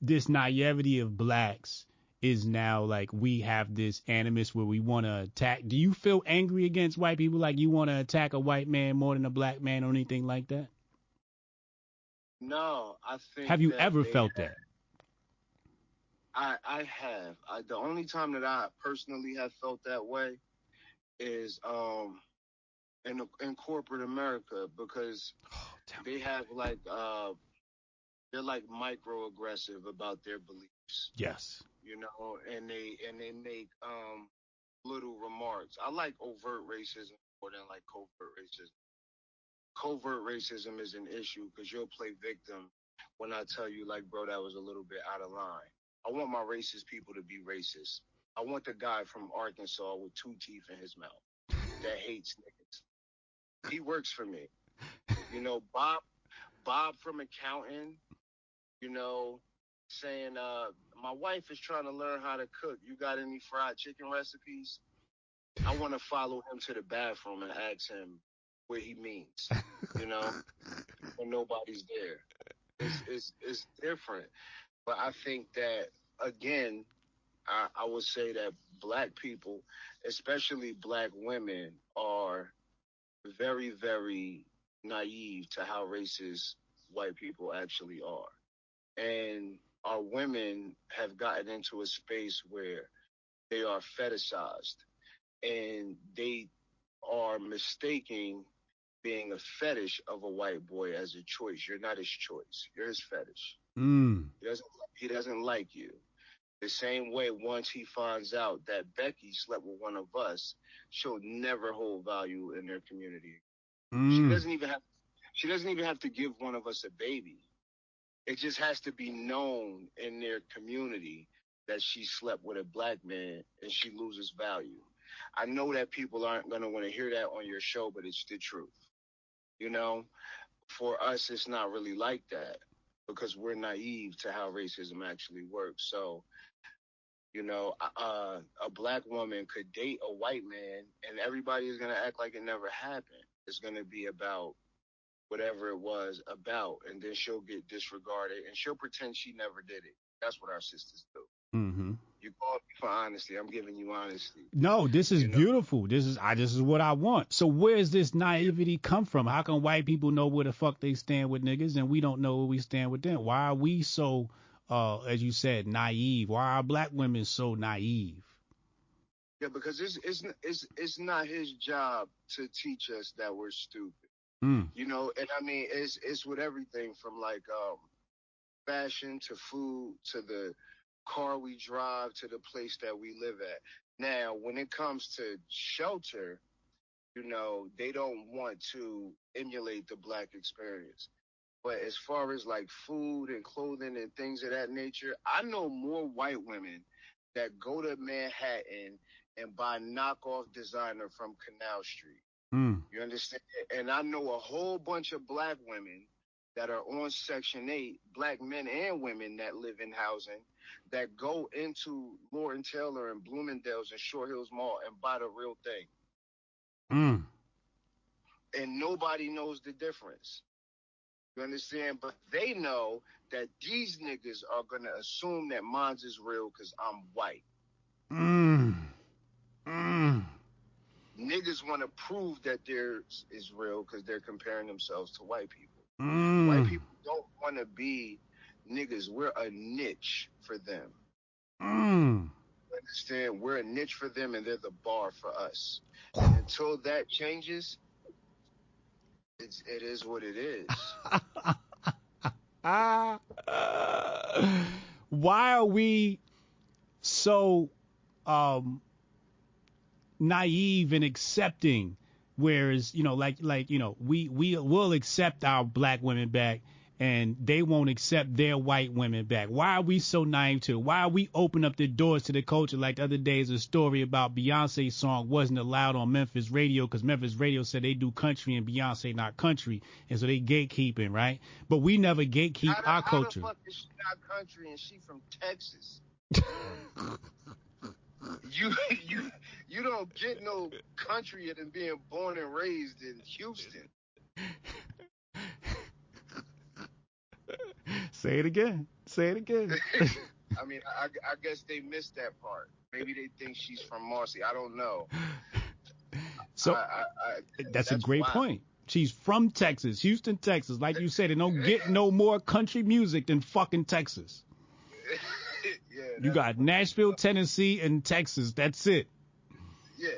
this naivety of blacks is now like we have this animus where we want to attack? Do you feel angry against white people, like you want to attack a white man more than a black man or anything like that? No, I think. Have you ever felt have- that? I I have. I, the only time that I personally have felt that way is um in in corporate America because they have like uh they're like microaggressive about their beliefs. Yes. You know, and they and they make um little remarks. I like overt racism more than like covert racism. Covert racism is an issue because you'll play victim when I tell you like, bro, that was a little bit out of line. I want my racist people to be racist. I want the guy from Arkansas with two teeth in his mouth that hates niggas. He works for me. You know, Bob Bob from accounting, you know, saying, uh, my wife is trying to learn how to cook. You got any fried chicken recipes? I want to follow him to the bathroom and ask him what he means, you know, when nobody's there. It's, it's, it's different. But I think that, again, I, I would say that black people, especially black women, are very, very naive to how racist white people actually are. And our women have gotten into a space where they are fetishized and they are mistaking being a fetish of a white boy as a choice. You're not his choice. You're his fetish. Mm. He doesn't he doesn't like you. The same way once he finds out that Becky slept with one of us, she'll never hold value in their community. She Mm. doesn't even have she doesn't even have to give one of us a baby. It just has to be known in their community that she slept with a black man and she loses value. I know that people aren't going to want to hear that on your show, but it's the truth. You know, for us, it's not really like that because we're naive to how racism actually works. So, you know, uh, a black woman could date a white man and everybody is going to act like it never happened. It's going to be about whatever it was about, and then she'll get disregarded and she'll pretend she never did it. That's what our sisters do. Mm-hmm. You called me for honesty. I'm giving you honesty. No, this is beautiful. This is I. This is what I want. So where's this naivety come from? How come white people know where the fuck they stand with niggas and we don't know where we stand with them? Why are we so, uh, as you said, naive? Why are black women so naive? Yeah, because it's it's it's it's not his job to teach us that we're stupid. Mm. You know, and I mean it's it's with everything from like um fashion to food to the car we drive to the place that we live at. Now, when it comes to shelter, you know, they don't want to emulate the black experience. But as far as like food and clothing and things of that nature, I know more white women that go to Manhattan and buy knockoff designer from Canal Street. Mm. You understand? And I know a whole bunch of black women that are on Section 8, black men and women that live in housing, that go into Lord Taylor and Bloomingdale's and Short Hills Mall and buy the real thing. Mm. And nobody knows the difference. You understand? But they know that these niggas are going to assume that mine's is real because I'm white. Mm. Mm. Niggas want to prove that theirs is real because they're comparing themselves to white people. Mm. White people don't want to be niggas. We're a niche for them. Mm. Understand? We're a niche for them and they're the bar for us. And until that changes, it's, it is what it is. Ah. why are we so um naive and accepting whereas you know like like you know we we will accept our black women back and they won't accept their white women back why are we so naive to it? why are we open up the doors to the culture like the other day is a story about beyonce's song wasn't allowed on memphis radio because memphis radio said they do country and beyonce not country and so they gatekeeping right but we never gatekeep how our how culture the fuck is she not country and she from Texas? you you you don't get no country than being born and raised in Houston. Say it again. Say it again. I mean, I, I guess they missed that part. Maybe they think she's from Marcy. I don't know. So I, I, I, that's, a great wild. point. She's from Texas, Houston, Texas. Like you said, it don't get no more country music than fucking Texas. yeah, You got Nashville, Tennessee, and Texas. That's it. yeah.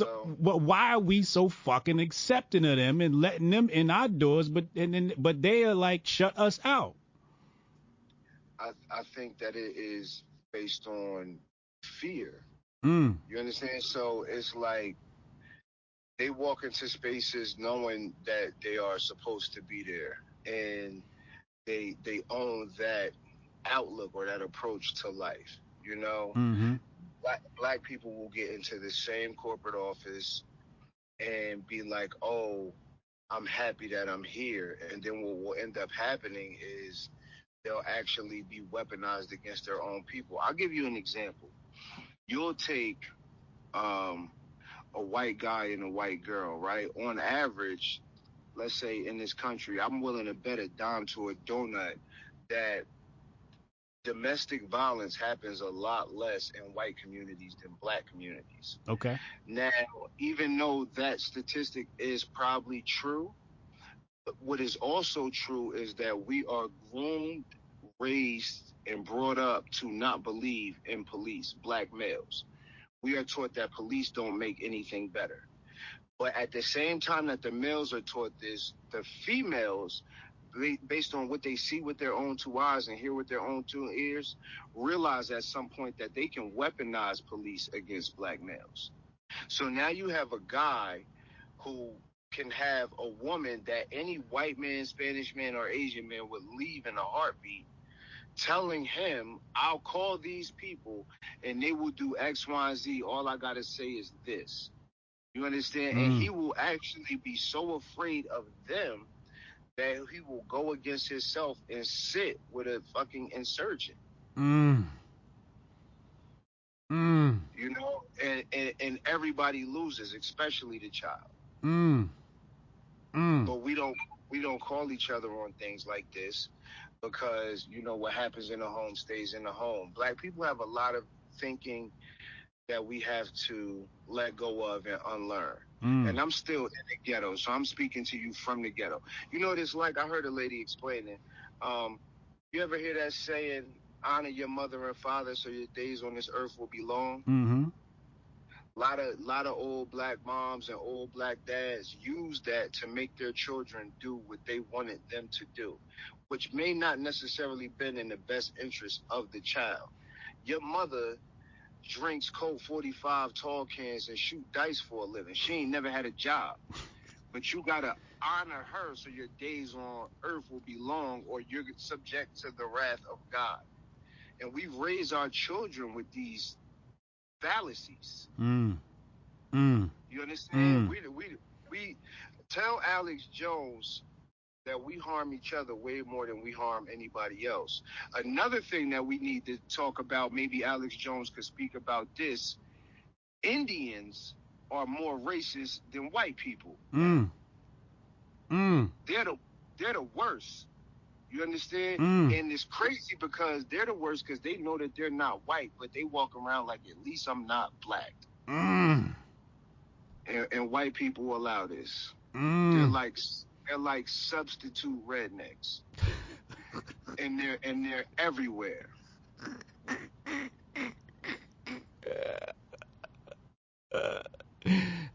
So, but why are we so fucking accepting of them and letting them in our doors? But and, and but they are like shut us out. I I think that it is based on fear. Mm. You understand? So it's like they walk into spaces knowing that they are supposed to be there, and they they own that outlook or that approach to life. You know, Mm-hmm. Black black people will get into the same corporate office and be like, "Oh, I'm happy that I'm here," and then what will end up happening is they'll actually be weaponized against their own people. I'll give you an example. You'll take um, a white guy and a white girl, right? On average, let's say in this country, I'm willing to bet a dime to a donut that domestic violence happens a lot less in white communities than black communities. Okay. Now, even though that statistic is probably true, what is also true is that we are groomed, raised, and brought up to not believe in police, black males. We are taught that police don't make anything better. But at the same time that the males are taught this, the females, based on what they see with their own two eyes and hear with their own two ears, realize at some point that they can weaponize police against black males. So now you have a guy who can have a woman that any white man, Spanish man, or Asian man would leave in a heartbeat, telling him, I'll call these people and they will do X, Y, and Z. All I got to say is this. You understand? And Mm. he will actually be so afraid of them that he will go against himself and sit with a fucking insurgent. Mm. Mm. You know, and, and, and everybody loses, especially the child. Mm. Mm. but we don't we don't call each other on things like this because you know what happens in the home stays in the home black people have a lot of thinking that we have to let go of and unlearn Mm. and i'm still in the ghetto so i'm speaking to you from the ghetto you know what it's like i heard a lady explaining um you ever hear that saying honor your mother and father so your days on this earth will be long Mm-hmm. lot of lot of old black moms and old black dads use that to make their children do what they wanted them to do, which may not necessarily been in the best interest of the child. Your mother drinks Colt 45 tall cans and shoot dice for a living. She ain't never had a job. But you gotta honor her so your days on earth will be long or you're subject to the wrath of God. And we raise our children with these fallacies. Mm. Mm. You understand? Mm. We we we tell Alex Jones that we harm each other way more than we harm anybody else. Another thing that we need to talk about, maybe Alex Jones could speak about this. Indians are more racist than white people. Mm. Mm. They're the they're the worst. You understand? Mm. And it's crazy because they're the worst because they know that they're not white, but they walk around like at least I'm not black. Mm. And, and white people allow this. They're Mm. like they're like substitute rednecks, and they're and they're everywhere.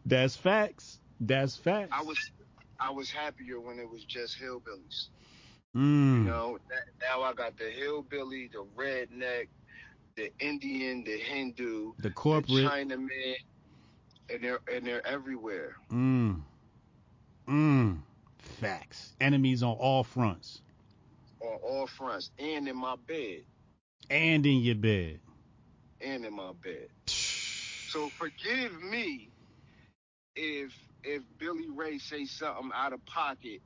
That's facts. That's facts. I was I was happier when it was just hillbillies. Mm. You know, now I got the hillbilly, the redneck, the Indian, the Hindu, The corporate. the Chinaman, and they're and they're everywhere. Mm. Mm. Facts. Enemies on all fronts. on all fronts, and in my bed, And in your bed. and in my bed. So forgive me if if Billy Ray say something out of pocket,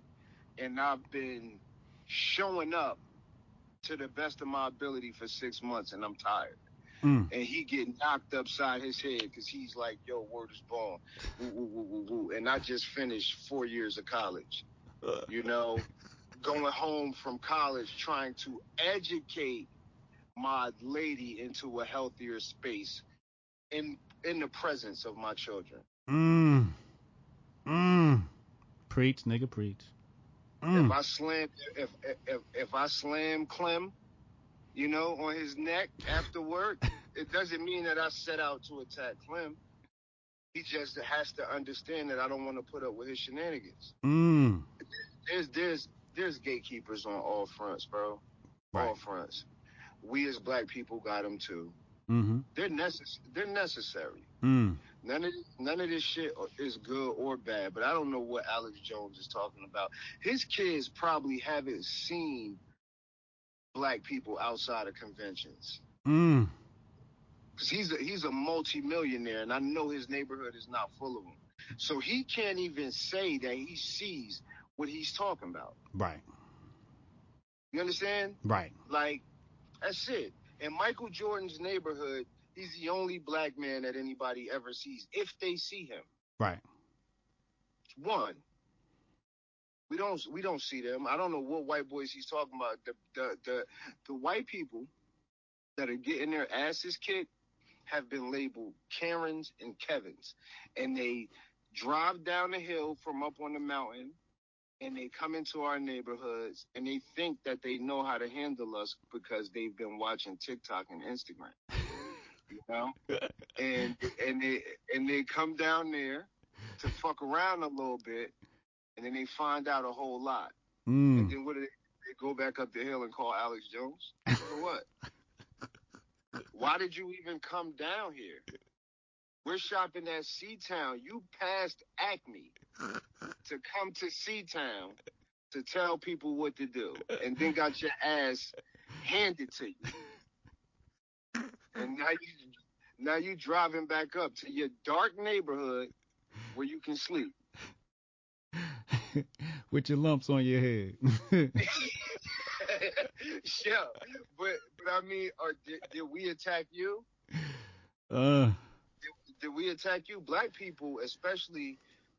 and I've been showing up to the best of my ability for six months, and I'm tired. Mm. and he get knocked upside his head because he's like, "Yo, word is born," woo, woo, woo, woo, woo. and I just finished four years of college. You know, going home from college trying to educate my lady into a healthier space in in the presence of my children. Mm. Mm. Preach, nigga, preach. Mm. If I slam if, if if I slam Clem, you know, on his neck after work, it doesn't mean that I set out to attack Clem. He just has to understand that I don't want to put up with his shenanigans. Mm. There's there's there's gatekeepers on all fronts, bro. All fronts. We as black people got them too. Mm-hmm. They're necess- They're necessary. Mm. None of none of this shit is good or bad, but I don't know what Alex Jones is talking about. His kids probably haven't seen black people outside of conventions. Mm. Cause he's a, he's a multi-millionaire, and I know his neighborhood is not full of them. So he can't even say that he sees what he's talking about. Right. You understand? Right. Like, that's it. In Michael Jordan's neighborhood, he's the only black man that anybody ever sees, if they see him. Right. One. We don't we don't see them. I don't know what white boys he's talking about. The the the, the white people that are getting their asses kicked have been labeled Karens and Kevins. And they drive down the hill from up on the mountain and they come into our neighborhoods and they think that they know how to handle us because they've been watching TikTok and Instagram. You know? And and they and they come down there to fuck around a little bit and then they find out a whole lot. Mm. And then what do they, they go back up the hill and call Alex Jones? For what? Why did you even come down here? We're shopping at C-Town. You passed Acme to come to C-Town to tell people what to do, and then got your ass handed to you. And now you now you driving back up to your dark neighborhood where you can sleep. With your lumps on your head. yeah, but but I mean, or did, did we attack you? uh. Did, we attack you? Black people, especially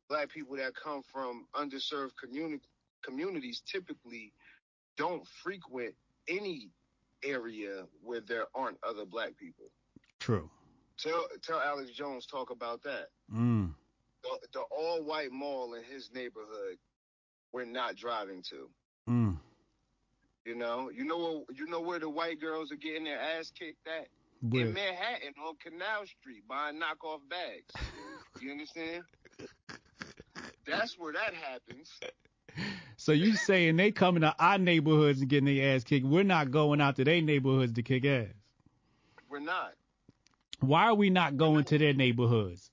black people that come from underserved community communities, typically don't frequent any area where there aren't other black people. True. Tell tell Alex Jones talk about that. Mm. The, the all white mall in his neighborhood, we're not driving to. Mm. You know, you know you know where the white girls are getting their ass kicked at Where? in Manhattan on Canal Street buying knockoff bags. you understand? That's where that happens. So you saying they coming to our neighborhoods and getting their ass kicked? We're not going out to their neighborhoods to kick ass. We're not. Why are we not going to their neighborhoods?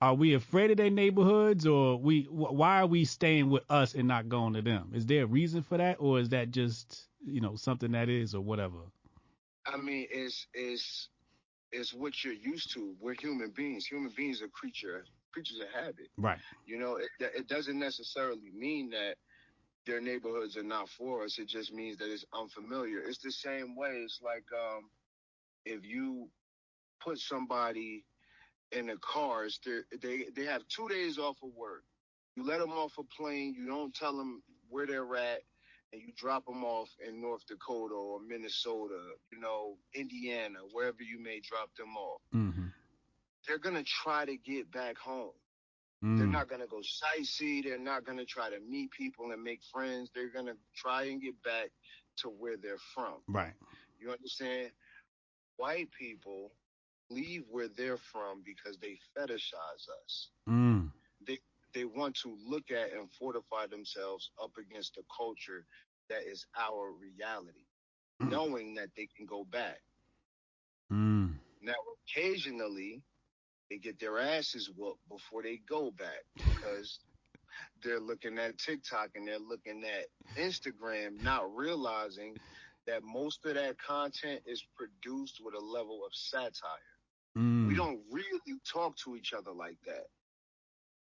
Are we afraid of their neighborhoods, or we? wh- Why are we staying with us and not going to them? Is there a reason for that, or is that just you know something that is, or whatever? I mean, it's it's it's what you're used to. We're human beings. Human beings are creature creatures of habit. Right. You know, it, it doesn't necessarily mean that their neighborhoods are not for us. It just means that it's unfamiliar. It's the same way. It's like um, if you put somebody in the cars, they they have two days off of work. You let them off a plane. You don't tell them where they're at, and you drop them off in North Dakota or Minnesota, you know, Indiana, wherever you may drop them off. Mm-hmm. They're gonna try to get back home. Mm. They're not going to go sightsee. They're not going to try to meet people and make friends. They're going to try and get back to where they're from. Right. You understand? White people leave where they're from because they fetishize us. Mm. They want to look at and fortify themselves up against a culture that is our reality, knowing that they can go back. Mm. Now, occasionally, they get their asses whooped before they go back because they're looking at TikTok and they're looking at Instagram, not realizing that most of that content is produced with a level of satire. Mm. We don't really talk to each other like that.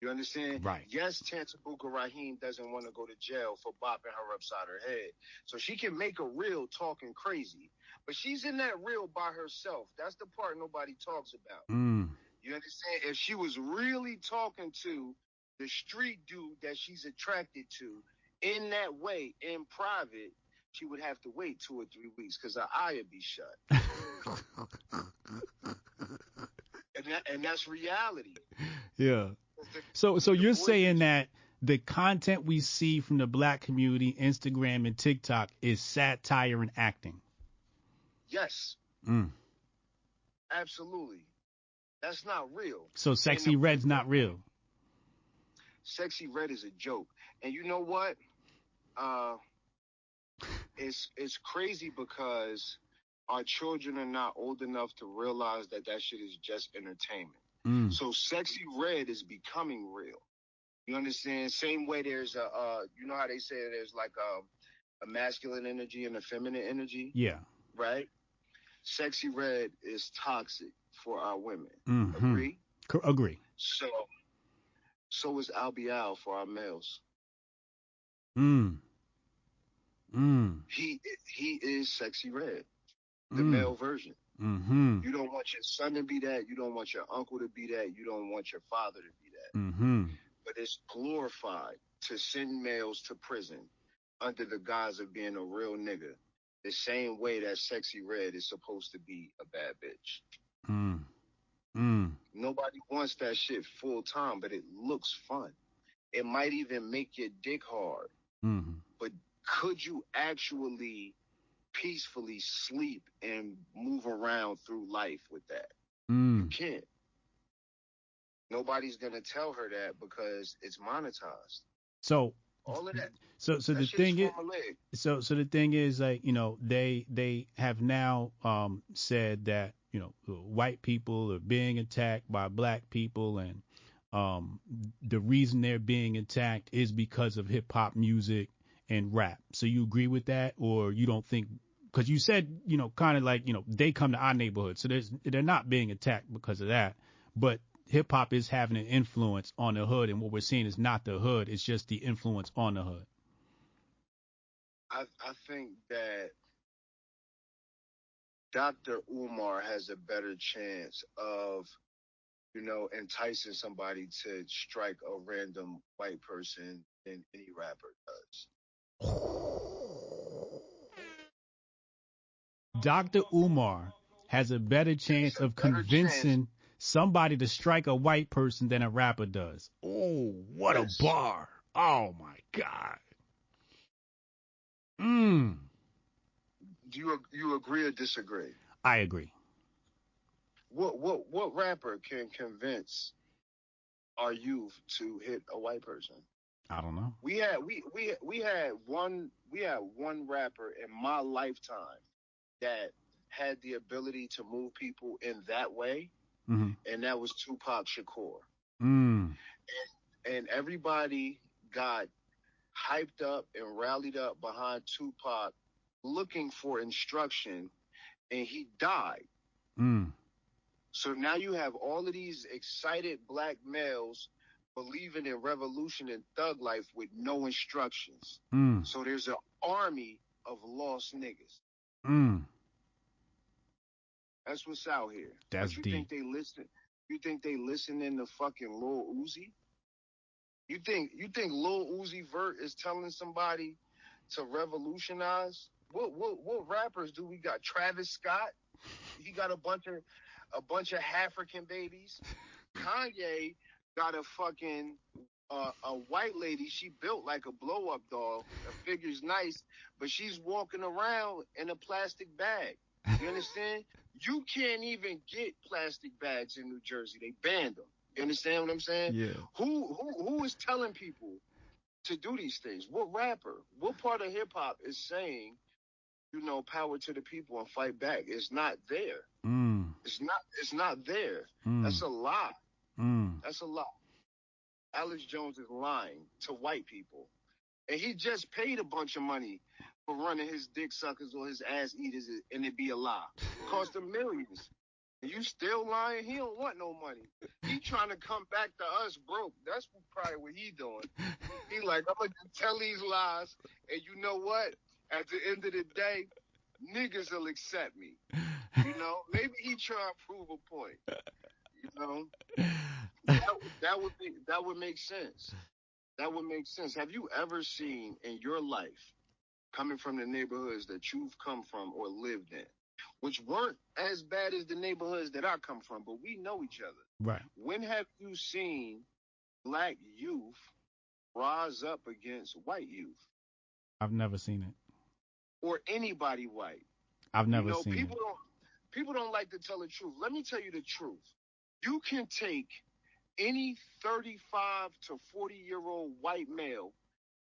You understand? Right. Yes, Tantabuka Raheem doesn't want to go to jail for bopping her upside her head. So she can make a reel talking crazy. But she's in that reel by herself. That's the part nobody talks about. Mm. You understand? If she was really talking to the street dude that she's attracted to in that way, in private, she would have to wait two or three weeks because her eye would be shut. and, that, and that's reality. Yeah. So so you're saying that the content we see from the black community, Instagram and TikTok, is satire and acting. Yes, Mm. absolutely. That's not real. So Sexyy Red's not real. Sexyy Red is a joke. And you know what? Uh it's it's crazy because our children are not old enough to realize that that shit is just entertainment. Mm. So Sexyy Red is becoming real. You understand? Same way there's a uh you know how they say there's like a a masculine energy and a feminine energy, Yeah. right? Sexyy Red is toxic for our women. Mhm. Agree? Agree. So so is Albial for our males. Mm. Mm. He he is Sexyy Red, the Mm. male version. Mm-hmm. You don't want your son to be that. You don't want your uncle to be that. You don't want your father to be that. Mm-hmm. But it's glorified to send males to prison under the guise of being a real nigga. The same way that Sexyy Red is supposed to be a bad bitch. Mm. Mm. Nobody wants that shit full time, but it looks fun. It might even make your dick hard. Mm. but could you actually peacefully sleep and move around through life with that? You Mm. can't. Nobody's gonna tell her that because it's monetized. So All of that. so so that the thing is formulaic. so so the thing is like you know they they have now um said that you know white people are being attacked by black people and um the reason they're being attacked is because of hip hop music and rap so you agree with that or you don't think because you said you know kind of like you know they come to our neighborhood so there's they're not being attacked because of that but hip hop is having an influence on the hood and what we're seeing is not the hood it's just the influence on the hood I I think that Dr. Umar has a better chance of, you know, enticing somebody to strike a random white person than any rapper does. Dr. Umar has a better chance of convincing somebody to strike a white person than a rapper does. Oh, what a bar. Oh my God. Mm. Do you you agree or disagree? I agree. What what what rapper can convince our youth to hit a white person? I don't know. We had we we we had one we had one rapper in my lifetime that had the ability to move people in that way, Mm-hmm. and that was Tupac Shakur. Mm. And everybody got hyped up and rallied up behind Tupac, looking for instruction, and he died. Mm. So now you have all of these excited black males believing in revolution and thug life with no instructions. Mm. So there's an army of lost niggas. Mm. That's what's out here. That's but you think they listen? You think they listening to the fucking Lil Uzi? You think you think Lil Uzi Vert is telling somebody to revolutionize? What what what rappers do we got? Travis Scott. He got a bunch of a bunch of African babies. Kanye got a fucking uh, a white lady. She built like a blow up doll. Her figure's nice, but she's walking around in a plastic bag. You understand? you can't even get plastic bags in New Jersey. They banned them. You understand what I'm saying? Yeah. Who who who is telling people to do these things? What rapper? What part of hip hop is saying, you know, power to the people and fight back? It's not there. Mm. It's not it's not there. Mm. That's a lie. Mm. That's a lie. Alex Jones is lying to white people. And he just paid a bunch of money for running his dick suckers or his ass eaters and it be a lie. Cost him millions. You still lying? He don't want no money. He trying to come back to us broke. That's probably what he doing. He like, I'm gonna tell these lies, and you know what? At the end of the day, niggas will accept me. You know, maybe he trying to prove a point. You know, that, that would be that would make sense. That would make sense. Have you ever seen in your life, coming from the neighborhoods that you've come from or lived in, which weren't as bad as the neighborhoods that I come from, but we know each other. Right. When have you seen black youth rise up against white youth I've never seen it. or anybody white? I've never you know, seen people it. don't people don't like to tell the truth. Let me tell you the truth. You can take any 35 to 40 year old white male,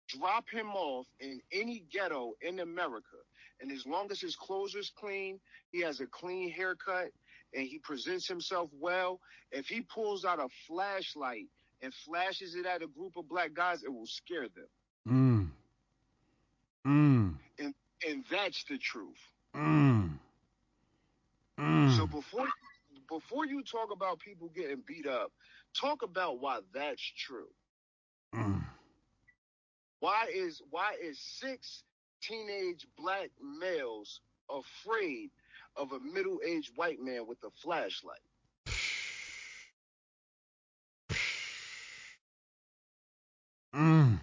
drop him off in any ghetto in America, and as long as his clothes is clean, he has a clean haircut, and he presents himself well, if he pulls out a flashlight and flashes it at a group of black guys, it will scare them. Mm. Mm. And and that's the truth. Mm. Mm. So before before you talk about people getting beat up, talk about why that's true. Mm. Why is why is six teenage black males afraid of a middle-aged white man with a flashlight? Mm.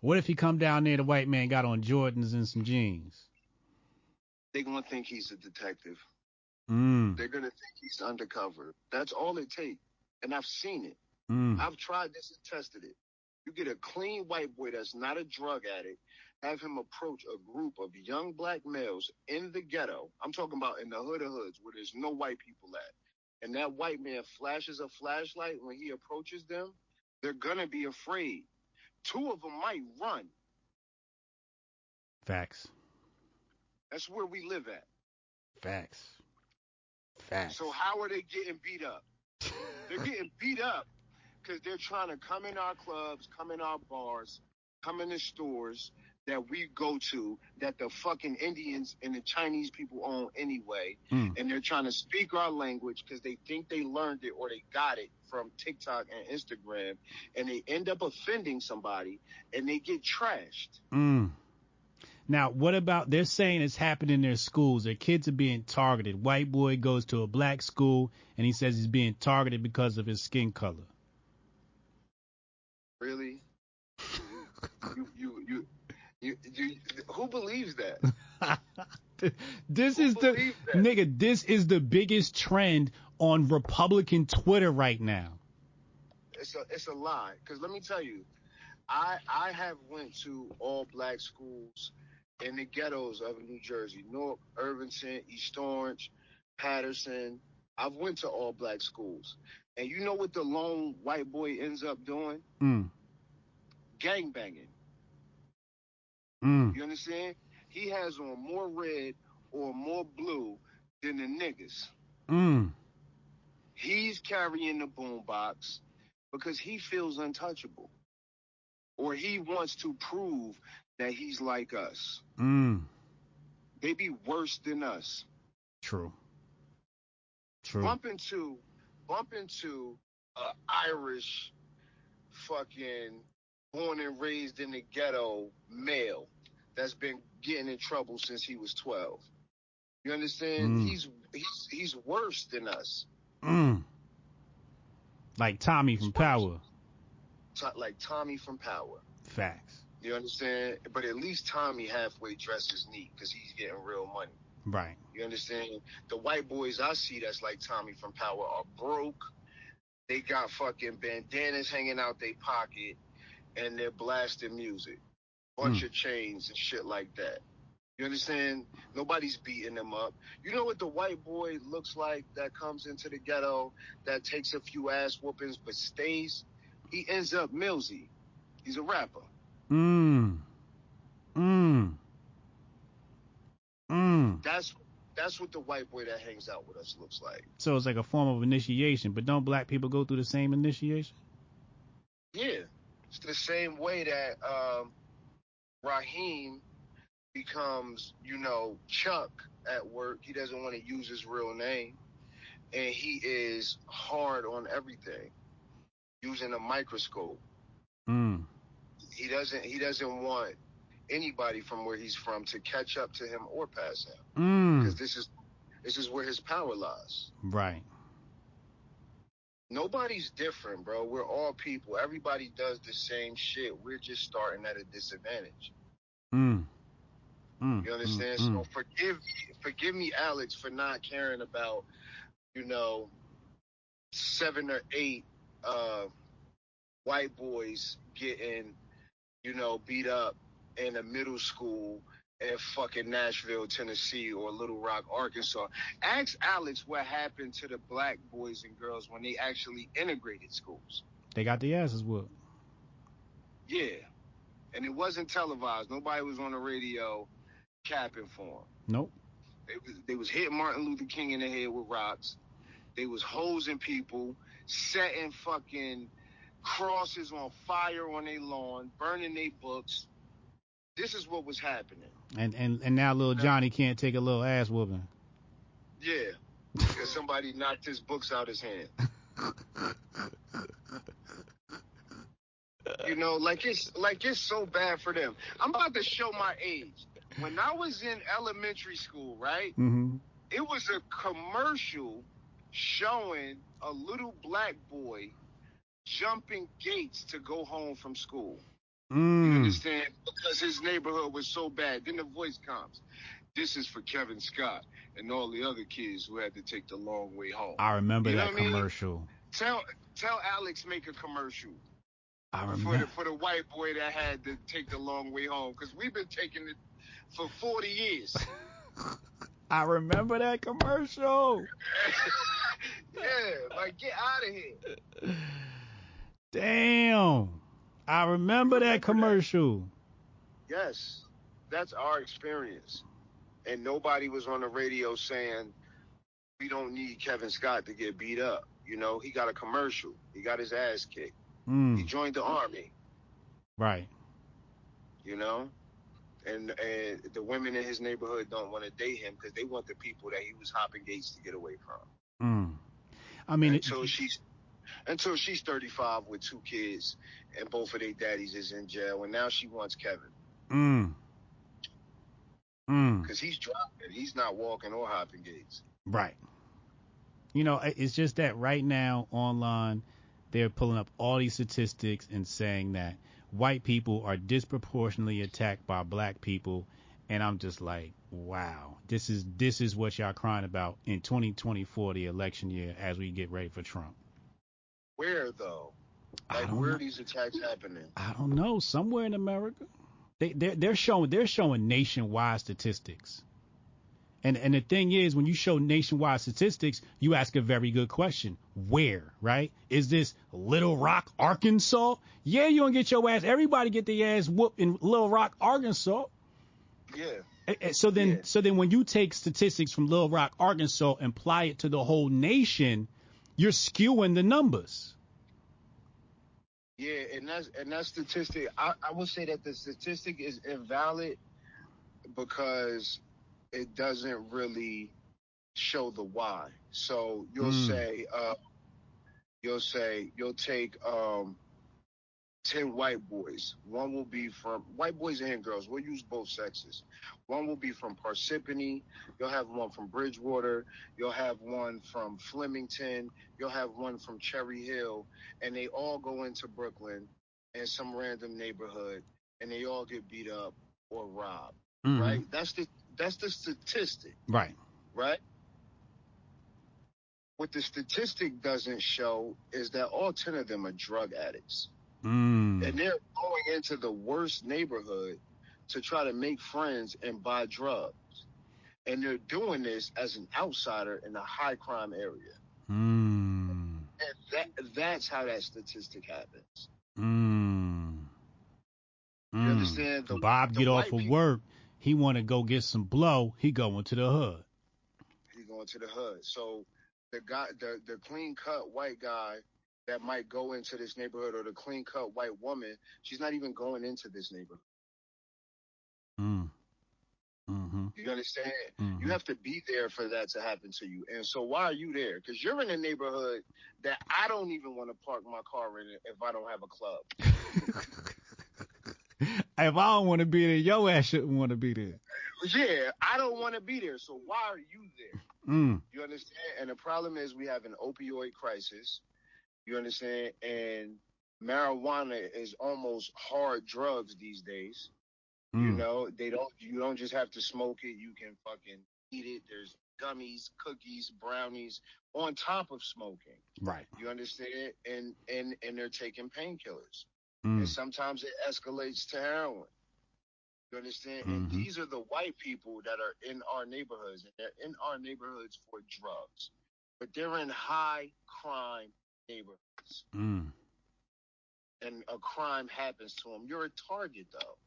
What if he come down there, the white man got on Jordans and some jeans? They're gonna think he's a detective. Mm. They're gonna think he's undercover. That's all it takes. And I've seen it. Mm. I've tried this and tested it. You get a clean white boy that's not a drug addict, have him approach a group of young black males in the ghetto. I'm talking about in the hood of hoods where there's no white people at. And that white man flashes a flashlight when he approaches them, they're gonna be afraid. Two of them might run. Facts. That's where we live at. Facts. Facts. So how are they getting beat up? They're getting beat up because they're trying to come in our clubs, come in our bars, come in the stores that we go to that the fucking Indians and the Chinese people own anyway. Mm. And they're trying to speak our language because they think they learned it or they got it from TikTok and Instagram. And they end up offending somebody and they get trashed. Mm. Now, what about they're saying it's happening in their schools? Their kids are being targeted. White boy goes to a black school and he says he's being targeted because of his skin color. Really? you, you, you, you, you, who believes that? This is the that? nigga. This is the biggest trend on Republican Twitter right now. it's a it's a lie. Cause let me tell you, I I have went to all black schools in the ghettos of New Jersey, North Irvington, East Orange, Paterson. I've went to all black schools, and you know what the lone white boy ends up doing? Mm. Gang banging. Mm. You understand? He has on more red or more blue than the niggas. Mm. He's carrying the boombox because he feels untouchable. Or he wants to prove that he's like us. Mm. They be worse than us. True. True. Bump into bump into a Irish fucking born and raised in the ghetto male that's been getting in trouble since he was twelve. You understand? Mm. He's he's he's worse than us. Mm. Like Tommy from Power. To- like Tommy from Power. Facts. You understand? But at least Tommy halfway dresses neat because he's getting real money. Right. You understand? The white boys I see that's like Tommy from Power are broke. They got fucking bandanas hanging out their pocket and they're blasting music. Bunch Mm. of chains and shit like that. You understand? Nobody's beating them up. You know what the white boy looks like that comes into the ghetto that takes a few ass whoopings but stays? He ends up Millsy. He's a rapper. Mm. Mm. Mm. That's that's what the white boy that hangs out with us looks like. So it's like a form of initiation, but don't black people go through the same initiation? Yeah, it's the same way that um, Raheem becomes, you know, Chuck at work. He doesn't want to use his real name. and he is hard on everything, using a microscope. Mm. He doesn't he doesn't want anybody from where he's from to catch up to him or pass him Mm. because this is this is where his power lies. Right. Nobody's different, bro. We're all people. Everybody does the same shit. We're just starting at a disadvantage. Mm. Mm. You understand? Mm. So forgive forgive me, Alex, for not caring about, you know, seven or eight uh white boys getting, you know, beat up in a middle school in fucking Nashville, Tennessee or Little Rock, Arkansas. Ask Alex what happened to the black boys and girls when they actually integrated schools. They got the asses whooped. Yeah. And it wasn't televised. Nobody was on the radio capping for them. Nope. They was, they was hitting Martin Luther King in the head with rocks. They was hosing people, setting fucking crosses on fire on their lawn, burning their books. This is what was happening. And and and now little Johnny can't take a little ass whooping. Yeah. Because somebody knocked his books out his hand. you know, like it's like it's so bad for them. I'm about to show my age. When I was in elementary school, right? Mm-hmm. It was a commercial showing a little black boy jumping gates to go home from school. You Mm. understand? Because his neighborhood was so bad. Then the voice comes. This is for Kevin Scott and all the other kids who had to take the long way home. I remember You that I mean? commercial. Tell tell Alex make a commercial I for the remember. for the white boy that had to take the long way home because we've been taking it for 40 years. I remember that commercial. yeah, like get out of here. Damn. I remember that commercial. Yes, that's our experience. And nobody was on the radio saying we don't need Kevin Scott to get beat up. You know, he got a commercial. He got his ass kicked. He Mm. joined the army. Right. You know, and and the women in his neighborhood don't want to date him because they want the people that he was hopping gates to get away from. Mm. I mean, it, until she's until she's 35 with two kids and both of their daddies is in jail, and now she wants Kevin mm. Mm. because he's dropping. He's not walking or hopping gates. Right. You know, it's just that right now online, they're pulling up all these statistics and saying that white people are disproportionately attacked by black people, and I'm just like, wow, this is this is what y'all crying about in 2024, the election year, as we get ready for Trump. Where though? Like where know. are these attacks happening? I don't know, somewhere in America. They they're, they're showing they're showing nationwide statistics. And and the thing is, when you show nationwide statistics, you ask a very good question. Where, right? Is this Little Rock, Arkansas? Yeah, you gonna get your ass. Everybody get their ass whooped in Little Rock, Arkansas. Yeah. And- and So then, so then, when you take statistics from Little Rock, Arkansas, and apply it to the whole nation, you're skewing the numbers. Yeah, and that's and that statistic. I, I would say that the statistic is invalid because it doesn't really show the why. So you'll Mm. say, uh, you'll say you'll take um, ten white boys. One will be from white boys and girls. We'll use both sexes. One will be from Parsippany. You'll have one from Bridgewater. You'll have one from Flemington. You'll have one from Cherry Hill, and they all go into Brooklyn in some random neighborhood, and they all get beat up or robbed. Mhm. Right? That's the that's the statistic Right. right? What the statistic doesn't show is that all 10 of them are drug addicts. Mm. And they're going into the worst neighborhood to try to make friends and buy drugs. And they're doing this as an outsider in a high crime area. Mm. And that, that's how that statistic happens. Mm. You Mm. understand? The, Bob the get off of people- work. He want to go get some blow. He going to the hood. He going to the hood. So the guy, the the clean cut white guy that might go into this neighborhood, or the clean cut white woman, she's not even going into this neighborhood. Mm. Mm-hmm. You understand? Mhm. You have to be there for that to happen to you. And so why are you there? Because you're in a neighborhood that I don't even want to park my car in if I don't have a club. If I don't want to be there, your ass shouldn't want to be there. Yeah, I don't want to be there. So why are you there? Mm. You understand? And the problem is we have an opioid crisis. You understand? And marijuana is almost hard drugs these days. You Mm. know, they don't you don't just have to smoke it, you can fucking eat it. There's gummies, cookies, brownies on top of smoking. Right. You understand? And and and they're taking painkillers. Mm. And sometimes it escalates to heroin. You understand? And Mhm. these are the white people that are in our neighborhoods, and they're in our neighborhoods for drugs, but they're in high crime neighborhoods, Mm. and a crime happens to them. You're a target, though.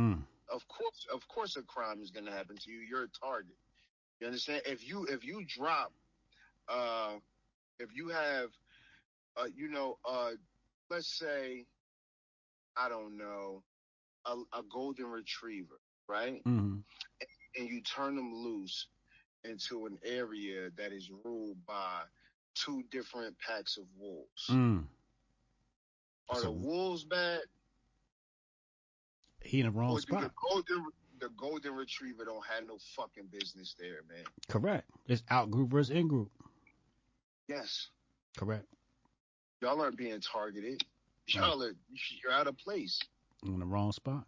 Mm. Of course, of course, a crime is going to happen to you. You're a target. You understand? If you if you drop, uh, if you have, uh, you know, uh, let's say, I don't know, a, a golden retriever, right? Mm. and you turn them loose into an area that is ruled by two different packs of wolves. Mm. Are So- the wolves bad? He in the wrong spot. the golden the golden retriever don't have no fucking business there, man. Correct. It's out group versus in group. Yes, Correct. y'all aren't being targeted. Y'all are you're out of place. In the wrong spot.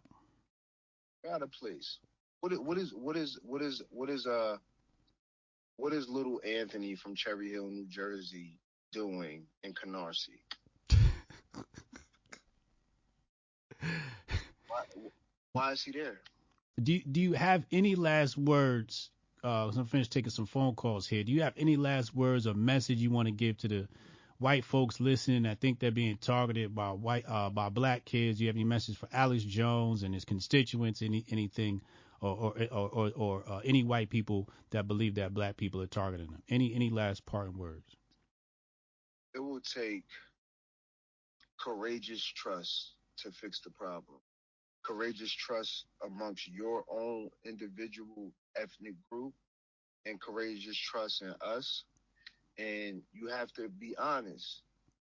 You're out of place. What what is what is what is what is uh what is little Anthony from Cherry Hill, New Jersey doing in Canarsie? why, why is he there? Do you, do you have any last words? Uh, I'm finished taking some phone calls here. Do you have any last words or message you want to give to the white folks listening I think they're being targeted by white uh, by black kids? Do you have any message for Alex Jones and his constituents? Any anything or or or, or, or uh, any white people that believe that black people are targeting them? Any any last parting words? It will take courageous trust to fix the problem. Courageous trust amongst your own individual ethnic group and courageous trust in us. And you have to be honest,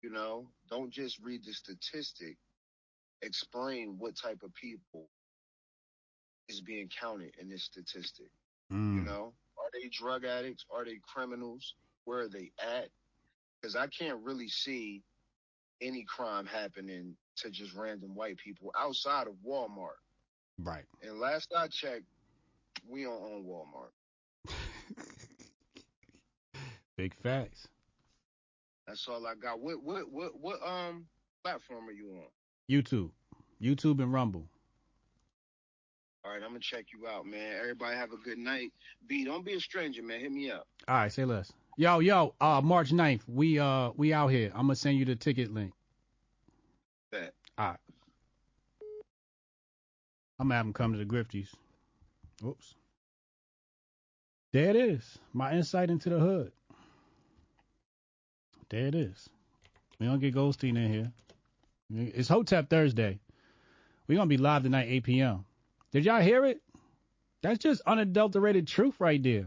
you know, don't just read the statistic, explain what type of people is being counted in this statistic. Mm. You know, are they drug addicts? Are they criminals? Where are they at? Because I can't really see any crime happening to just random white people outside of Walmart. Right. And last I checked, we don't own Walmart. Big facts. That's all I got. What what what what um platform are you on? YouTube, YouTube and Rumble. All right, I'm gonna check you out, man. Everybody have a good night. B, don't be a stranger, man. Hit me up. All right, say less. Yo, yo, uh, March 9th, we uh we out here. I'm gonna send you the ticket link. Bet. All right. I'm gonna have them come to the Grifties. Oops. There it is. My insight into the hood. There it is. We don't get Goldstein in here. It's Hotep Thursday. We're gonna be live tonight, 8 p.m. Did y'all hear it? That's just unadulterated truth right there.